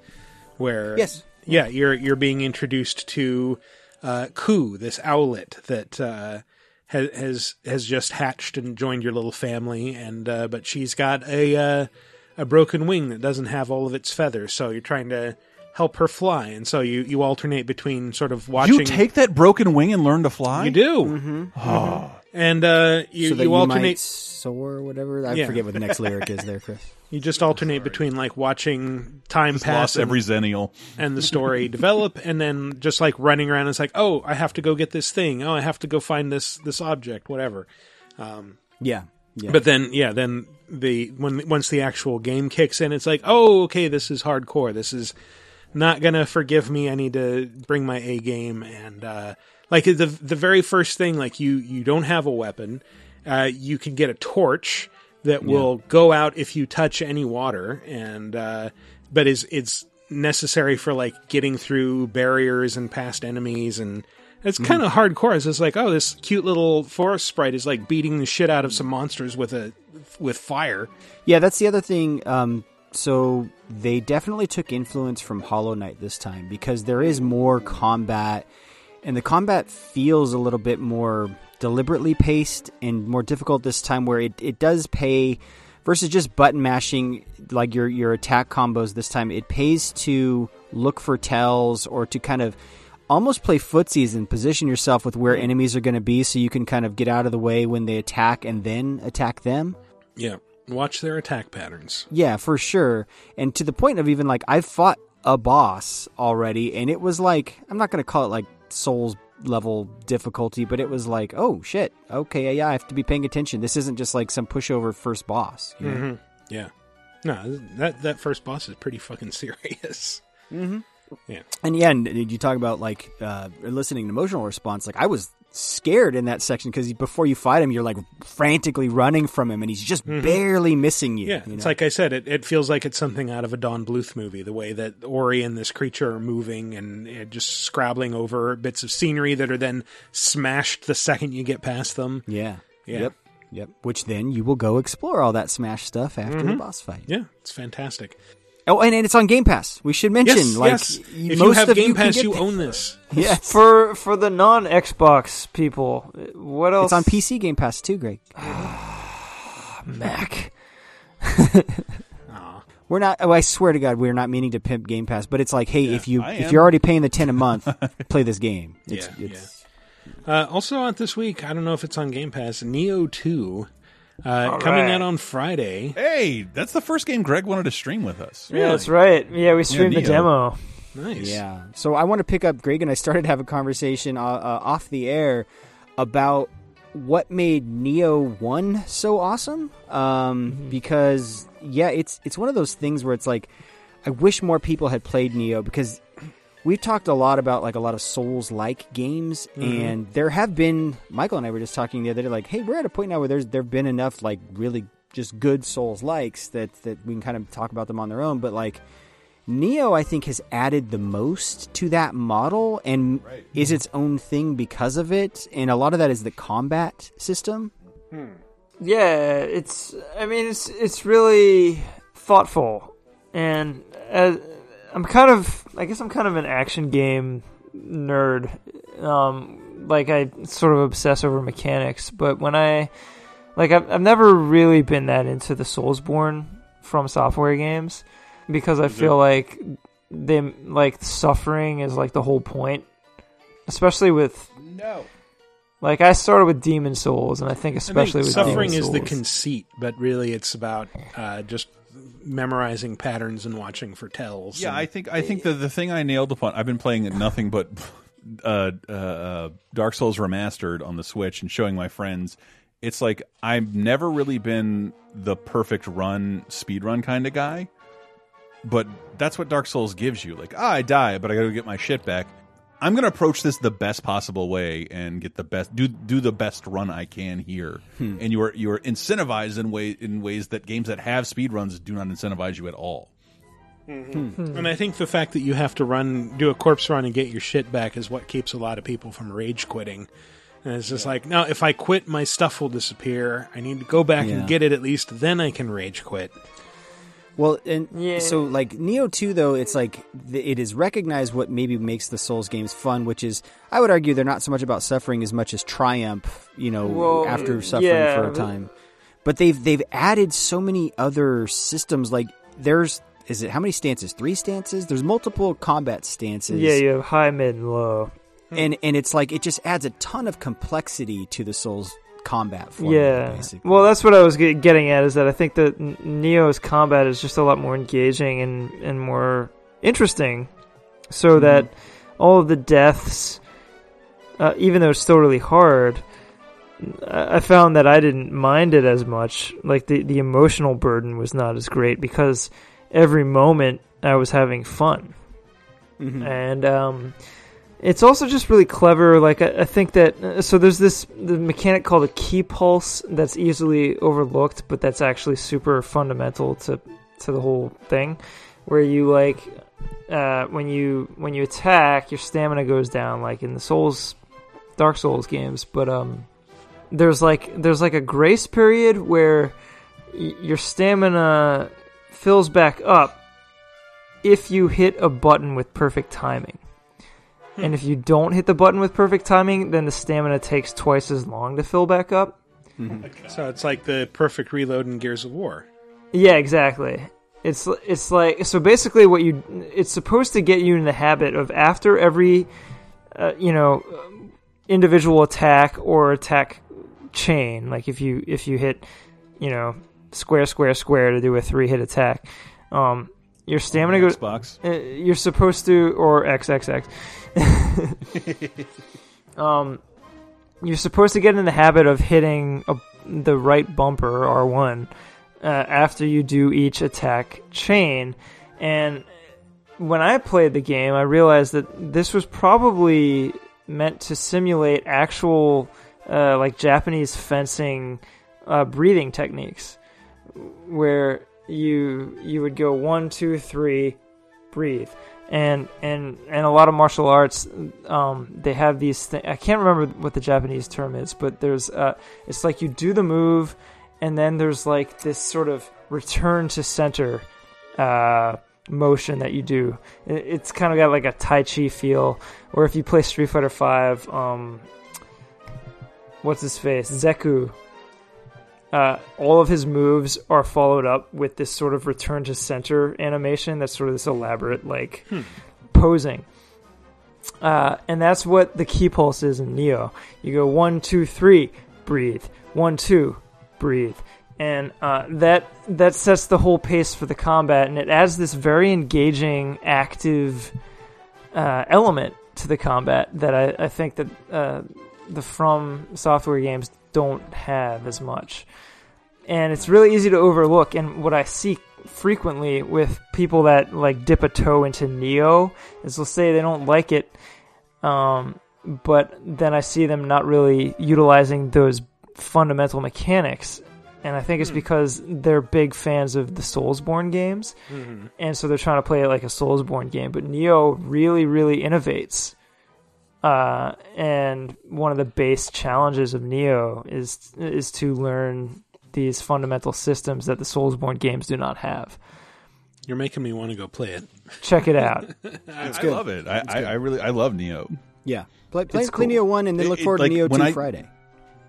where Yes. yeah, you're you're being introduced to uh, Ku, this owlet that uh, has has has just hatched and joined your little family, and uh, but she's got a uh, a broken wing that doesn't have all of its feathers, so you're trying to help her fly, and so you you alternate between sort of watching. You take that broken wing and learn to fly. You do. Mm-hmm. Oh. And uh, you, so that you you alternate might soar or whatever. I Yeah. forget what the next lyric is there, Chris. You just alternate between like watching time Just pass lost and, every Xennial. and the story develop, and then just like running around. It's like, oh, I have to go get this thing. Oh, I have to go find this this object, whatever. Um, Yeah, yeah. But then, yeah, then the when once the actual game kicks in, it's like, oh, okay, this is hardcore. This is not gonna forgive me. I need to bring my A game and uh, like the the very first thing, like you you don't have a weapon. Uh, you can get a torch that Yeah. will go out if you touch any water, and uh, but is it's necessary for like getting through barriers and past enemies and. It's kind of hardcore. It's just like, oh, this cute little forest sprite is like beating the shit out of some monsters with a with fire. Yeah, that's the other thing. Um, so they definitely took influence from Hollow Knight this time because there is more combat, and the combat feels a little bit more deliberately paced and more difficult this time. Where it, it does pay versus just button mashing like your your attack combos. This time it pays to look for tells or to kind of almost play footsies and position yourself with where enemies are going to be so you can kind of get out of the way when they attack and then attack them. Yeah, watch their attack patterns. Yeah, for sure. And to the point of even like I've fought a boss already and it was like I'm not going to call it like Souls level difficulty, but it was like, "Oh shit. Okay, yeah, I have to be paying attention. This isn't just like some pushover first boss." you know? hmm Yeah, no, that that first boss is pretty fucking serious. Mhm. Yeah, And yeah, and you talk about like uh, eliciting an emotional response. Like I was scared in that section because before you fight him, you're like frantically running from him, and he's just barely missing you. Yeah, you it's like I said, it, it feels like it's something out of a Don Bluth movie. The way that Ori and this creature are moving and uh, just scrabbling over bits of scenery that are then smashed the second you get past them. yeah, Yeah. yep, yep. Which then you will go explore all that Smash stuff after the Mhm. boss fight. Yeah, it's fantastic. Oh, and, and it's on Game Pass. We should mention, yes, like, yes. If most you have of Game you can Pass, get you own this. Yes. For for the non Xbox people, what else? It's on PC Game Pass too, Greg. Mac. We're not. Oh, I swear to God, we're not meaning to pimp Game Pass, but it's like, hey, if you if you're already paying the ten a month, play this game. It's, Yeah, it's, Uh, also out this week, I don't know if it's on Game Pass. Nioh Two, uh, All coming right. out on Friday. Hey, that's the first game Greg wanted to stream with us. Yeah, that's right. Yeah, we streamed the demo. Nice. Yeah. So I want to pick up Greg, and I started to have a conversation uh, uh, off the air about what made Nioh One so awesome. Um, Because yeah, it's it's one of those things where it's like, I wish more people had played Nioh because we've talked a lot about like a lot of Souls like games, Mhm. and there have been. Michael and I were just talking the other day, like, hey, we're at a point now where there's there've been enough like really just good Souls likes that that we can kind of talk about them on their own, but like. Nioh, I think, has added the most to that model and is its own thing because of it. And a lot of that is the combat system. Yeah, it's. I mean, it's it's really thoughtful, and uh, I'm kind of. I guess I'm kind of an action game nerd. Um, like I sort of obsess over mechanics, but when I like, I've, I've never really been that into the Soulsborne from software games because I feel like them like suffering is like the whole point, especially with no. Like I started with Demon Souls, and I think I especially think with suffering Demon is the conceit, but really it's about uh, just memorizing patterns and watching for tells. Yeah, and- I think I think the the thing I nailed upon. I've been playing nothing but uh, uh, Dark Souls remastered on the Switch and showing my friends. It's like I've never really been the perfect run speed run kind of guy, but that's what Dark Souls gives you. Like, ah, I die, but I got to get my shit back. I'm going to approach this the best possible way and get the best do do the best run I can here. Hmm. And you are you are incentivized in way in ways that games that have speed runs do not incentivize you at all. Mhm. And I think the fact that you have to run, do a corpse run and get your shit back is what keeps a lot of people from rage quitting. And it's just like, no, if I quit, my stuff will disappear. I need to go back Yeah. and get it at least, then I can rage quit. Well, and so like Nioh 2 though, it's like th- it is recognized what maybe makes the Souls games fun, which is I would argue they're not so much about suffering as much as triumph, you know, Well, after suffering yeah, for a time. But they've they've added so many other systems like there's is it how many stances? 3 stances? There's multiple combat stances. Yeah, you have high, mid, and low. And and it's like it just adds a ton of complexity to the Souls combat formula Yeah. basically. Well, that's what I was getting at. Is that I think that Nioh's combat is just a lot more engaging and and more interesting, so that all of the deaths, uh, even though it's still really hard, I found that I didn't mind it as much. Like the the emotional burden was not as great because every moment I was having fun, and um, it's also just really clever. Like I, I think that uh, so there's this the mechanic called a Ki Pulse that's easily overlooked, but that's actually super fundamental to to the whole thing, where you like uh, when you when you attack, your stamina goes down, like in the Souls, Dark Souls games. But um, there's like there's like a grace period where y- your stamina fills back up if you hit a button with perfect timing. And if you don't hit the button with perfect timing, then the stamina takes twice as long to fill back up. So it's like the perfect reload in Gears of War. Yeah, exactly. It's it's like so basically what you it's supposed to get you in the habit of after every uh, you know um, individual attack or attack chain like if you if you hit you know square square square to do a three hit attack um your stamina goes Xbox. uh, you're supposed to or XXX um you're supposed to get in the habit of hitting a, the right bumper R1 uh, after you do each attack chain. And when I played the game, I realized that this was probably meant to simulate actual uh, like Japanese fencing uh, breathing techniques, where you you would go one two three, breathe, and and and a lot of martial arts um, they have these th- I can't remember what the Japanese term is, but there's uh, it's like you do the move, and then there's like this sort of return to center uh, motion that you do. It's kind of got like a Tai Chi feel. Or if you play Street Fighter Five, um, what's his face, Zeku. Uh, all of his moves are followed up with this sort of return to center animation. That's sort of this elaborate like posing. Uh, and that's what the Ki Pulse is in Nioh. You go one, two, three, breathe. One, two, breathe. And uh, that that sets the whole pace for the combat, and it adds this very engaging, active uh, element to the combat that I, I think that uh, the From Software games don't have as much. And it's really easy to overlook. And what I see frequently with people that like dip a toe into Nioh is they'll say they don't like it, um, but then I see them not really utilizing those fundamental mechanics. And I think it's because they're big fans of the Soulsborne games, Mhm. and so they're trying to play it like a Soulsborne game. But Nioh really, really innovates. Uh, and one of the base challenges of Nioh is is to learn these fundamental systems that the Soulsborne games do not have. You're making me want to go play it. Check it out. I, I love it. I, I, I really I love Nioh. Yeah, play play, It's play cool. Nioh one and then It- look it- forward like, to Nioh two I- Friday.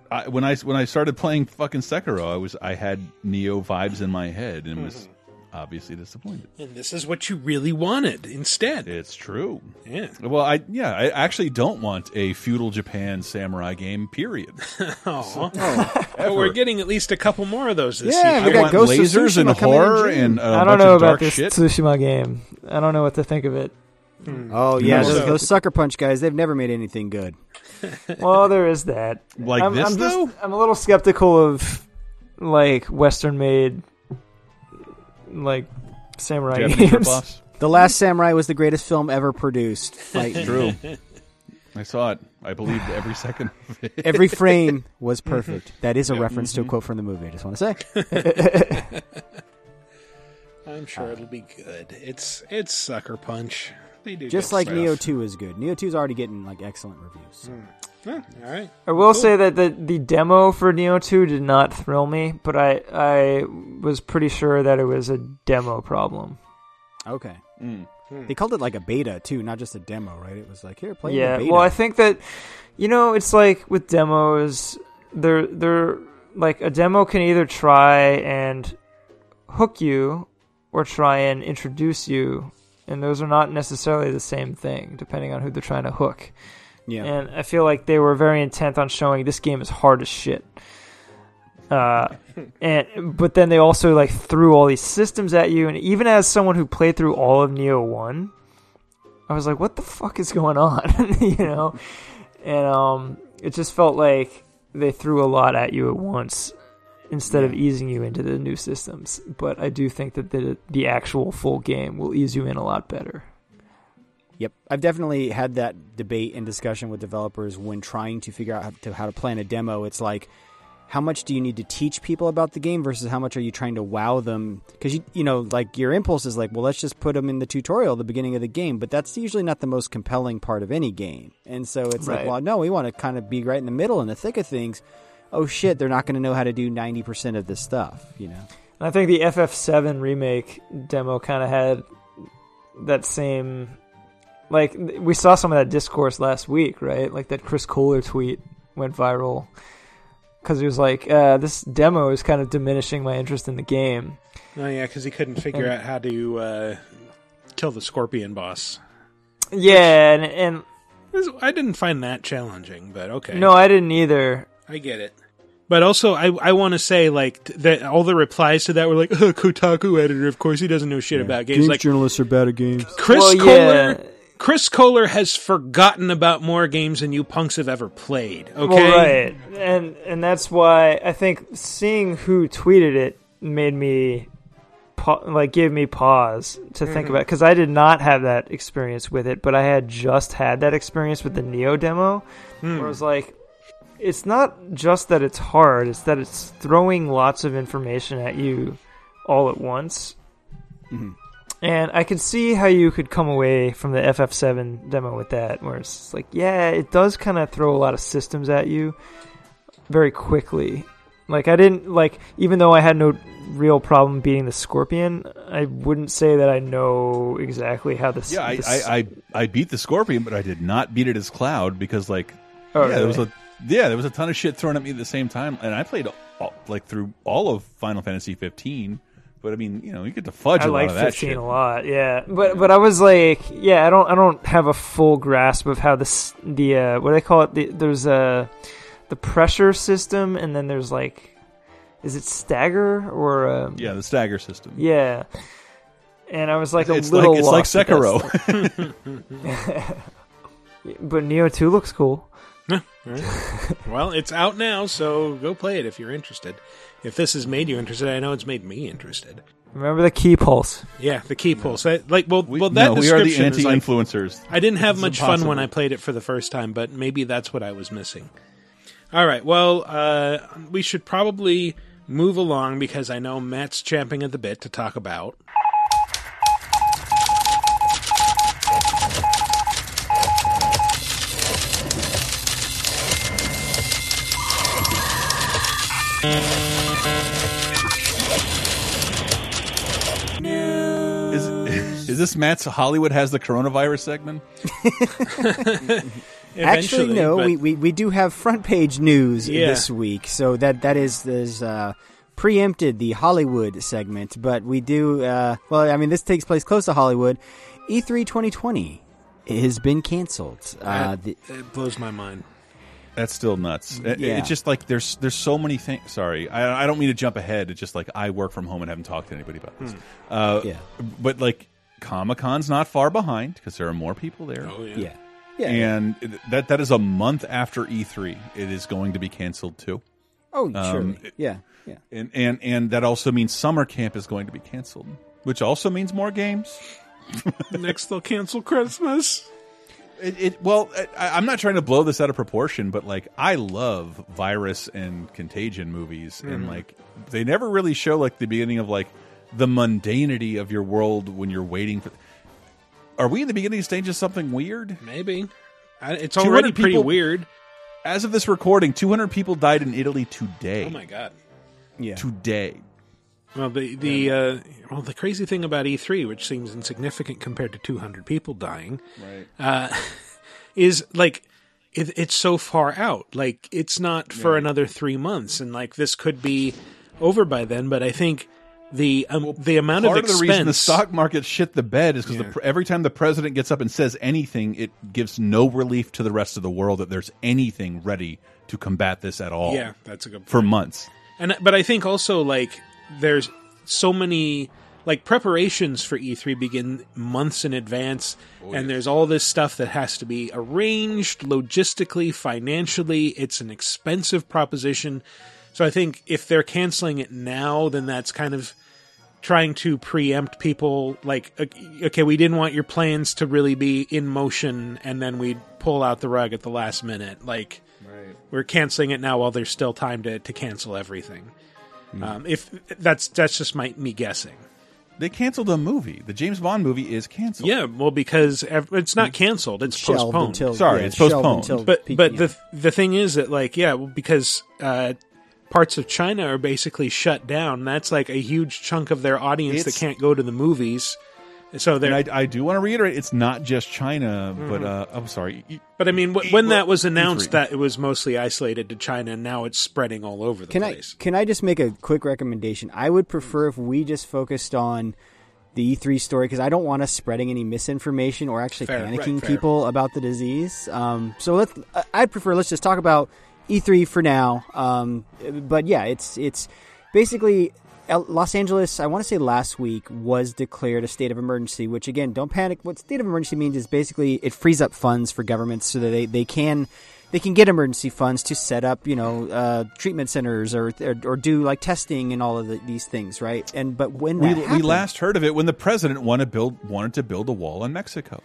I, when I when I started playing fucking Sekiro, I was I had Nioh vibes in my head and was Mm-hmm. Obviously disappointed. And this is what you really wanted instead. It's true. Yeah. Well, I yeah, I actually don't want a feudal Japan samurai game. Period. Aw. Oh, ever. But we're getting at least a couple more of those this Yeah, year. we got I want Ghost of lasers and Tsushima horror and a I don't bunch know of about this shit. Tsushima game. I don't know what to think of it. Hmm. Oh yeah, So- those, those sucker punch guys. They've never made anything good. Well, there is that. Like I'm, this, I'm just- though? I'm a little skeptical of like Western made like samurai games. The Last Samurai was the greatest film ever produced. Fight. True. I saw it. I believed every second of it. Every frame was perfect. That is a reference to a mm-hmm. quote from the movie. I just want to say. I'm sure it'll be good. It's it's sucker punch. They do Just like stuff. Nioh Two is good. Nioh Two is already getting like excellent reviews. so. Hmm. Huh, all right. I will say that the the demo for Nioh 2 did not thrill me, but I I was pretty sure that it was a demo problem. Okay. Mm. They called it like a beta too, not just a demo, right? It was like here, play yeah, the beta. well, I think that you know, it's like with demos, they're they're like a demo can either try and hook you or try and introduce you, and those are not necessarily the same thing, depending on who they're trying to hook. yeah. And I feel like they were very intent on showing this game is hard as shit. Uh, and but then they also like threw all these systems at you, and even as someone who played through all of Nioh One, I was like, "What the fuck is going on?" you know, and um, it just felt like they threw a lot at you at once instead of easing you into the new systems. But I do think that the the actual full game will ease you in a lot better. Yep, I've definitely had that debate and discussion with developers when trying to figure out how to, how to plan a demo. It's like, how much do you need to teach people about the game versus how much are you trying to wow them? Because you you know, like your impulse is like, well, let's just put them in the tutorial at the beginning of the game, but that's usually not the most compelling part of any game. And so it's like, well, no, we want to kind of be right in the middle, in the thick of things. Oh shit, they're not going to know how to do ninety percent of this stuff, you know. And I think the FF7 remake demo kind of had that same. Like, we saw some of that discourse last week, right? Like, that Chris Kohler tweet went viral. Because he was like, uh, this demo is kind of diminishing my interest in the game. Oh yeah, because he couldn't figure And- out how to uh, kill the scorpion boss. Yeah, and, and I didn't find that challenging, but okay. no, I didn't either. I get it. But also, I I want to say like that all the replies to that were like, oh, Kotaku editor. Of course, he doesn't know shit about games. Like journalists are bad at games. Chris Well, Kohler. yeah. Chris Kohler has forgotten about more games than you punks have ever played. Okay, Well, right, and and that's why I think seeing who tweeted it made me pa- like gave me pause to think Mhm. about because I did not have that experience with it, but I had just had that experience with the Nioh demo, Hmm. where I was like, it's not just that it's hard; it's that it's throwing lots of information at you all at once. Mm-hmm. And I could see how you could come away from the FF7 demo with that, where it's like, yeah, it does kind of throw a lot of systems at you very quickly. Like I didn't like, even though I had no real problem beating the Scorpion, I wouldn't say that I know exactly how this. Yeah, I, this- I, I I beat the Scorpion, but I did not beat it as Cloud because like Oh, yeah, there was a yeah there was a ton of shit thrown at me at the same time, and I played all, like through all of Final Fantasy 15. But I mean, you know, you get to fudge I a lot like of that 15 shit. a lot, yeah. But but I was like, yeah, I don't I don't have a full grasp of how this the uh, what do they call it? The, there's a the pressure system, and then there's like, is it stagger or um, Yeah, the stagger system. Yeah. And I was like a little like- it's like lost with that Sekiro. but Nioh 2 looks cool. Yeah, all right. well, it's out now, so go play it if you're interested. If this has made you interested, I know it's made me interested. Remember the Ki Pulse. Yeah, the Ki Pulse. That, like, well, well, that no, we are the description is like- anti-influencers. I didn't have It's much fun when. I played it for the first time, but maybe that's what I was missing. All right, well, uh, we should probably move along because I know Matt's champing at the bit to talk about. Is this Matt's Hollywood has the coronavirus segment? Actually, no. We, we we do have front page news Yeah. this week, so that that is is uh, preempted the Hollywood segment. But we do. Uh, well, I mean, this takes place close to Hollywood. E E3 2020 has been canceled. Uh, That- the, it blows my mind. That's still nuts. It- Yeah. It's just like there's there's so many things. Sorry, I, I don't mean to jump ahead. It's just like I work from home and haven't talked to anybody about this. Hmm. Uh, Yeah. but like Comic Con's not far behind because there are more people there. Oh yeah. Yeah. and it- that that is a month after E3. It is going to be canceled too. oh, surely. it- yeah. Yeah. and and and that also means summer camp is going to be canceled, which also means more games. Next, they'll cancel Christmas. It, it well, I, I'm not trying to blow this out of proportion, but like I love virus and contagion movies, and Mhm. like they never really show like the beginning of like the mundanity of your world when you're waiting for. Are we in the beginning stage of something weird? Maybe I, it's 200 already pretty people- weird. As of this recording, 200 people died in Italy today. Oh my god! Yeah. Today. Well, the the uh, well, the crazy thing about E3, which seems insignificant compared to 200 people dying, Right. uh, is like it, it's so far out. Like it's not for Yeah. another three months, and like this could be over by then. But I think the um, the amount Part of of the reason the stock market shit the bed is because Yeah. every time the president gets up and says anything, it gives no relief to the rest of the world that there's anything ready to combat this at all. Yeah, that's a good for months. And but I think also like there's so many like preparations for E3 begin months in advance and there's all this stuff that has to be arranged logistically, financially. It's an expensive proposition. So I think if they're canceling it now then that's kind of trying to preempt people like okay, we didn't want your plans to really be in motion and then we'd pull out the rug at the last minute. Like we're canceling it now while there's still time to, to cancel everything. Um, if that's that's just my me guessing. They canceled a movie. The James Bond movie is canceled. Yeah, well, because it's not canceled; it's Shelved postponed. until- Sorry, yeah, it's postponed. until but peak- but yeah. the the thing is that like yeah, well, because uh, parts of China are basically shut down. That's like a huge chunk of their audience that can't go to the movies. So And. I, I do want to reiterate, it's not just China, but Mhm. uh, I'm sorry. E- but I mean, wh- when well, that was announced, E3. that it was mostly isolated to China, and now it's spreading all over the Can place. I can I just make a quick recommendation? I would prefer if we just focused on the E3 story because I don't want us spreading any misinformation or actually Fair, panicking fair. people about the disease. Um, so let's. I'd prefer let's just talk about E3 for now. Um, but yeah, it's it's basically Los Angeles. I want to say last week was declared a state of emergency. Which again, don't panic. What state of emergency means is basically it frees up funds for governments so that they they can they can get emergency funds to set up, you know, uh, treatment centers or, or or do like testing and all of the, these things, right? And but when We, that we last heard of it when the president wanted to build wanted to build a wall in Mexico.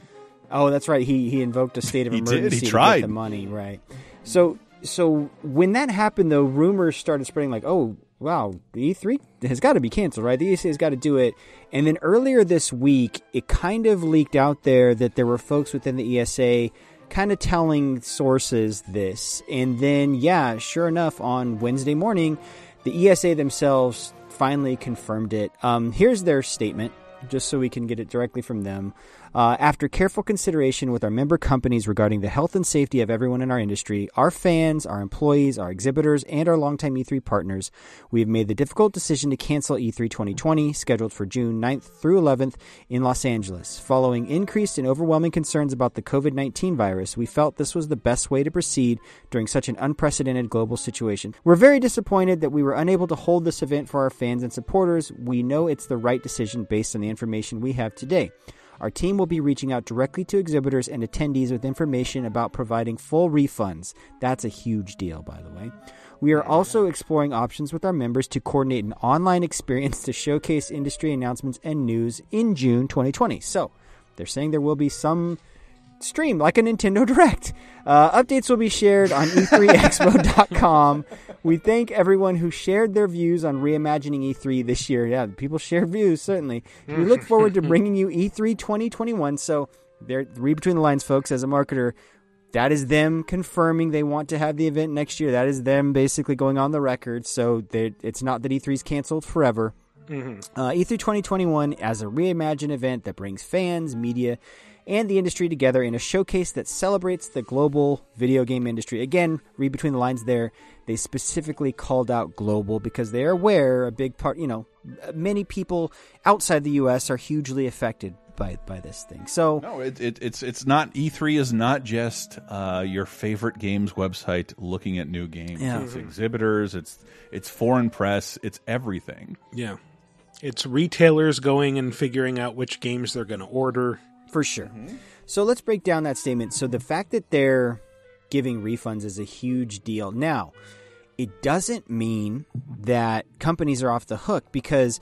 Oh, that's right. He he invoked a state of He did. He emergency to tried. get the money, right? So so when that happened, though, rumors started spreading like, oh wow, the E3 has got to be canceled, right? The ESA has got to do it. And then earlier this week, it kind of leaked out there that there were folks within the ESA kind of telling sources this. And then, yeah, sure enough, on Wednesday morning, the ESA themselves finally confirmed it. Um, here's their statement, just so we can get it directly from them. Uh, after careful consideration with our member companies regarding the health and safety of everyone in our industry, our fans, our employees, our exhibitors, and our longtime E3 partners, we have made the difficult decision to cancel E E3 2020, scheduled for June 9th through 11th in Los Angeles. Following increased and overwhelming concerns about the COVID 19 virus, we felt this was the best way to proceed during such an unprecedented global situation. We're very disappointed that we were unable to hold this event for our fans and supporters. We know it's the right decision based on the information we have today. Our team will be reaching out directly to exhibitors and attendees with information about providing full refunds. That's a huge deal, by the way. We are also exploring options with our members to coordinate an online experience to showcase industry announcements and news in June 2020. So, they're saying there will be some stream like a Nintendo Direct. Uh, updates will be shared on E e3expo.com. We thank everyone who shared their views on reimagining E3 this year. Yeah, people shared views, certainly. We look forward to bringing you E E3 2021. So, there, read between the lines, folks, as a marketer. That is them confirming they want to have the event next year. That is them basically going on the record. So it's not that E3 is canceled forever. Mhm. Uh, E3 2021 as a reimagined event that brings fans, media, and the industry together in a showcase that celebrates the global video game industry. Again, read between the lines there. They specifically called out global because they are aware a big part, you know, many people outside the US are hugely affected by by this thing. So No, it, it, it's it's not E3 is not just uh, your favorite games website looking at new games. Yeah. It's exhibitors, it's it's foreign press, it's everything. Yeah. It's retailers going and figuring out which games they're going to order. For sure. So let's break down that statement. So the fact that they're giving refunds is a huge deal. Now, it doesn't mean that companies are off the hook because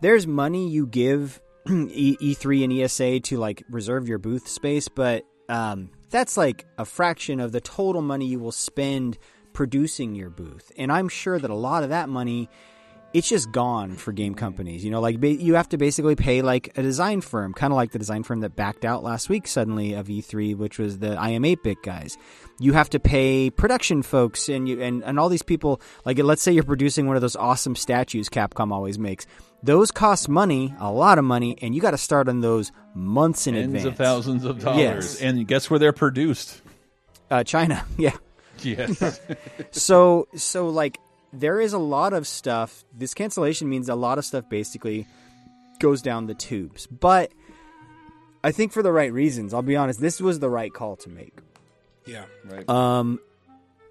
there's money you give E- E3 and ESA to like reserve your booth space, but um, that's like a fraction of the total money you will spend producing your booth. And I'm sure that a lot of that money it's just gone for game companies. You know, like ba- you have to basically pay like a design firm, kind of like the design firm that backed out last week suddenly of E3, which was the I am 8-bit guys. You have to pay production folks and you and, and all these people. Like, let's say you're producing one of those awesome statues Capcom always makes. Those cost money, a lot of money, and you got to start on those months in Tens advance. of thousands of dollars. Yes. And guess where they're produced? Uh, China, yeah. Yes. so so like there is a lot of stuff. This cancellation means a lot of stuff basically goes down the tubes. But I think for the right reasons. I'll be honest, this was the right call to make. Yeah. Right. Um,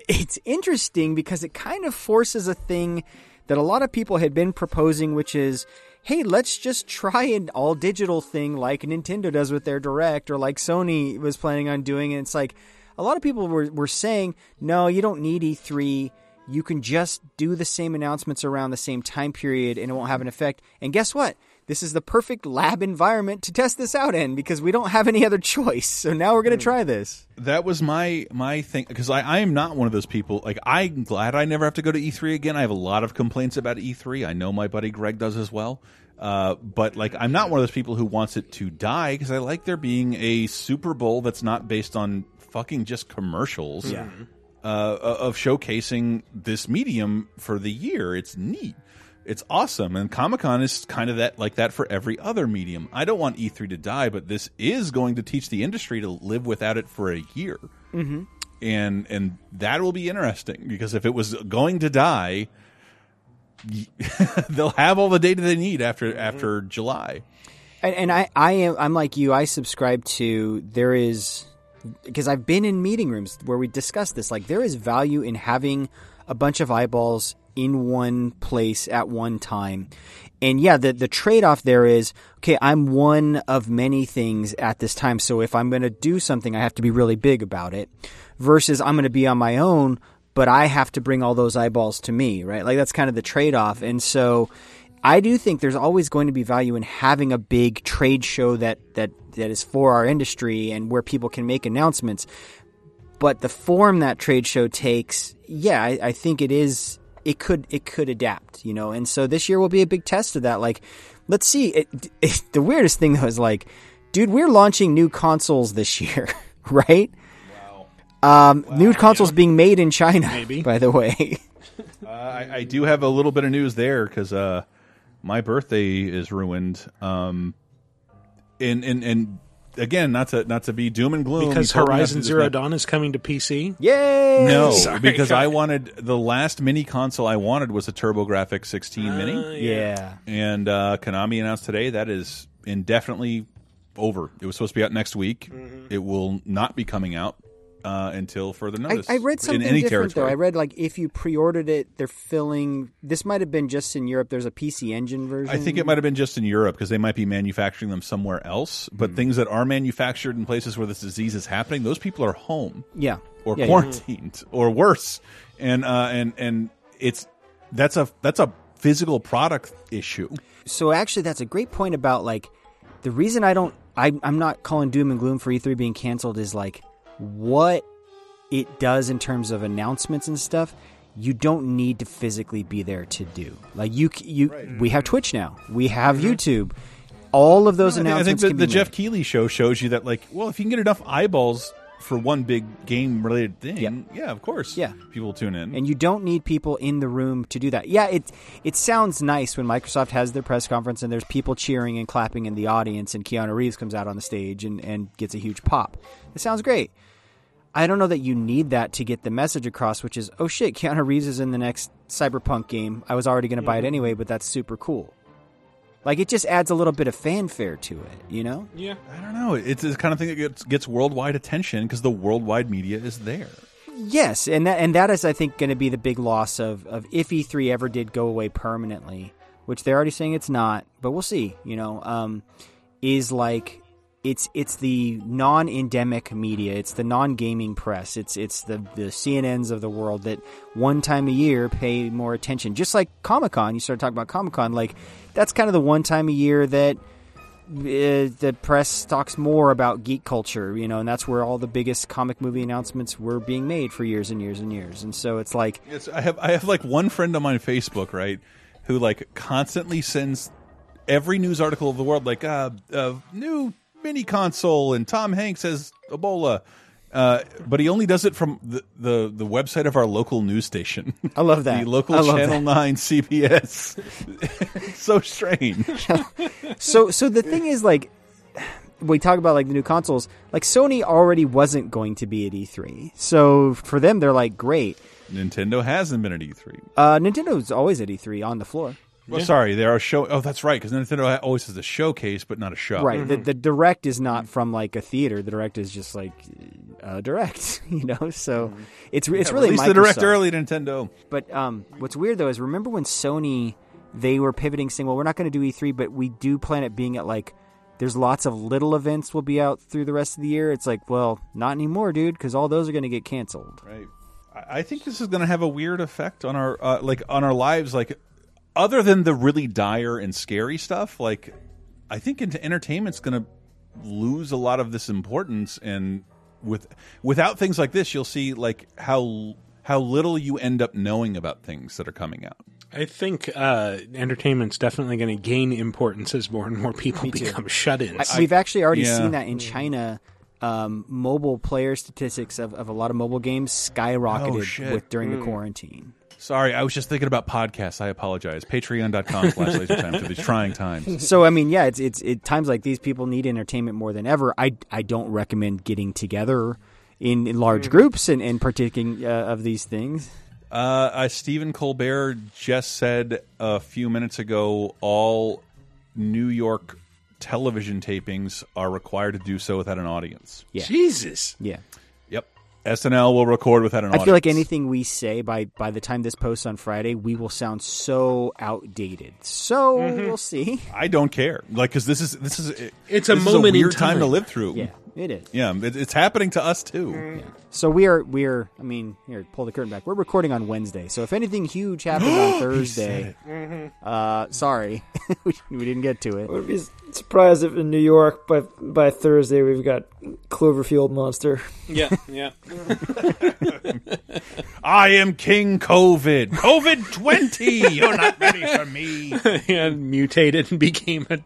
it's interesting because it kind of forces a thing that a lot of people had been proposing, which is, hey, let's just try an all digital thing like Nintendo does with their Direct, or like Sony was planning on doing. And it's like a lot of people were were saying, no, you don't need E3. You can just do the same announcements around the same time period, and it won't have an effect. And guess what? This is the perfect lab environment to test this out in because we don't have any other choice. So now we're going to try this. that was my my thing because I, I am not one of those people like i'm glad i never have to go to e3 again i have a lot of complaints about e3 i know my buddy greg does as well uh, but like i'm not one of those people who wants it to die because i like there being a super bowl that's not based on fucking just commercials Yeah. Uh, of showcasing this medium for the year. It's neat. It's awesome. And comic-con is kind of that like that for every other medium. I don't want e3 to die but this is going to teach the industry to live without it for a year. Mhm. and and that will be interesting because if it was going to die they'll have all the data they need after after july. And, and I, I am, I'm like you. I subscribe to there is because I've been in meeting rooms where we discuss this. Like there is value in having a bunch of eyeballs in one place at one time. And yeah, the the trade off there is okay. I'm one of many things at this time, so if I'm going to do something, I have to be really big about it. Versus I'm going to be on my own, but I have to bring all those eyeballs to me, right? Like that's kind of the trade off. And so I do think there's always going to be value in having a big trade show that that that is for our industry and where people can make announcements. But the form that trade show takes, yeah, I, I think it is. It could it could adapt, you know. And so this year will be a big test of that. Like, let's see. It, it, the weirdest thing though is like, dude, we're launching new consoles this year, right? Um, new consoles being made in China, Maybe. by the way. Uh, I, I do have a little bit of news there because uh, my birthday is ruined. Um, and and and again, not to not to be doom and gloom because you told me not to Horizon Zero Matt. Dawn is coming to PC. Yay! No, Sorry, because go I wanted the last mini console I wanted was a TurboGrafx 16 Ah, mini. yeah. and uh, Konami announced today that is indefinitely over. It was supposed to be out next week. Mm-hmm. It will not be coming out uh, until further notice. I read something in any different though. I read like if you pre-ordered it, they're filling. This might have been just in Europe. There's a PC Engine version. I think it might have been just in Europe because they might be manufacturing them somewhere else. But Hmm. things that are manufactured in places where this disease is happening, those people are home. Yeah. or Yeah, yeah. quarantined, or worse. And uh, and and it's that's a that's a physical product issue. So actually, that's a great point about like the reason I don't. I, I'm not calling doom and gloom for E3 being canceled is like what it does in terms of announcements and stuff. You don't need to physically be there to do. Like you, you. We have Twitch now. We have YouTube. All of those Mm-hmm. I think- I think announcements the, the Jeff made. Keighley show shows you that, like, well, if you can get enough eyeballs for one big game related thing, yeah, of course, Yeah. people tune in. and you don't need people in the room to do that. Yeah, it it sounds nice when Microsoft has their press conference and there's people cheering and clapping in the audience, and Keanu Reeves comes out on the stage and, and gets a huge pop. It sounds great. I don't know that you need that to get the message across, which is, oh shit, Keanu Reeves is in the next Cyberpunk game. I was already going to buy it anyway, but that's super cool. Like it just adds a little bit of fanfare to it, you know? Yeah, I don't know. It's the kind of thing that gets gets worldwide attention because the worldwide media is there. Yes, and that and that is, I think, going to be the big loss of of if E3 ever did go away permanently, which they're already saying it's not, but we'll see. You know, um, is like it's it's the non-endemic media, it's the non-gaming press, it's it's the the CNNs of the world that one time a year pay more attention. Just like Comic Con, you started talking about Comic Con, like that's kind of the one time a year that uh, the press talks more about geek culture, you know, and that's where all the biggest comic movie announcements were being made for years and years and years. And so it's like, I have I have like one friend on my Facebook, right, who like constantly sends every news article of the world, like uh, uh new mini console and Tom Hanks has Ebola. Uh, but he only does it from the, the, the website of our local news station. I love that. the local Channel that. 9 CBS. so strange. so so the thing is like we talk about like the new consoles like sony already wasn't going to be at e3 so for them they're like great Nintendo hasn't been at E3. uh nintendo's always at e3 on the floor Well, sorry, there are show. Oh, that's right, because Nintendo always has a showcase, but not a show. right the, the direct is not from like a theater the direct is just like a direct you know so it's it's Yeah, really release the direct early, Nintendo. But um, what's weird though is remember when Sony they were pivoting, saying, "Well, we're not going to do E3, but we do plan it being at like." There's lots of little events will be out through the rest of the year. It's like, well, not anymore, dude, because all those are going to get canceled. Right. I I think this is going to have a weird effect on our uh, like on our lives. Like, other than the really dire and scary stuff, like I think into entertainment's going to lose a lot of this importance. And with without things like this, you'll see like how how little you end up knowing about things that are coming out. I think uh, entertainment's definitely going to gain importance as more and more people Me become shut-ins. I- we've actually already Yeah. seen that in China. Um, mobile player statistics of, of a lot of mobile games skyrocketed Oh, with during Mm. the quarantine. Sorry, I was just thinking about podcasts. I apologize. Patreon.com slash lasertime for these trying times. So I mean, yeah, it's it's it, times like these people need entertainment more than ever. I I don't recommend getting together in, in large groups and, and partaking uh, of these things. Uh, uh, Stephen Colbert just said a few minutes ago all New York television tapings are required to do so without an audience. Yeah. Jesus. Yeah. Yep. SNL will record without an I feel like anything we say by by the time this posts on Friday, we will sound so outdated. So Mm-hmm. we'll see. I don't care. Like, because this is this is It's a this is moment in weird time. to live through. Yeah, it is. Yeah, it, it's happening to us too. So we are we are. I mean, here, pull the curtain back. We're recording on Wednesday. So if anything huge happens on Thursday, uh, sorry, we, we didn't get to it. I would be surprised if in New York by by Thursday we've got Cloverfield Monster. Yeah, yeah. I am King COVID. COVID twenty. You're not ready for me. and mutated and became a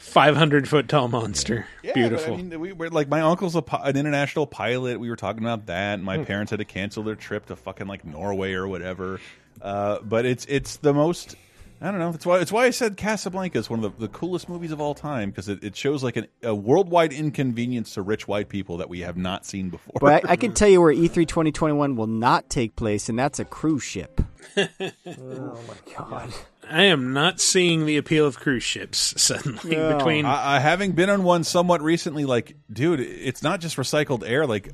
500 foot tall monster. Yeah, Beautiful. I mean, we were like my uncle's a, an international pilot. We were talking about that. And my Hmm. parents had to cancel their trip to fucking like Norway or whatever. Uh, but it's it's the most. I don't know. That's why it's why I said Casablanca is one of the, the coolest movies of all time because it, it shows like an, a worldwide inconvenience to rich white people that we have not seen before. But I, I can tell you where E E3 2021 will not take place, and that's a cruise ship. oh my god. I am not seeing the appeal of cruise ships suddenly No. between. I, I having been on one somewhat recently, like, dude, it's not just recycled air. Like,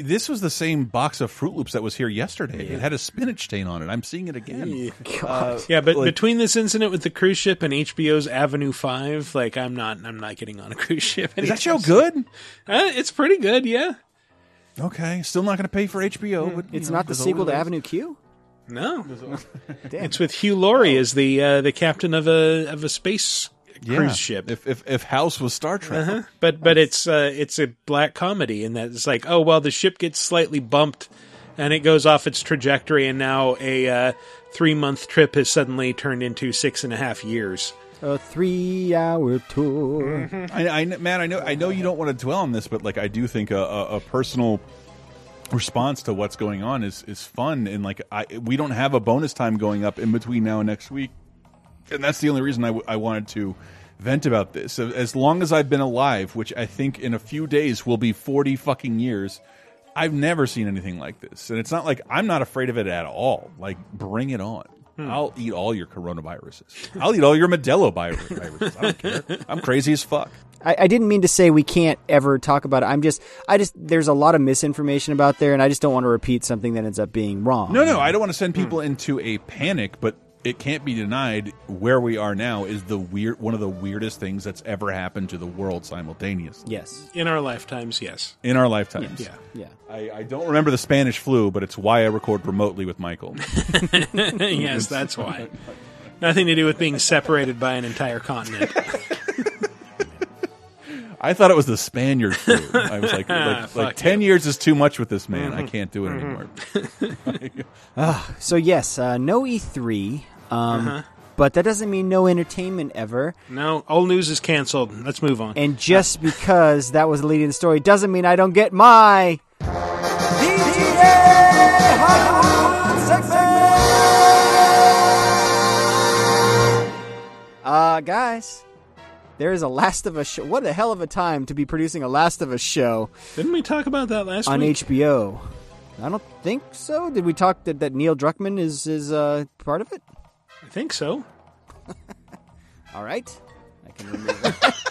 this was the same box of Fruit Loops that was here yesterday. It had a spinach stain on it. I'm seeing it again. Uh, yeah, but like- between this incident with the cruise ship and HBO's Avenue Five, like I'm not, I'm not getting on a cruise ship. Is that show good? Uh, it's pretty good, yeah. Okay, still not going to pay for HBO, but It's know, not the sequel to Avenue Q. No, it's with Hugh Laurie as the uh, the captain of a of a space Yeah. cruise ship. If if if House was Star Trek, Uh-huh. But but it's uh, it's a black comedy in that it's like oh well the ship gets slightly bumped and it goes off its trajectory and now a uh, three month trip has suddenly turned into six and a half years. A three-hour tour. I, I, man, I know, I know you don't want to dwell on this, but like, I do think a, a, a personal response to what's going on is is fun, and like, I we don't have a bonus time going up in between now and next week, and that's the only reason I, w- I wanted to vent about this. As long as I've been alive, which I think in a few days will be forty fucking years. I've never seen anything like this, and it's not like I'm not afraid of it at all. Like, bring it on. Hmm. I'll eat all your coronaviruses. I'll eat all your Modelo vi- viruses. I don't care. I'm crazy as fuck. I, I didn't mean to say we can't ever talk about it. I'm just, I just, there's a lot of misinformation about there, and I just don't want to repeat something that ends up being wrong. No, no, I don't want to send people into a panic, but it can't be denied where we are now is the weird one of the weirdest things that's ever happened to the world simultaneously. Yes. In our lifetimes, yes. In our lifetimes. Yeah. Yeah. I, I don't remember the Spanish flu, but it's why I record remotely with Michael. yes, that's why. Nothing to do with being separated by an entire continent. I thought it was the Spaniard flu. I was like, like, like ten years is too much with this man. I Mhm. can't do it anymore. Ah, so yes, uh, no E3, um, Uh-huh. but that doesn't mean no entertainment ever. No, all news is canceled. Let's move on. And just because that was the lead in the story doesn't mean I don't get my Uh, guys, there is a Last of Us show. What a hell of a time to be producing a Last of Us show Didn't we talk about that last week? on week? HBO. I don't think so. Did we talk that, that Neil Druckmann is is uh, part of it? I think so. All right, I can remove that.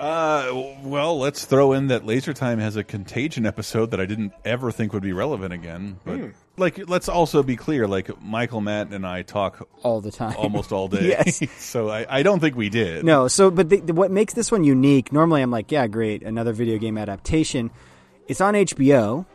Uh, well, let's throw in that Laser Time has a Contagion episode that I didn't ever think would be relevant again. But Hmm. like, let's also be clear: like Michael, Matt, and I talk all the time, almost all day. Yes. so I, I don't think we did. No, so but the, the, what makes this one unique? Normally, I'm like, yeah, great, another video game adaptation. It's on HBO.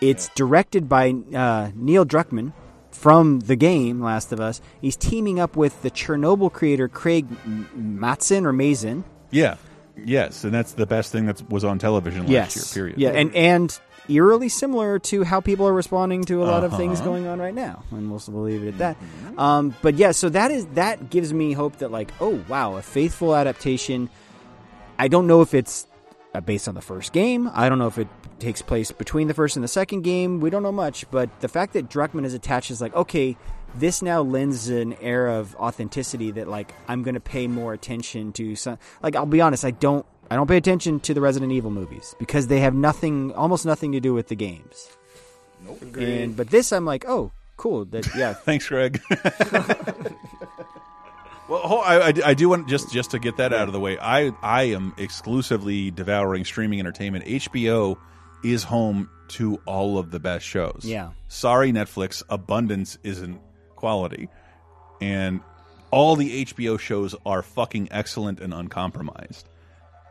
It's directed by uh, Neil Druckmann from the game Last of Us. He's teaming up with the Chernobyl creator Craig M- Matzin or Mazin. Yeah. Yes, and that's the best thing that was on television last yes, year. Period. Yeah, and and eerily similar to how people are responding to a lot of things Uh-huh. going on right now, and we'll, we'll leave it at that. Um, but yeah, so that is that gives me hope that like, oh wow, a faithful adaptation. I don't know if it's uh, based on the first game. I don't know if it takes place between the first and the second game. We don't know much, but the fact that Druckmann is attached is like, okay, this now lends an air of authenticity that like I'm going to pay more attention to some like I'll be honest, I don't I don't pay attention to the Resident Evil movies because they have nothing almost nothing to do with the games. Nope. And but this I'm like, "Oh, cool. That yeah. Thanks, Greg. Well, I, I, I do want just just to get that out of the way. I I am exclusively devouring streaming entertainment. HBO is home to all of the best shows. Yeah. Sorry, Netflix, abundance isn't quality. And all the HBO shows are fucking excellent and uncompromised.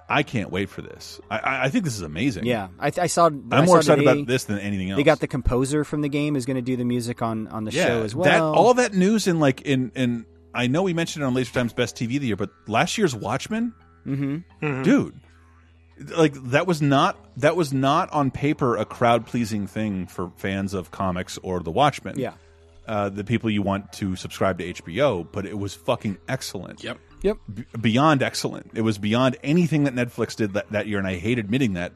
I can't wait for this. I- I, think this is amazing. Yeah, I, I saw. I'm I more saw excited today about this than anything else. They got the composer from the game is going to do the music on on the show as well. That all that news in like in in I know we mentioned it on Laser Time's Best TV of the Year, but last year's Watchmen, mm-hmm. dude, like that was not that was not on paper a crowd pleasing thing for fans of comics or the Watchmen. Yeah. Uh, the people you want to subscribe to HBO, but it was fucking excellent. Yep. Yep. B beyond excellent. It was beyond anything that Netflix did that, that year, and I hate admitting that,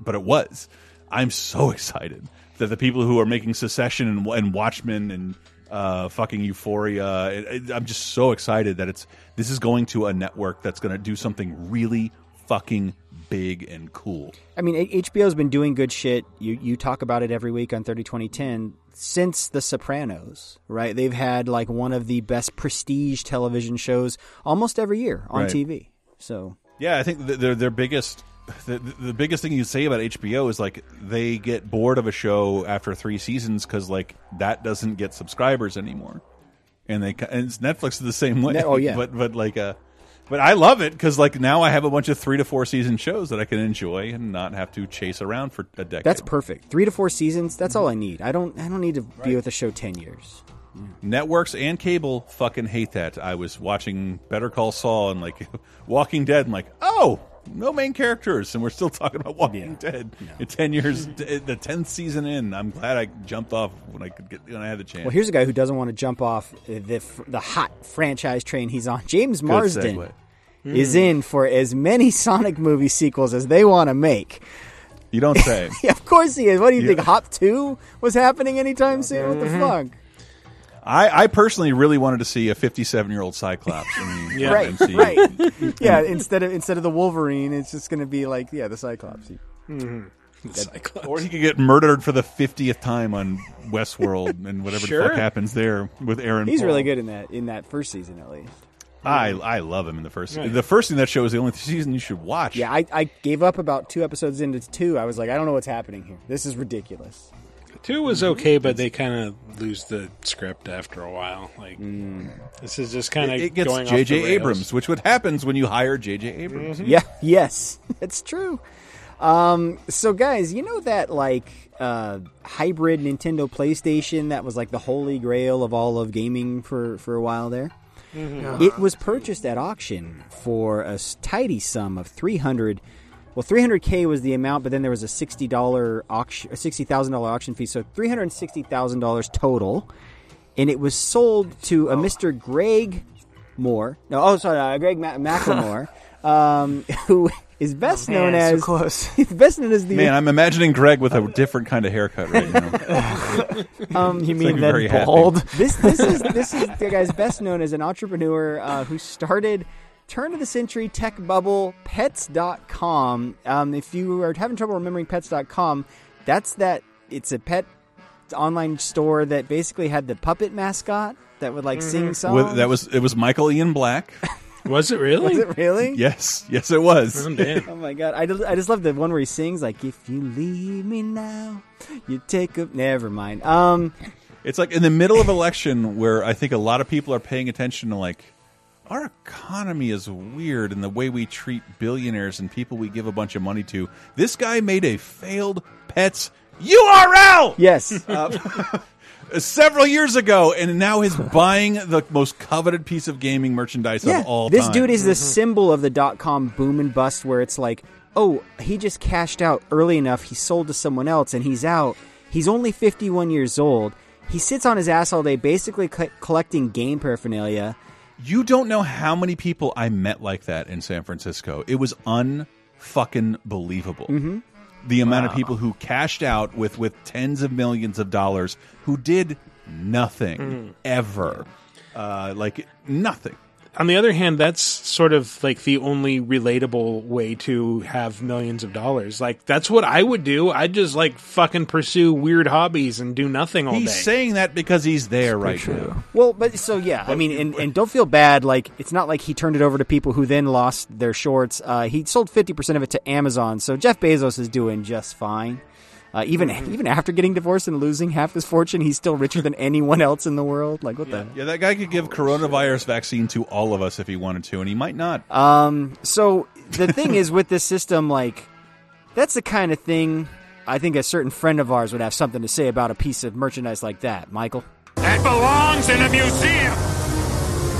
but it was. I'm so excited that the people who are making Succession and, and Watchmen and uh, fucking Euphoria, it, it, I'm just so excited that it's this is going to a network that's going to do something really fucking big and cool. I mean, HBO's been doing good shit. You you talk about it every week on 30 2010 since The Sopranos, right? They've had like one of the best prestige television shows almost every year on Right. TV. So, Yeah, I think th- their their biggest the, the biggest thing you say about HBO is like they get bored of a show after three seasons because like that doesn't get subscribers anymore, and they and Netflix is the same way. Oh, yeah. but but like uh, but I love it because like now I have a bunch of three to four season shows that I can enjoy and not have to chase around for a decade. that's perfect. 3 to 4 seasons, that's all I need. I don't I don't need to be with a show 10 years. Networks and cable fucking hate that. I was watching Better Call Saul and like Walking Dead and like, oh, no main characters, and we're still talking about Walking Dead. Ten years, the tenth season in. I'm glad I jumped off when I could get when I had the chance. Well, here's a guy who doesn't want to jump off the the hot franchise train he's on. James Marsden segue. is Mm. in for as many Sonic movie sequels as they want to make. You don't say. Yeah, of course he is. What do you Yeah. think? Hop Two was happening anytime soon? What the Mhm. fuck? I, I personally really wanted to see a 57 year old Cyclops. In the right, MCU. right. yeah, instead of instead of the Wolverine, it's just going to be like yeah, the Cyclops. Mm-hmm. Cyclops. Or he could get murdered for the 50th time on Westworld and whatever the fuck happens there with Aaron. He's Paul. really good in that in that first season at least. I I love him in the first. Right. The first thing that show is the only season you should watch. Yeah, I, I gave up about two episodes into two. I was like, I don't know what's happening here. This is ridiculous. Two was okay, but they kind of lose the script after a while. Like this is just kind of it, it gets going off J.J. Abrams, which what happens when you hire J.J. Abrams. Yeah, yes, it's true. Um, so guys, you know that like uh, hybrid Nintendo PlayStation that was like the holy grail of all of gaming for for a while there. Mhm. It was purchased at auction for a tidy sum of three hundred. Well, three hundred k was the amount, but then there was a sixty dollar auction, a sixty thousand dollar auction fee, so three hundred sixty thousand dollars total. And it was sold to a Mister Greg Moore. No, oh, sorry, uh, Greg Ma- McLemore, um, who is best Oh, known man, so as close. best known as the Man, I'm imagining Greg with a different kind of haircut right now. Um, you mean then very happy. bald? This this is this is the guy's best known as an entrepreneur uh, who started turn of the century tech bubble pets.com. Um, if you are having trouble remembering pets.com, that's that it's a pet online store that basically had the puppet mascot that would like sing songs. With, that was it was Michael Ian Black. Was it really? Was it really? Yes, yes, it was. oh my god! I just, I just love the one where he sings like, "If you leave me now, you take up." Never mind. Um, It's like in the middle of election where I think a lot of people are paying attention to like our economy is weird and the way we treat billionaires and people we give a bunch of money to. This guy made a failed pets URL. Yes. Uh, several years ago and now he's buying the most coveted piece of gaming merchandise of all this time. dude is the symbol of the dot com boom and bust where it's like, oh, he just cashed out early enough, he sold to someone else, and he's out. He's only 51 years old. He sits on his ass all day, basically co- collecting game paraphernalia. You don't know how many people I met like that in San Francisco. It was unfucking believable. Mhm. The amount of people who cashed out with with tens of millions of dollars who did nothing Mm. ever, uh, like nothing. On the other hand, that's sort of like the only relatable way to have millions of dollars. Like that's what I would do. I'd just like fucking pursue weird hobbies and do nothing all He's day. He's saying that because he's there right now. Well, but so yeah, I mean, and, and don't feel bad. Like it's not like he turned it over to people who then lost their shorts. Uh, he sold fifty percent of it to Amazon, so Jeff Bezos is doing just fine. Uh, even even after getting divorced and losing half his fortune, he's still richer than anyone else in the world. Like what the? Yeah, that guy could give coronavirus vaccine to all of us if he wanted to, and he might not. Um. So the thing is with this system, like that's the kind of thing I think a certain friend of ours would have something to say about a piece of merchandise like that. Michael. That belongs in a museum.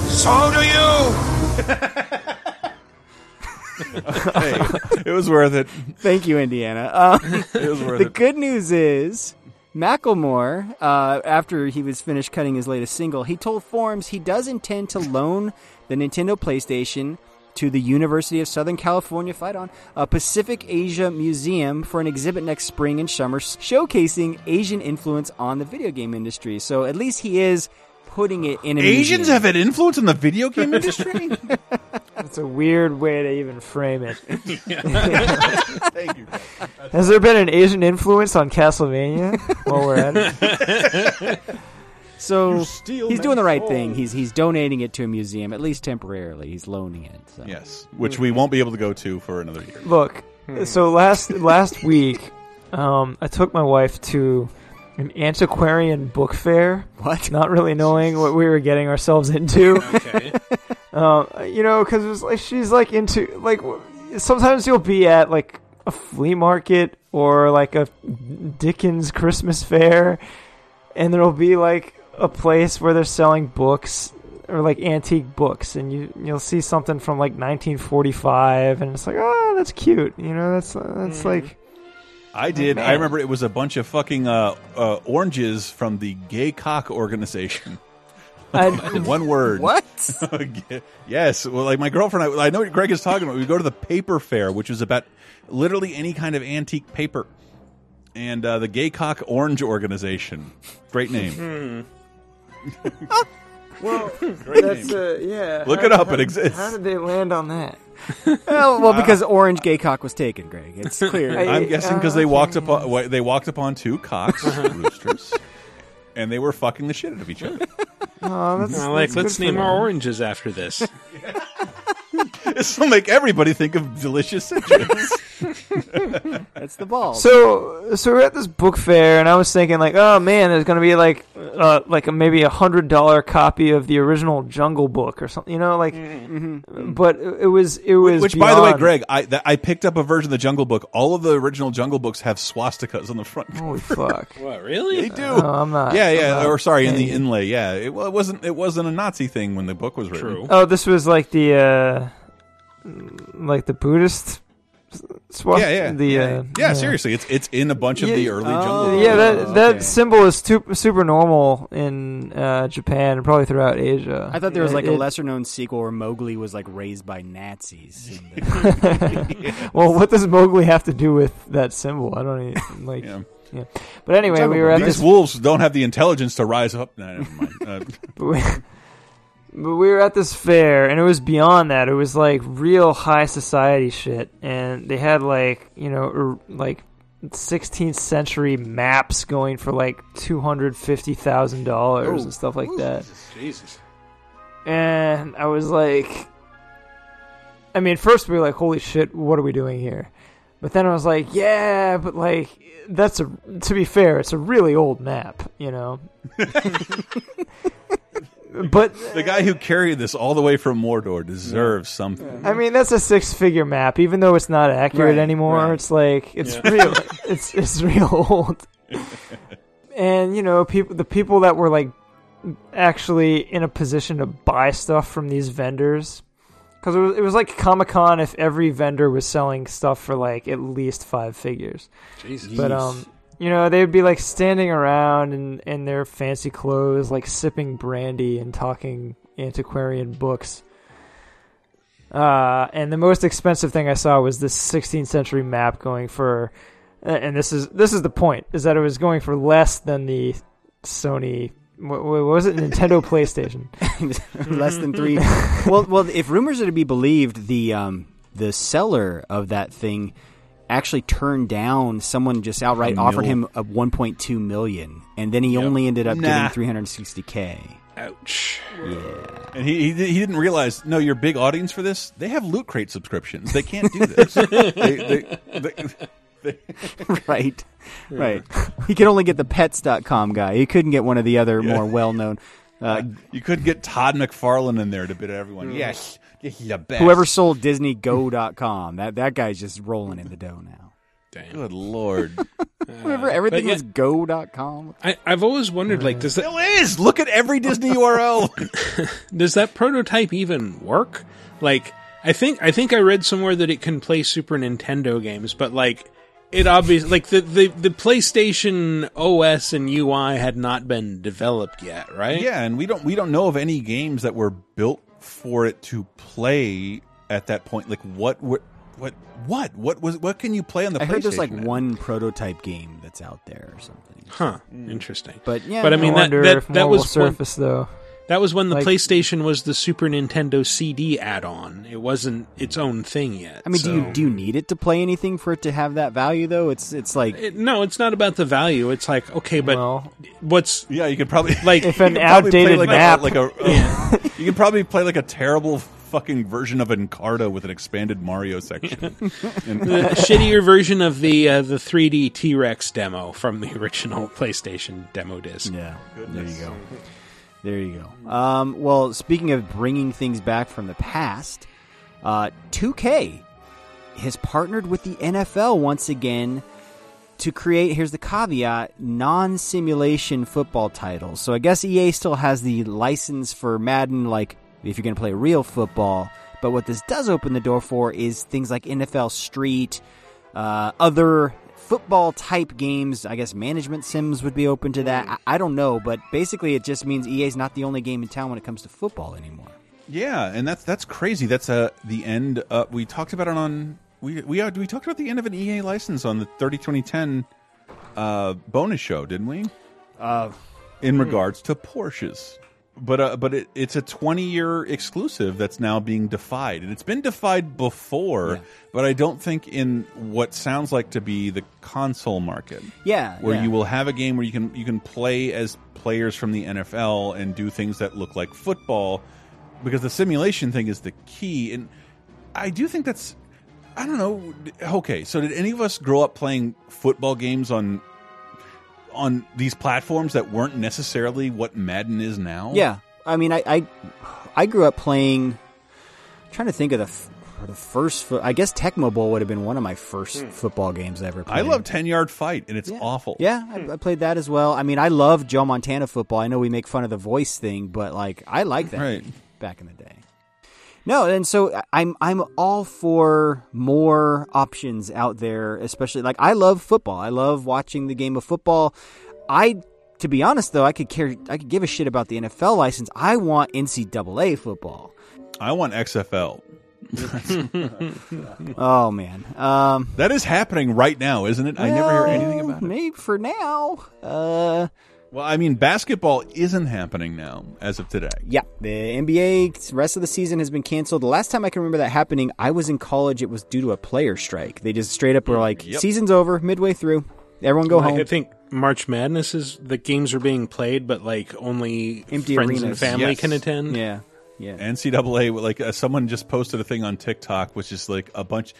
So do you. hey, it was worth it. Thank you, Indiana. Um, It was worth the it. good news is Macklemore, uh, after he was finished cutting his latest single, he told Forbes he does intend to loan the Nintendo PlayStation to the University of Southern California, fight on, a Pacific Asia Museum for an exhibit next spring and summer showcasing Asian influence on the video game industry. So at least he is putting it in a Asians museum. have an influence in the video game industry. That's a weird way to even frame it. Thank you. Has there been an Asian influence on Castlevania while we're at it? So he's doing the right souls. thing. He's he's donating it to a museum, at least temporarily. He's loaning it. So. Yes, which we won't be able to go to for another year. Look, so last last week, um, I took my wife to an antiquarian book fair. What? Not really knowing what we were getting ourselves into. Okay. um, you know, because it was like she's like into like sometimes you'll be at like a flea market or like a Dickens Christmas fair, and there'll be like a place where they're selling books or like antique books, and you you'll see something from like 1945, and it's like, oh, that's cute. You know, that's that's like. I did. man. I remember it was a bunch of fucking uh, uh, oranges from the Gay Cock Organization. I- One word. What? yes. Well, like my girlfriend, I, I know what Greg is talking about. We go to the paper fair, which is about literally any kind of antique paper, and uh, the Gay Cock Orange Organization. Great name. Well, Great that's name. uh, yeah. Look how- it up. how- It exists. How did they land on that? well, well, because Orange Gay Cock was taken, Greg. It's clear. I'm guessing because they uh, walked upon wa- they walked upon two cocks, roosters, and they were fucking the shit out of each other. Oh, that's, Well, like, that's let's for name our oranges after this. this will make everybody think of delicious citrus. That's the ball. So, so we're at this book fair, and I was thinking, like, oh man, there's gonna be like, uh, like a, maybe a hundred dollar copy of the original Jungle Book or something, you know, like. But it it was, it was. Which, by the way, Greg, I that, I picked up a version of the Jungle Book. All of the original Jungle Books have swastikas on the front. Holy fuck! What, really? They do. Oh, I'm not. yeah, yeah. Not or sorry, in the inlay. Yeah, it, well, it wasn't. It wasn't a Nazi thing when the book was written. True. Oh, this was like the, uh like the Buddhist. Swast- Yeah, yeah, The, yeah, uh, yeah, Seriously, it's it's in a bunch of Yeah, the early oh, Jungle. Books. Yeah, that that okay. symbol is super, super normal in uh, Japan and probably throughout Asia. I thought there was It- like a lesser known sequel where Mowgli was like raised by Nazis. well, what does Mowgli have to do with that symbol? I don't even like. Yeah. yeah. But anyway, we were at These this. wolves don't have the intelligence to rise up. No, never mind. Uh, we, but we were at this fair, and it was beyond that. It was like real high society shit, and they had like you know er, like 16th century maps going for like two hundred fifty thousand dollars and stuff like that. Jesus. And I was like, I mean, first we were like, holy shit, what are we doing here? But then I was like, yeah, but like, that's a, to be fair, it's a really old map, you know? but, the guy who carried this all the way from Mordor deserves something. I mean, that's a six figure map, even though it's not accurate Right, anymore. right. It's like, it's Yeah. real, it's, it's real old. and, you know, people, the people that were like actually in a position to buy stuff from these vendors, because it was, it was like Comic Con if every vendor was selling stuff for like at least five figures. Jesus. But um, you know, they would be like standing around in in their fancy clothes, like sipping brandy and talking antiquarian books. Uh, and the most expensive thing I saw was this 16th century map going for, and this is this is the point, is that it was going for less than the Sony What, what was it? Nintendo PlayStation. less than three. well, well, if rumors are to be believed, the um, the seller of that thing actually turned down someone just outright A offered mil. him a 1.2 million, and then he only ended up Nah. getting 360k. Ouch. Yeah. And he, he he didn't realize. No, your big audience for this, they have loot crate subscriptions. They can't do this. they, they, they, they, right, right. He could only get the Pets.com guy. He couldn't get one of the other more well known. Uh, you could get Todd McFarlane in there to bid everyone. Mm. Yes, he's the best. whoever sold DisneyGo.com. That that guy's just rolling in the dough now. Damn. Good lord. Uh, Whatever, everything but yeah- was Go.com. I, I've always wondered, like, does that Still is. Look at every Disney URL. does that prototype even work? Like, I think I think I read somewhere that it can play Super Nintendo games, but like, it obviously like the, the the PlayStation OS and UI had not been developed yet, right? Yeah, and we don't we don't know of any games that were built for it to play at that point. Like what what what what what was what can you play on the? I heard there's like now? one prototype game that's out there or something. Huh. Hmm. Interesting. But yeah, but I mean I that that, if that more was will when- surface though. That was when the Like- PlayStation was the Super Nintendo CD add-on. It wasn't its own thing yet. I mean, do you do you need it to play anything for it to have that value though? It's it's like It- no, it's not about the value. It's like okay, but Well, what's Yeah, you could probably like if an could probably play outdated like map, A, like a, a- you can probably play like a terrible fucking version of Encarta with an expanded Mario section. And- the shittier version of the uh, the 3D T Rex demo from the original PlayStation demo disc. yeah. There you go. There you go. Um, well, speaking of bringing things back from the past, uh, 2K has partnered with the NFL once again to create. Here's the caveat: non-simulation football titles. So I guess EA still has the license for Madden, like if you're going to play real football. But what this does open the door for is things like NFL Street, uh, other football type games. I guess management sims would be open to that. I, I don't know, but basically it just means EA is not the only game in town when it comes to football anymore. yeah, and that's that's crazy. That's uh, the end. Uh, we talked about it on we we uh, we talked about the end of an EA license on the 30 2010 uh, bonus show, didn't we? Uh, in regards to Porsches. But uh, but it, it's a 20 year exclusive that's now being defied, and it's been defied before. But I don't think in what sounds like to be the console market, Yeah, where yeah. you will have a game where you can you can play as players from the NFL and do things that look like football, because the simulation thing is the key. And I do think that's I don't know. Okay, so did any of us grow up playing football games on on these platforms that weren't necessarily what Madden is now? Yeah, I mean, I I, I grew up playing. trying to think of the f- the first. Fo- I guess Tecmo Bowl would have been one of my first hmm. football games I ever played. I love Ten Yard Fight, and it's awful. Yeah, I, hmm. I played that as well. I mean, I love Joe Montana football. I know we make fun of the voice thing, but like, I like that Right. back in the day. No, and so I- I'm I'm all for more options out there, especially like I love football. I love watching the game of football. I to be honest though, I could care I could give a shit about the NFL license. I want NCAA football. I want XFL. Oh man. Um That is happening right now, isn't it? I never hear anything about it. Maybe for now. Uh Well, I mean, basketball isn't happening now as of today. Yeah, the NBA rest of the season has been canceled. The last time I can remember that happening, I was in college. It was due to a player strike. They just straight up were like, Yep. "Season's over, midway through. Everyone go Like, home." I think March Madness is the games are being played, but like only Empty friends and family Yes. can attend. Yeah, yeah. NCAA, like uh, someone just posted a thing on TikTok, which is like a bunch,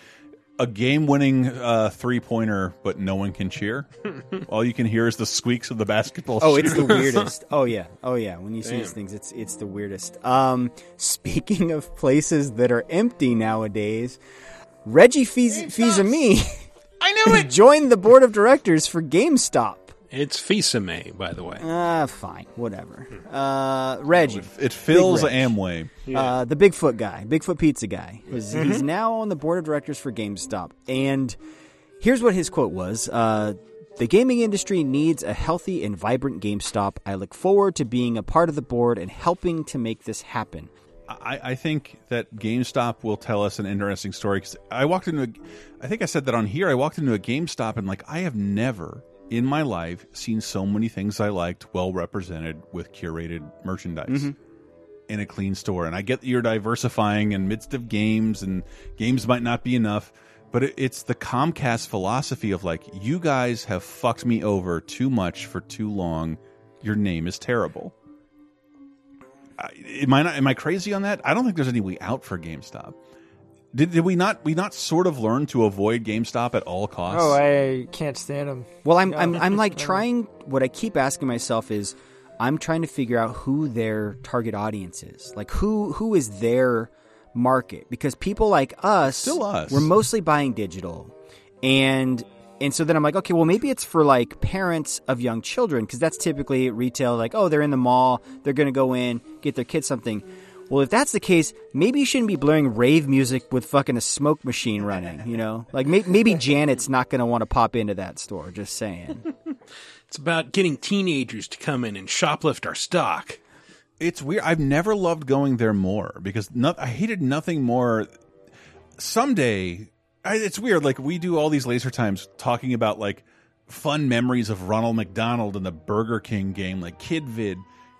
a game-winning uh, three-pointer, but no one can cheer. All you can hear is the squeaks of the basketball. Oh, it's the weirdest. Oh yeah, oh yeah. When you see these things, it's it's the weirdest. Um, speaking of places that are empty nowadays, Reggie Fils-Aimé, I knew it, joined the board of directors for GameStop. It's Fisame, by the way. Ah, fine, whatever. Uh, Reggie, It fills Big Reg. Amway. Uh, the Bigfoot guy, Bigfoot Pizza guy, is Mhm. he's now on the board of directors for GameStop. And here's what his quote was: uh, "The gaming industry needs a healthy and vibrant GameStop. I look forward to being a part of the board and helping to make this happen." I, I think that GameStop will tell us an interesting story. Because I walked into, a, I think I said that on here. I walked into a GameStop and like I have never in my life seen so many things I liked well represented with curated merchandise Mhm. in a clean store. And I get that you're diversifying in midst of games, and games might not be enough. But it, it's the Comcast philosophy of like, you guys have fucked me over too much for too long. Your name is terrible. I, am I not? Am I crazy on that? I don't think there's any way out for GameStop. Did, did we not? We not sort of learn to avoid GameStop at all costs. Oh, I can't stand them. Well, I'm I'm I'm like trying. What I keep asking myself is, I'm trying to figure out who their target audience is. Like who who is their market? Because people like us, Still us. we're mostly buying digital, and and so then I'm like, okay, well maybe it's for like parents of young children because that's typically retail. Like, oh, they're in the mall, they're going to go in get their kids something. Well, if that's the case, maybe you shouldn't be blaring rave music with fucking a smoke machine running. You know, like may- maybe Janet's not going to want to pop into that store. Just saying. It's about getting teenagers to come in and shoplift our stock. It's weird. I've never loved going there more because not, I hated nothing more. Someday, I, it's weird. Like we do all these laser times talking about like fun memories of Ronald McDonald and the Burger King game, like Kid Vid,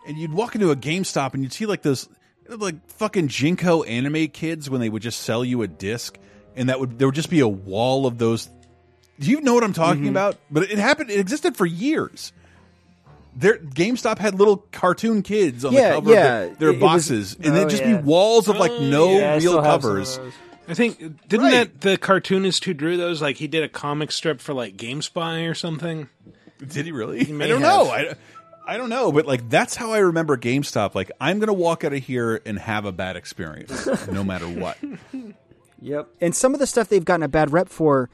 and you'd walk into a GameStop and you'd see like those like fucking Jinko anime kids when they would just sell you a disc, and that would there would just be a wall of those. Do you know what I'm talking Mhm. about? But it happened. It existed for years. Their GameStop had little cartoon kids on Yeah, the cover yeah, of their, their it- it was- boxes, and oh, they'd just yeah. be walls of like Oh, no yeah, I real still have some of covers. I think didn't that the cartoonist who drew those like he did a comic strip for like GameSpy or something? Did he really? may I don't have. know. I, I don't know, but like that's how I remember GameStop. Like I'm gonna walk out of here and have a bad experience, no matter what. Yep. And some of the stuff they've gotten a bad rep for,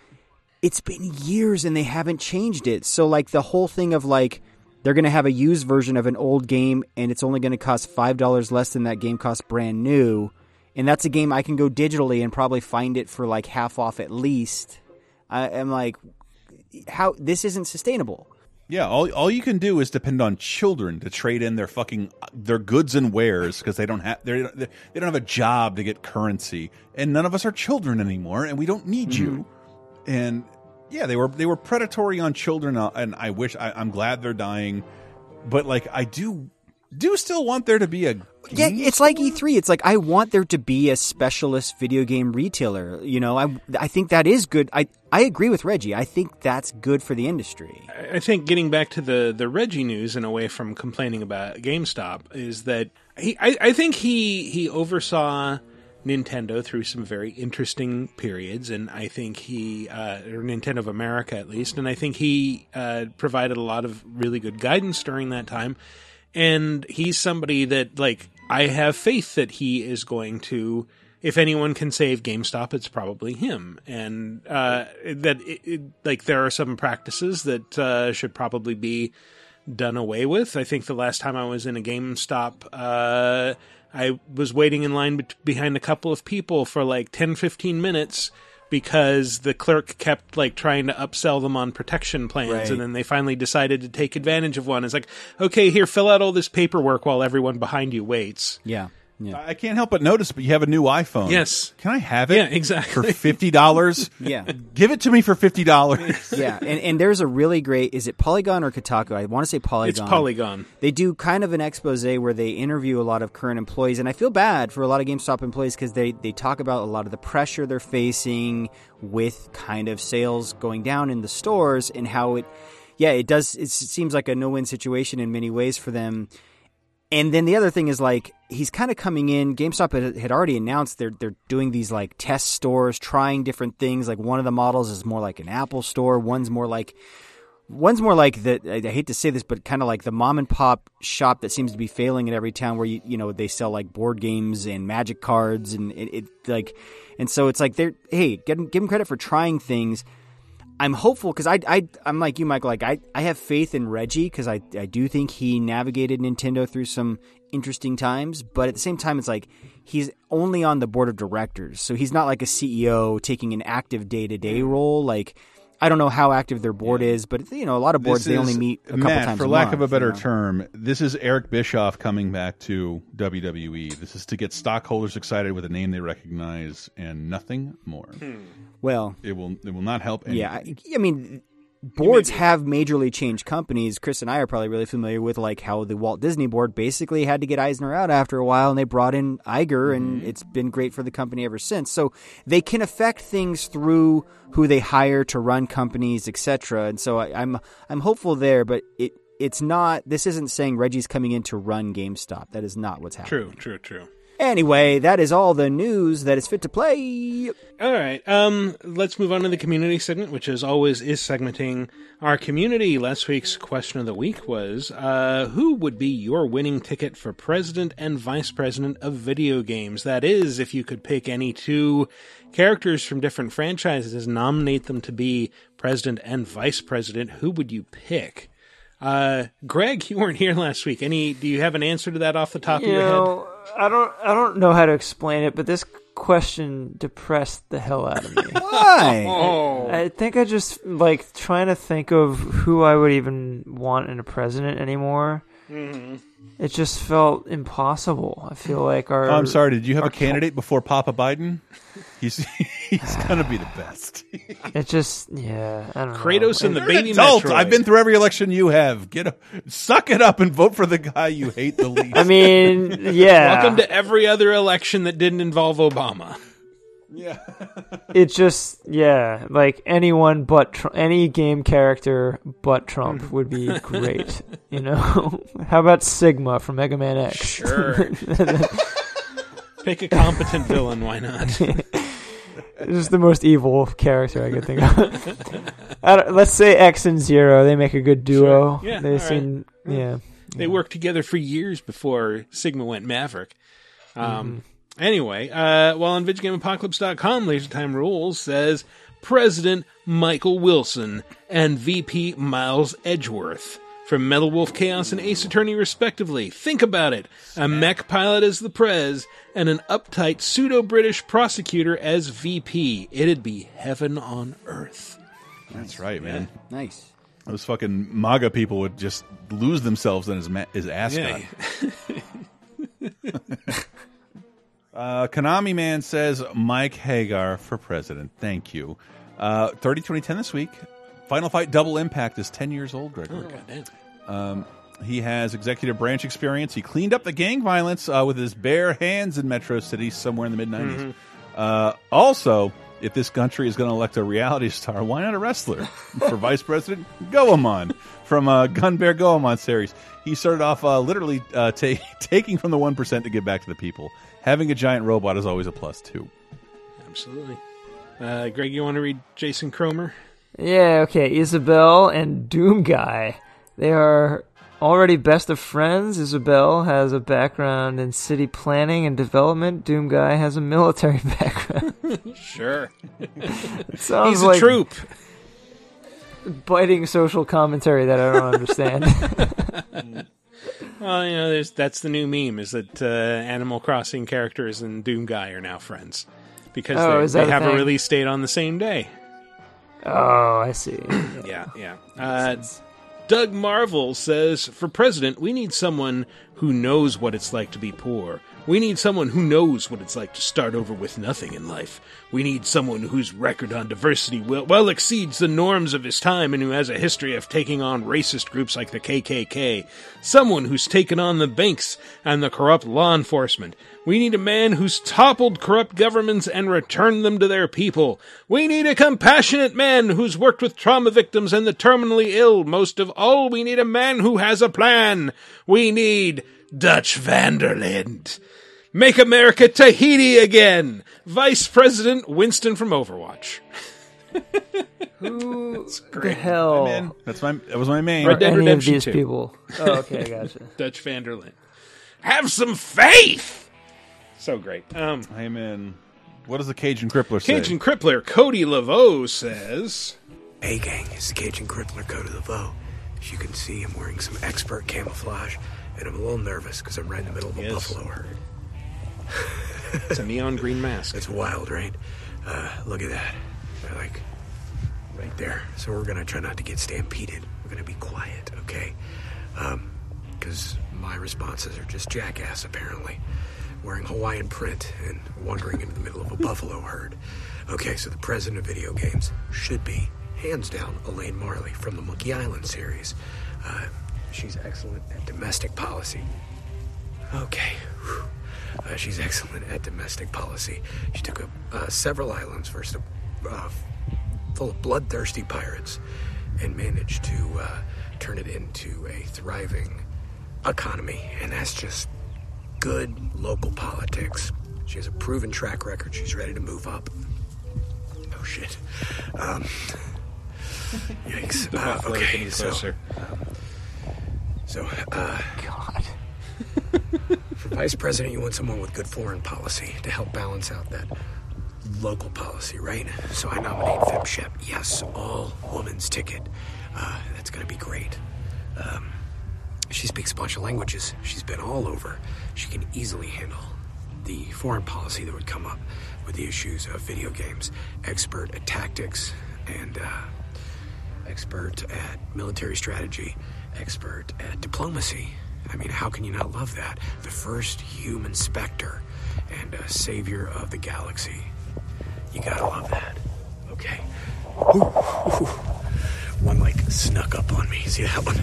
it's been years and they haven't changed it. So like the whole thing of like they're to have a used version of an old game and it's only to cost $5 less than that game costs brand new. And that's a game I can go digitally and probably find it for like half off at least. I am like how this isn't sustainable. Yeah, all all you can do is depend on children to trade in their fucking their goods and wares because they don't have they they don't have a job to get currency, and none of us are children anymore, and we don't need you. And yeah, they were they were predatory on children, uh, and I wish I, I'm glad they're dying, but like I do do still want there to be a Yeah, it's like E3. It's like I want there to be a specialist video game retailer. You know, I I think that is good. I I agree with Reggie. I think that's good for the industry. I- think getting back to the the Reggie news and away from complaining about GameStop is that he I, I think he he oversaw Nintendo through some very interesting periods, and I think he uh, or Nintendo of America at least, and I think he uh, provided a lot of really good guidance during that time. And he's somebody that like I have faith that he is going to if anyone can save GameStop, it's probably him. And uh, that it, it, like there are some practices that uh, should probably be done away with. I think the last time I was in a GameStop, uh, I was waiting in line bet behind a couple of people for like 10, 15 minutes because the clerk kept like trying to upsell them on protection plans Right. and then they finally decided to take advantage of one. It's like, okay, here, fill out all this paperwork while everyone behind you waits. Yeah. Yeah. I can't help but notice, but you have a new iPhone. Yes. Can I have it? Yeah, exactly. For fifty dollars. Yeah. Give it to me for fifty dollars. yeah, and, and there's a really great. Is it Polygon or Kotaku? I want to say Polygon. It's Polygon. They do kind of an expose where they interview a lot of current employees, and I feel bad for a lot of GameStop employees because they they talk about a lot of the pressure they're facing with kind of sales going down in the stores and how it. Yeah, it does. It seems like a no-win situation in many ways for them. And then the other thing is like he's kind of coming in. GameStop had, already announced they're they're doing these like test stores, trying different things. Like one of the models is more like an Apple store. One's more like one's more like the. I I hate to say this, but kind of like the mom and pop shop that seems to be failing in every town, where you you know they sell like board games and magic cards, and it, it like, and so it's like they're hey, give them, give them credit for trying things. I'm hopeful because I, I I'm like you, Michael. Like I, I have faith in Reggie because I I do think he navigated Nintendo through some interesting times. But at the same time, it's like he's only on the board of directors, so he's not like a CEO taking an active day to day role. Like I don't know how active their board is, but you know a lot of boards This they only meet a couple Matt, times. For lack month, of a better you know? term, this is Eric Bischoff coming back to WWE. This is to get stockholders excited with a name they recognize and nothing more. Well, it will it will not help. Anything. Yeah, I, I mean, boards have majorly changed companies. Chris and I are probably really familiar with like how the Walt Disney board basically had to get Eisner out after a while, and they brought in Iger, and mm-hmm. it's been great for the company ever since. So they can affect things through who they hire to run companies, etc. And so I, I'm I'm hopeful there, but it it's not. This isn't saying Reggie's coming in to run GameStop. That is not what's happening. True, true, true. Anyway, that is all the news that is fit to play. All right. Um, let's move on to the community segment, which as always is segmenting our community. Last week's question of the week was, uh, who would be your winning ticket for president and vice president of video games? That is, if you could pick any two characters from different franchises, nominate them to be president and vice president, who would you pick? Uh, Greg, you weren't here last week. Any? Do you have an answer to that off the top You of your head? Know, I don't I don't know how to explain it, but this question depressed the hell out of me. Why? Oh. I think I just like trying to think of who I would even want in a president anymore. Mm-hmm. It just felt impossible. I feel like our Oh, I'm sorry. Did you have a candidate before Papa Biden? He's he's gonna be the best. It just yeah, I don't Kratos know. and the You're an baby adult. Metroid. I've been through every election you have. Get a, suck it up and vote for the guy you hate the least. I mean, yeah. Welcome to every other election that didn't involve Obama. Yeah. it just yeah, like anyone but Tr- any game character but Trump would be great. you know, how about Sigma from Mega Man X? Sure. Pick a competent villain. Why not? This is the most evil character I could think of. I don't, let's say X and Zero. They make a good duo. Sure. Yeah, they all right. seem yeah. They worked together for years before Sigma went Maverick. Um, Anyway, uh, well, on VidjagameApocalypse.com, Laser Time Rules says President Michael Wilson and VP Miles Edgeworth from Metal Wolf Chaos and Ace Attorney, respectively. Think about it. A mech pilot as the Prez and an uptight pseudo British prosecutor as VP. It'd be heaven on earth. That's right, man. Nice. Those fucking MAGA people would just lose themselves in his ma- his ascot. uh, Konami man says Mike Haggar for president. Thank you. Uh, 30 2010 this week. Final Fight Double Impact is 10 years old, Gregory. Oh, goddamn. Um, he has executive branch experience. He cleaned up the gang violence uh, with his bare hands in Metro City somewhere in the mid 90s. Mhm. Uh, also, if this country is going to elect a reality star, why not a wrestler? For vice president, Goemon from uh, Ganbare Goemon series. He started off uh, literally uh, ta taking from the 1% to give back to the people. Having a giant robot is always a plus, too. Absolutely. Uh, Greg, you want to read Jason Cromer? Yeah, okay. Isabelle and Doom Guy. They are already best of friends. Isabelle has a background in city planning and development. Doom Guy has a military background. Sure. It sounds He's a like troop. biting social commentary that I don't understand. Well, you know, there's that's the new meme is that uh, Animal Crossing characters and Doom Guy are now friends because Oh, they, they have a release date on the same day. oh, I see. Yeah, yeah. Uh, Doug Marvel says for president, we need someone who knows what it's like to be poor. We need someone who knows what it's like to start over with nothing in life. We need someone whose record on diversity well, well exceeds the norms of his time and who has a history of taking on racist groups like the KKK. Someone who's taken on the banks and the corrupt law enforcement. We need a man who's toppled corrupt governments and returned them to their people. We need a compassionate man who's worked with trauma victims and the terminally ill. Most of all, we need a man who has a plan. We need Dutch van der Linde. Make America Tahiti again. Vice President Winston from Overwatch. Who the great. hell? I'm in. That's my that was my main. Red Dead any of Redemption these 2. people? Oh, okay, gotcha. Dutch van der Linde. Have some faith. So great. Um, I'm in. What does the Cajun Crippler say? Cajun Crippler Cody Laveau says, Hey gang, it's the Cajun Crippler Cody LeVeau. As you can see, I'm wearing some expert camouflage, and I'm a little nervous because I'm right in the middle of a Yes. buffalo herd. "It's a neon green mask." It's wild, right? Uh, look at that. They're like right there. So we're gonna try not to get stampeded. We're gonna be quiet, okay? Um, because my responses are just jackass, apparently. Wearing Hawaiian print and wandering into the middle of a buffalo herd. Okay, so the president of video games should be hands down, Elaine Marley from the Monkey Island series. Uh, she's excellent at domestic policy. Okay. Uh, she's excellent at domestic policy. She took up uh, several islands, first uh, full of bloodthirsty pirates, and managed to uh, turn it into a thriving economy. And that's just good local politics. She has a proven track record. She's ready to move up. Oh shit. Um, yikes. Uh, okay, so, um, so, uh, God. For vice president, you want someone with good foreign policy to help balance out that local policy, right? So I nominate Fem Shep. Yes, all woman's ticket. Uh, that's going to be great. Um, she speaks a bunch of languages. She's been all over. She can easily handle the foreign policy that would come up with the issues of video games. Expert at tactics and uh, expert at military strategy, expert at diplomacy. I mean, how can you not love that? The first human Spectre and a savior of the galaxy. You gotta love that. Okay. Ooh, ooh. One like snuck up on me. See that one?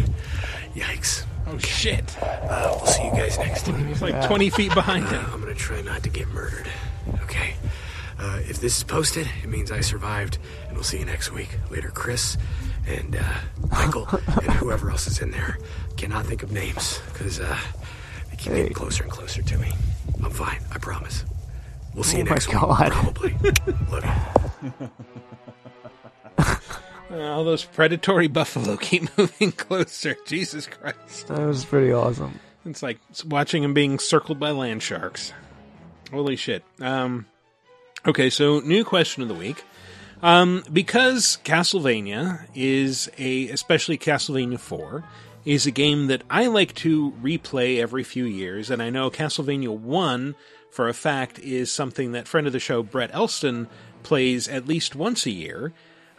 Yikes. Oh shit! Uh, we'll see you guys next time. He's like 20 feet behind him. Uh, I'm gonna try not to get murdered. Okay. Uh, if this is posted, it means I survived, and we'll see you next week. Later, Chris and uh, Michael and whoever else is in there. Cannot think of names because uh, they keep getting closer and closer to me. I'm fine. I promise. We'll see Oh you my next God. week. Probably. Love you. Uh, all those predatory buffalo keep moving closer. Jesus Christ. That was pretty awesome. It's like watching him being circled by land sharks. Holy shit. Um, okay, so new question of the week. Um, because Castlevania is a, especially Castlevania 4, is a game that I like to replay every few years, and I know Castlevania 1, for a fact, is something that friend of the show, Brett Elston, plays at least once a year.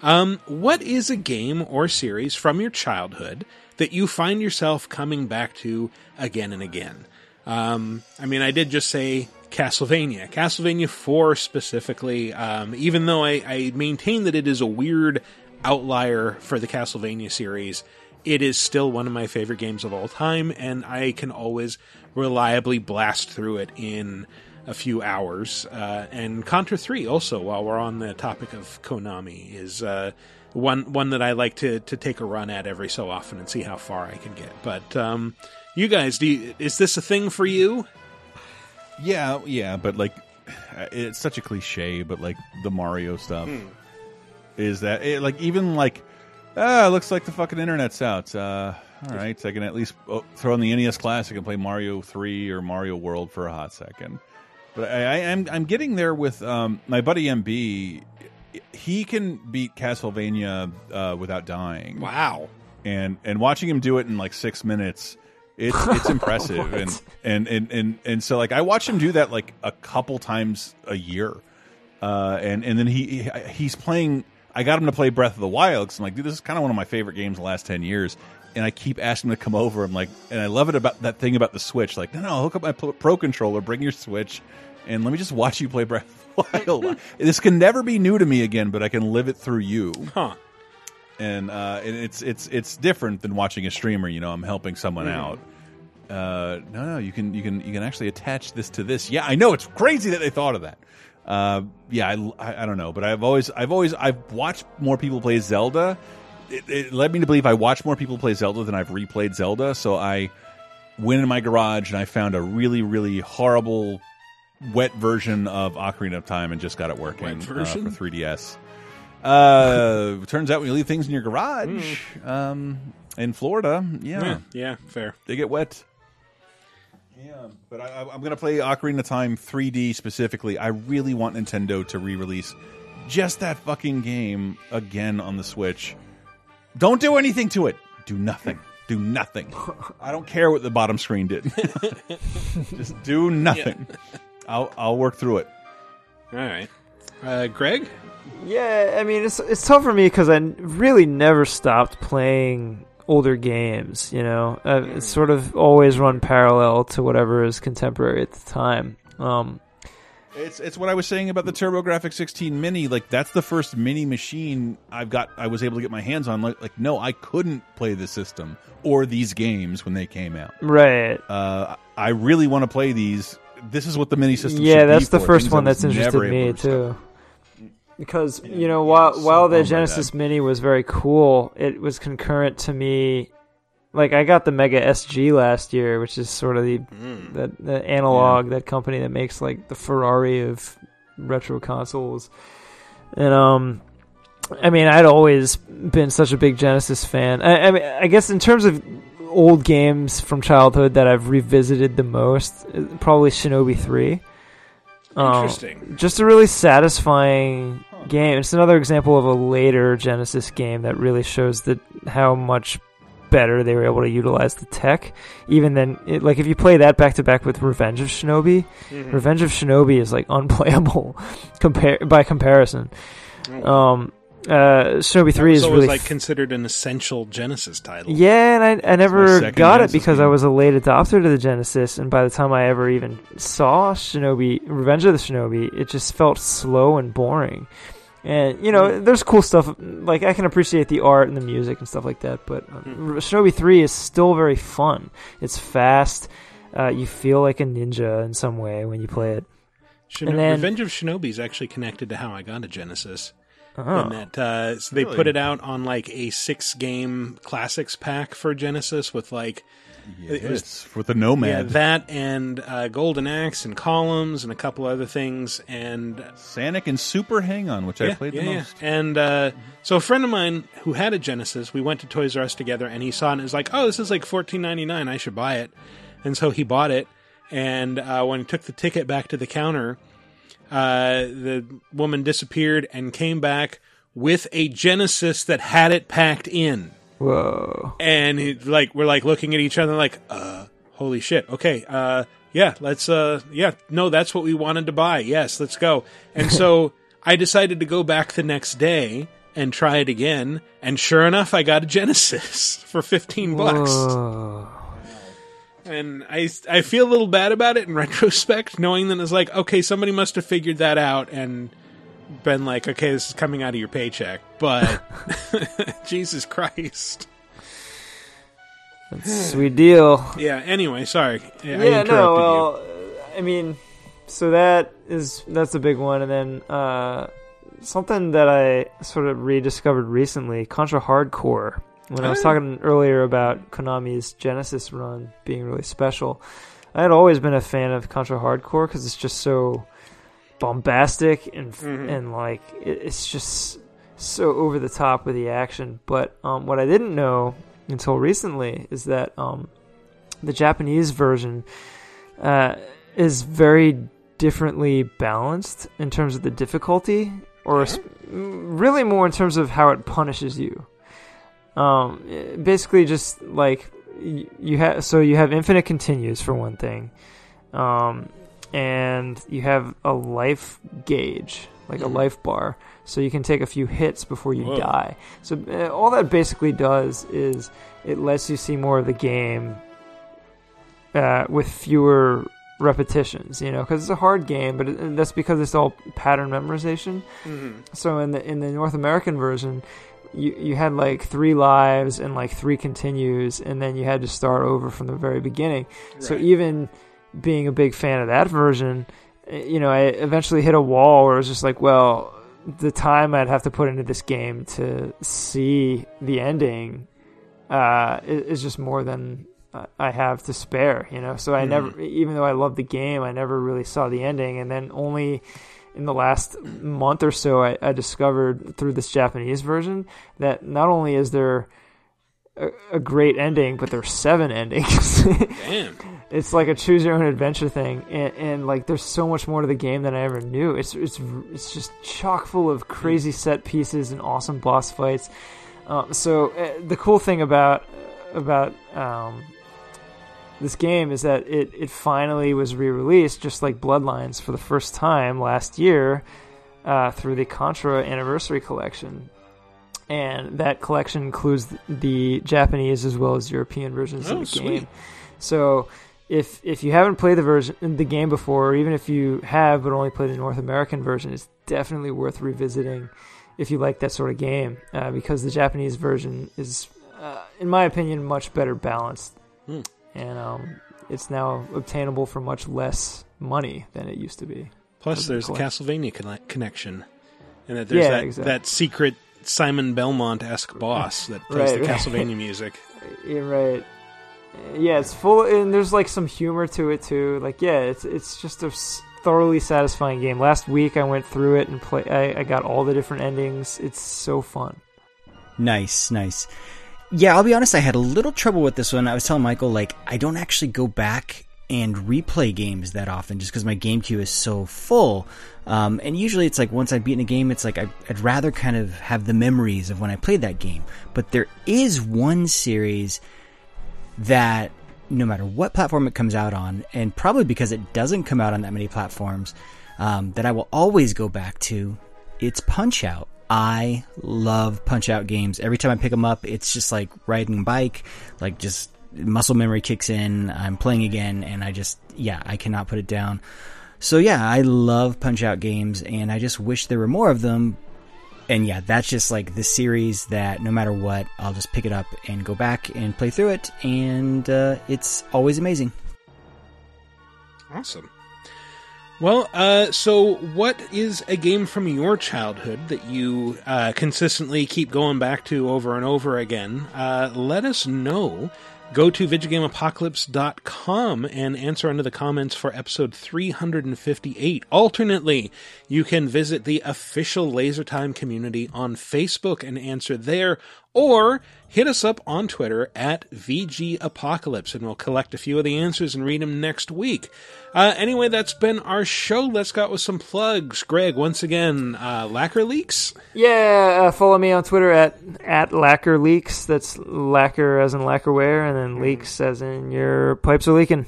Um, what is a game or series from your childhood that you find yourself coming back to again and again? Um, I mean, I did just say Castlevania. Castlevania 4 specifically, um, even though I, I maintain that it is a weird outlier for the Castlevania series, it is still one of my favorite games of all time, and I can always reliably blast through it in a few hours. Uh, and Contra 3 also, while we're on the topic of Konami, is uh, one one that I like to, to take a run at every so often and see how far I can get. But um, you guys, you, is this a thing for you? Yeah, yeah, but like it's such a cliche, but like the Mario stuff Hmm. is that it, like even like ah, looks like the fucking internet's out. Uh, all right, so I can at least oh, throw in the NES Classic and play Mario Three or Mario World for a hot second. But I, I am I'm getting there with um, my buddy MB. He can beat Castlevania uh, without dying. Wow! And and watching him do it in like six minutes, it's it's impressive. and, and and and and so like I watch him do that like a couple times a year. Uh, and and then he, he he's playing. I got him to play Breath of the Wild because I'm like, dude, this is kind of one of my favorite games the last ten years. And I keep asking him to come over. I'm like, and I love it about that thing about the Switch. Like, no, no, hook up my Pro Pro controller, bring your Switch, and let me just watch you play Breath of the Wild. this can never be new to me again, but I can live it through you. Huh. And uh, and it's it's it's different than watching a streamer. You know, I'm helping someone Mhm. out. Uh, no, no, you can you can you can actually attach this to this. Yeah, I know it's crazy that they thought of that. Uh, yeah, I, I, I don't know, but I've always I've always I've watched more people play Zelda. It, it led me to believe I watched more people play Zelda than I've replayed Zelda. So I went in my garage and I found a really really horrible wet version of Ocarina of Time and just got it working? Uh, for 3DS. Uh, turns out when you leave things in your garage, um, in Florida, yeah, Yeah, yeah, fair. they get wet. Yeah, but I, I'm going to play Ocarina of Time 3D specifically. I really want Nintendo to re-release just that fucking game again on the Switch. Don't do anything to it. Do nothing. Do nothing. I don't care what the bottom screen did. just do nothing. I'll I'll work through it. All right. Uh, Greg? Yeah, I mean it's it's tough for me because I really never stopped playing older games. You know, uh, it's sort of always run parallel to whatever is contemporary at the time. Um, It's it's what I was saying about the TurboGrafx 16 Mini. Like that's the first mini machine I've got. I was able to get my hands on. Like, like no, I couldn't play the system or these games when they came out. Right. Uh, I really want to play these. This is what the mini system. yeah, that's be the first one that's interested me to too. Because you know, while while the bummed by Genesis Mini was very cool, it was concurrent to me. Like I got the Mega SG last year, which is sort of the Mm. the, the Analogue, that company that makes like the Ferrari of retro consoles. And um, I mean, I'd always been such a big Genesis fan. I, I mean, I guess in terms of old games from childhood that I've revisited the most, uh, probably Shinobi Three. Um, Interesting. just a really satisfying game. It's another example of a later Genesis game that really shows that how much better they were able to utilize the tech. Even then, it, like if you play that back to back with Revenge of Shinobi, Mhm. Revenge of Shinobi is like unplayable compare by comparison. Um, uh, Shinobi Three is always really like considered an essential Genesis title. yeah, and I, I never got Genesis it because I was a late adopter to the Genesis, and by the time I ever even saw Shinobi, Revenge of the Shinobi, it just felt slow and boring. And you know, there's cool stuff like I can appreciate the art and the music and stuff like that, but uh, Shinobi Three is still very fun. It's fast. Uh, you feel like a ninja in some way when you play it. Shino- then- Revenge of Shinobi is actually connected to how I got a Genesis. Oh. And that uh, so they Really? put it out on like a six game classics pack for Genesis with like it was- with the Nomad. yeah, that and uh, Golden Axe and Columns and a couple other things and Sonic and Super Hang On, which I played yeah, the yeah. most. And uh, so a friend of mine who had a Genesis, we went to Toys R Us together, and he saw it and was like, "Oh, this is like fourteen ninety nine. I should buy it." And so he bought it. And uh, when he took the ticket back to the counter, uh, the woman disappeared and came back with a Genesis that had it packed in. Whoa! And he, like we're like looking at each other, like, uh, holy shit. Okay, uh, yeah, let's, uh, yeah, no, that's what we wanted to buy. Yes, let's go. And so I decided to go back the next day and try it again. And sure enough, I got a Genesis for fifteen bucks. Whoa. And I, I feel a little bad about it in retrospect, knowing that it's like, okay, somebody must have figured that out and been like, okay, this is coming out of your paycheck. But Jesus Christ. That's a sweet deal. Yeah. Anyway, sorry. I yeah, interrupted no. you. Well, I mean, so that is that's a big one, and then uh, something that I sort of rediscovered recently, Contra Hardcore. When I was talking earlier about Konami's Genesis run being really special, I had always been a fan of Contra Hardcore because it's just so bombastic and Mhm. and like it, it's just so over the top with the action. But um, what I didn't know until recently is that um, the Japanese version uh, is very differently balanced in terms of the difficulty, or s- really more in terms of how it punishes you. Um, basically, just like you have, so you have infinite continues for one thing, um, and you have a life gauge, like a Mhm. life bar, so you can take a few hits before you Whoa. die. So uh, all that basically does is it lets you see more of the game uh, with fewer repetitions. You know, because it's a hard game, but it, that's because it's all pattern memorization. Mhm. So in the in the North American version, you you had like three lives and like three continues, and then you had to start over from the very beginning. So even being a big fan of that version, eh, you know, I eventually hit a wall where it was just like, well, the time I'd have to put into this game to see the ending uh, is just more than I have to spare, you know. So I Mhm. never, even though I love the game, I never really saw the ending, and then only in the last month or so, I, I discovered through this Japanese version that not only is there a, a great ending, but there's seven endings. Damn. It's like a choose your own adventure thing, and, and like there's so much more to the game than I ever knew. It's it's it's just chock full of crazy set pieces and awesome boss fights. Um, so uh, the cool thing about about um, this game is that it, it finally was re-released, just like Bloodlines, for the first time last year uh, through the Contra Anniversary Collection, and that collection includes the Japanese as well as European versions Oh, of the sweet. game. So if if you haven't played the version the game before, or even if you have but only played the North American version, it's definitely worth revisiting if you like that sort of game uh, because the Japanese version is, uh, in my opinion, much better balanced, Hmm. And um, it's now obtainable for much less money than it used to be. Plus, For the there's a. Castlevania conne- connection, and that there's Yeah, that, exactly. that secret Simon Belmont esque boss that plays Right, the right. Castlevania music. Yeah, right. Yeah, it's full, and there's like some humor to it too. Like, yeah, it's it's just a thoroughly satisfying game. Last week I went through it and play. I, I got all the different endings. It's so fun. Nice, nice. Yeah, I'll be honest, I had a little trouble with this one. I was telling Michael, like, I don't actually go back and replay games that often just because my game queue is so full. Um, and usually it's like once I've beaten a game, it's like I, I'd rather kind of have the memories of when I played that game. But there is one series that no matter what platform it comes out on, and probably because it doesn't come out on that many platforms, um, that I will always go back to, it's Punch Out. I love Punch Out games. Every time I pick them up, it's just like riding a bike, like just muscle memory kicks in. I'm playing again, and I just, yeah, I cannot put it down. So yeah, I love Punch Out games, and I just wish there were more of them. And yeah, that's just like the series that no matter what, I'll just pick it up and go back and play through it, and uh, it's always amazing. Awesome. Well, uh, so what is a game from your childhood that you uh, consistently keep going back to over and over again? Uh, let us know. Go to VidjagameApocalypse.com and answer under the comments for episode 358. Alternately, you can visit the official LaserTime community on Facebook and answer there, or hit us up on Twitter at VG Apocalypse, and we'll collect a few of the answers and read them next week. Uh, anyway, that's been our show. Let's go out with some plugs. Greg, once again, uh, Lacquer Leaks. Yeah, uh, follow me on Twitter at at Lacquer Leaks. That's lacquer as in lacquerware, and then leaks as in your pipes are leaking.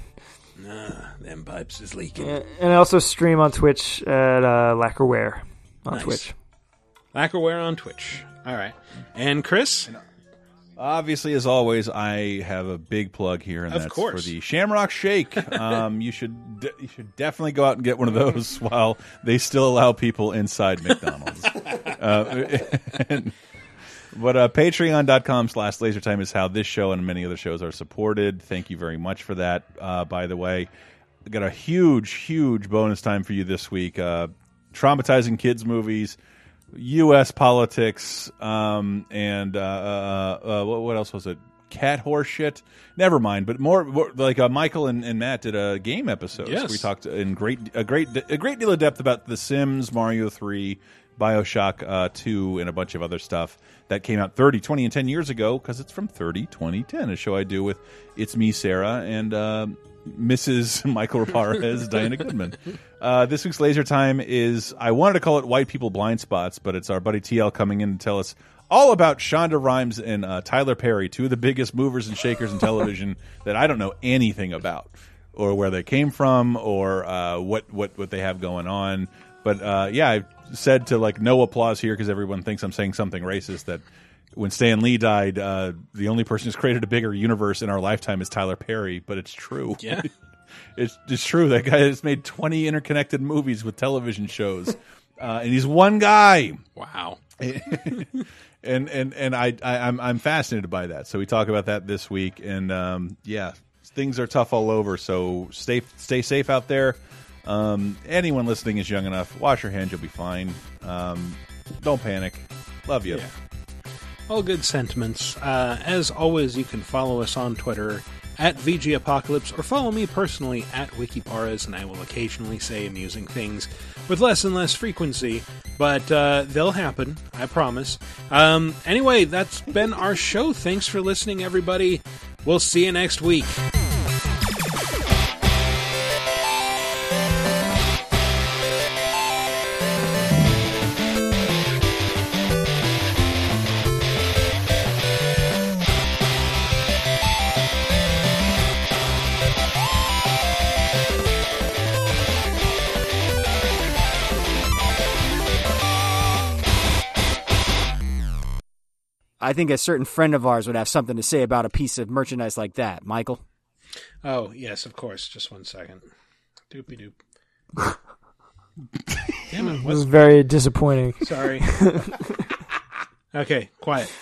Nah, them pipes is leaking. Yeah, and I also stream on Twitch at uh, Lacquerware on Nice. Twitch. Lacquerware on Twitch. All right. And Chris? Obviously, as always, I have a big plug here, and Of that's course. for the Shamrock Shake. um, you should de- you should definitely go out and get one of those while they still allow people inside McDonald's. uh, and- but uh, patreon.com slash lasertime is how this show and many other shows are supported. Thank you very much for that, uh, by the way. I got a huge, huge bonus time for you this week. Uh, traumatizing kids movies, U.S. politics, um, and uh, uh, uh, what, what else was it? Cat horse shit. Never mind. But more, more like uh, Michael and, and Matt did a game episode. Yes. we talked in great a great a great deal of depth about The Sims, Mario Three, Bioshock uh, Two, and a bunch of other stuff that came out 30, 20, and 10 years ago because it's from 30, 20, 10. A show I do with it's me, Sarah, and uh, Mrs. Michael Raparez, Diana Goodman. Uh, this week's Laser Time is, I wanted to call it White People Blind Spots, but it's our buddy TL coming in to tell us all about Shonda Rhimes and uh, Tyler Perry, two of the biggest movers and shakers in television that I don't know anything about, or where they came from, or uh, what, what, what they have going on. But uh, yeah, I said to like no applause here because everyone thinks I'm saying something racist that when Stan Lee died, uh, the only person who's created a bigger universe in our lifetime is Tyler Perry, but it's true. Yeah. it's, it's true. That guy has made 20 interconnected movies with television shows, uh, and he's one guy. Wow. and and and I, I I'm I'm fascinated by that. So we talk about that this week, and um, yeah, things are tough all over. So stay stay safe out there. Um, anyone listening is young enough. Wash your hands, you'll be fine. Um, don't panic. Love you. Yeah. All good sentiments. Uh, as always, you can follow us on Twitter at VG Apocalypse or follow me personally at Wikiparas, and I will occasionally say amusing things with less and less frequency, but uh, they'll happen, I promise. Um, anyway, that's been our show. Thanks for listening, everybody. We'll see you next week. I think a certain friend of ours would have something to say about a piece of merchandise like that, Michael. Oh yes, of course. Just one second. Doopy doop. Damn it! This is very disappointing. Sorry. okay, quiet.